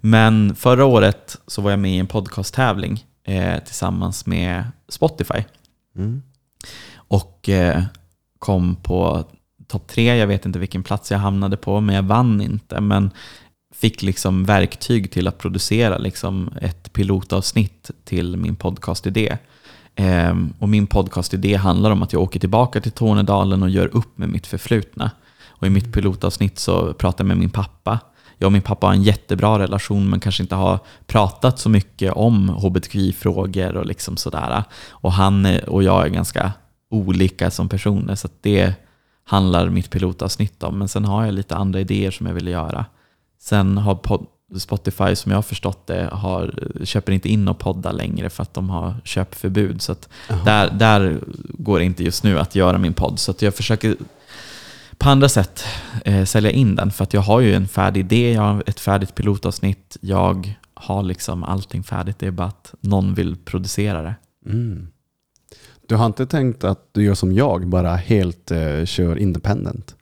Speaker 4: Men förra året så var jag med i en podcasttävling eh, tillsammans med Spotify
Speaker 3: Mm.
Speaker 4: och eh, kom på topp tre. Jag vet inte vilken plats jag hamnade på, men jag vann inte. Men fick liksom verktyg till att producera liksom ett pilotavsnitt till min podcastidé. Ehm, och min podcastidé handlar om att jag åker tillbaka till Tornedalen och gör upp med mitt förflutna. Och i mitt pilotavsnitt så pratar jag med min pappa. Jag och min pappa har en jättebra relation men kanske inte har pratat så mycket om hbtqi-frågor och liksom sådär. Och han och jag är ganska olika som personer så det handlar mitt pilotavsnitt om. Men sen har jag lite andra idéer som jag vill göra. Sen har pod- Spotify, som jag har förstått det, har, köper inte in och podda längre för att de har köpförbud. Så där, där går det inte just nu att göra min podd. Så jag försöker på andra sätt eh, sälja in den. För att jag har ju en färdig idé, jag har ett färdigt pilotavsnitt. Jag har liksom allting färdigt. Det är bara att någon vill producera det.
Speaker 3: Mm. Du har inte tänkt att du gör som jag, bara helt eh, kör independent?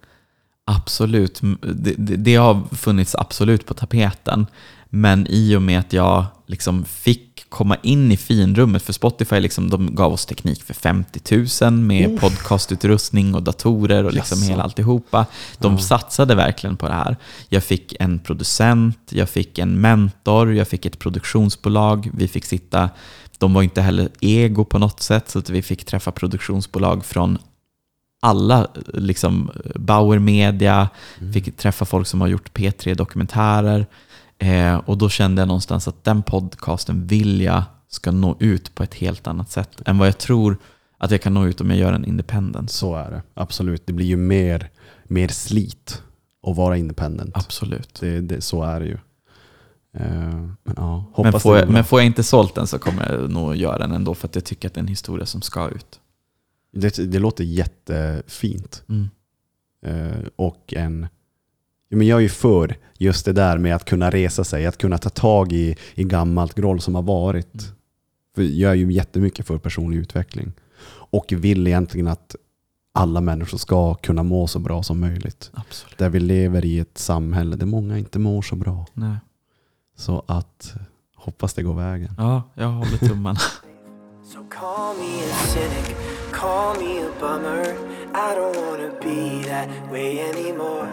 Speaker 4: Absolut, det, det, har funnits absolut på tapeten. Men i och med att jag liksom fick komma in i finrummet, för Spotify liksom, de gav oss teknik för 50 000 med podcastutrustning och datorer och liksom hela alltihopa. De satsade verkligen på det här. Jag fick en producent, jag fick en mentor, jag fick ett produktionsbolag. Vi fick sitta, de var inte heller ego på något sätt, så att vi fick träffa produktionsbolag från alla, liksom Bauer Media, fick träffa folk som har gjort P3-dokumentärer. Eh, och då kände jag någonstans att den podcasten vill jag ska nå ut på ett helt annat sätt än vad jag tror att jag kan nå ut om jag gör en independent.
Speaker 3: Så är det, absolut. Det blir ju mer, mer slit att vara independent.
Speaker 4: Absolut.
Speaker 3: Det, det, så är det ju. Eh, men ja,
Speaker 4: Men får, jag, men får jag inte sålt den så kommer jag nog göra den ändå för att jag tycker att det är en historia som ska ut.
Speaker 3: Det, det låter jättefint.
Speaker 4: Mm.
Speaker 3: Eh, och en... Men jag är ju för just det där med att kunna resa sig, att kunna ta tag i, i gammalt groll som har varit.
Speaker 4: Mm.
Speaker 3: För jag är ju jättemycket för personlig utveckling. Och vill egentligen att alla människor ska kunna må så bra som möjligt.
Speaker 4: Absolut.
Speaker 3: Där vi lever i ett samhälle där många inte mår så bra.
Speaker 4: Nej.
Speaker 3: Så att hoppas det går vägen.
Speaker 4: Ja, jag håller tummarna.
Speaker 1: Call me a bummer. I don't wanna be that way anymore.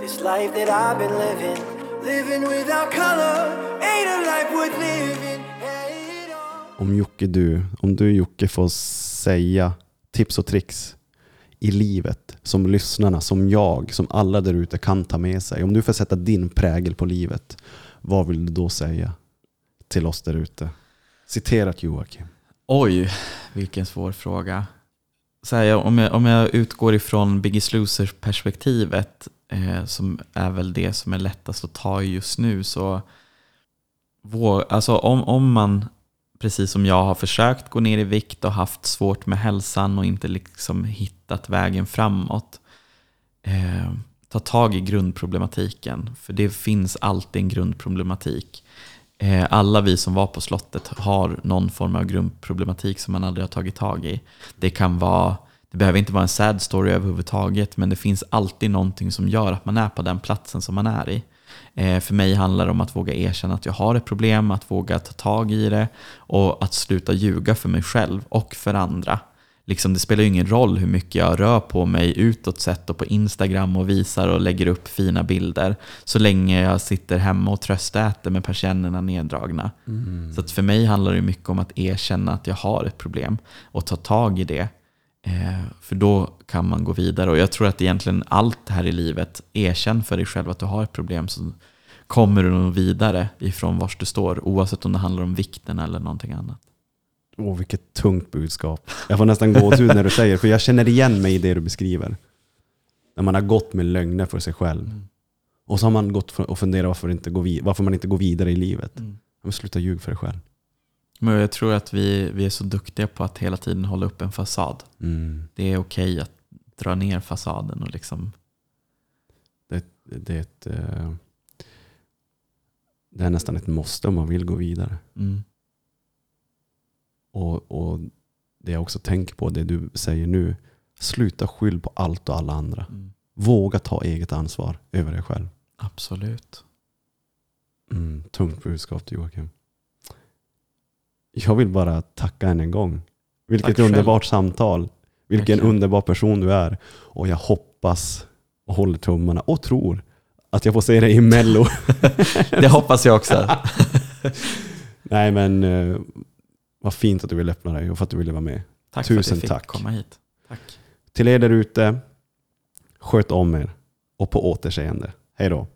Speaker 1: This life that I've been living, living without color, ain't a life worth living.
Speaker 3: Om Jocke du, om du Jocke får säga tips och tricks i livet som lyssnarna, som jag, som alla där ute kan ta med sig? Om du får sätta din prägel på livet, vad vill du då säga till oss där ute? Citerat Joakim.
Speaker 4: Oj, vilken svår fråga. Så här, om, jag, om jag utgår ifrån Biggest Loser-perspektivet, eh, som är väl det som är lättast att ta i just nu, så vår, alltså om, om man, precis som jag, har försökt gå ner i vikt och haft svårt med hälsan och inte liksom hittat vägen framåt, eh, ta tag i grundproblematiken. För det finns alltid en grundproblematik. Eh, alla vi som var på slottet har någon form av grundproblematik som man aldrig har tagit tag i. Det kan vara, det behöver inte vara en sad story överhuvudtaget, men det finns alltid någonting som gör att man är på den platsen som man är i. Eh, för mig handlar det om att våga erkänna att jag har ett problem, att våga ta tag i det och att sluta ljuga för mig själv och för andra. Liksom, det spelar ju ingen roll hur mycket jag rör på mig utåt sett och på Instagram och visar och lägger upp fina bilder. Så länge jag sitter hemma och tröstäter med persiennerna neddragna. Så att för mig handlar det mycket om att erkänna att jag har ett problem och ta tag i det. Eh, för då kan man gå vidare. Och jag tror att egentligen allt här i livet, erkänn för dig själv att du har ett problem så kommer du nog vidare ifrån var du står. Oavsett om det handlar om vikten eller någonting annat.
Speaker 3: Åh, vilket tungt budskap. Jag får nästan gåshud när du säger för jag känner igen mig i det du beskriver. När man har gått med lögner för sig själv. Och så har man gått och funderat varför, inte gå varför man inte går vidare i livet. Men sluta ljug för dig själv.
Speaker 4: Men jag tror att vi, vi är så duktiga på att hela tiden hålla upp en fasad.
Speaker 3: Mm.
Speaker 4: Det är okej att dra ner fasaden och liksom
Speaker 3: Det, det, är ett, eh, det är nästan ett måste om man vill gå vidare.
Speaker 4: mm,
Speaker 3: Och, och det jag också tänker på, det du säger nu. Sluta skyll på allt och alla andra.
Speaker 4: mm,
Speaker 3: Våga ta eget ansvar över dig själv.
Speaker 4: absolut.
Speaker 3: Mm, tungt budskap till Joakim. Jag vill bara tacka än en gång. Vilket
Speaker 4: Tack själv.
Speaker 3: underbart samtal. Vilken
Speaker 4: Verkligen.
Speaker 3: underbar person du är. Och jag hoppas och håller tummarna och tror att jag får se dig i Mello.
Speaker 4: Det hoppas jag också.
Speaker 3: Nej men eh, vad fint att du vill öppna dig och för att du ville vara med.
Speaker 4: Tack för att
Speaker 3: Tusen
Speaker 4: jag fick
Speaker 3: tack.
Speaker 4: komma hit. Tack.
Speaker 3: Till er där ute, sköt om er och på återseende. Hej då.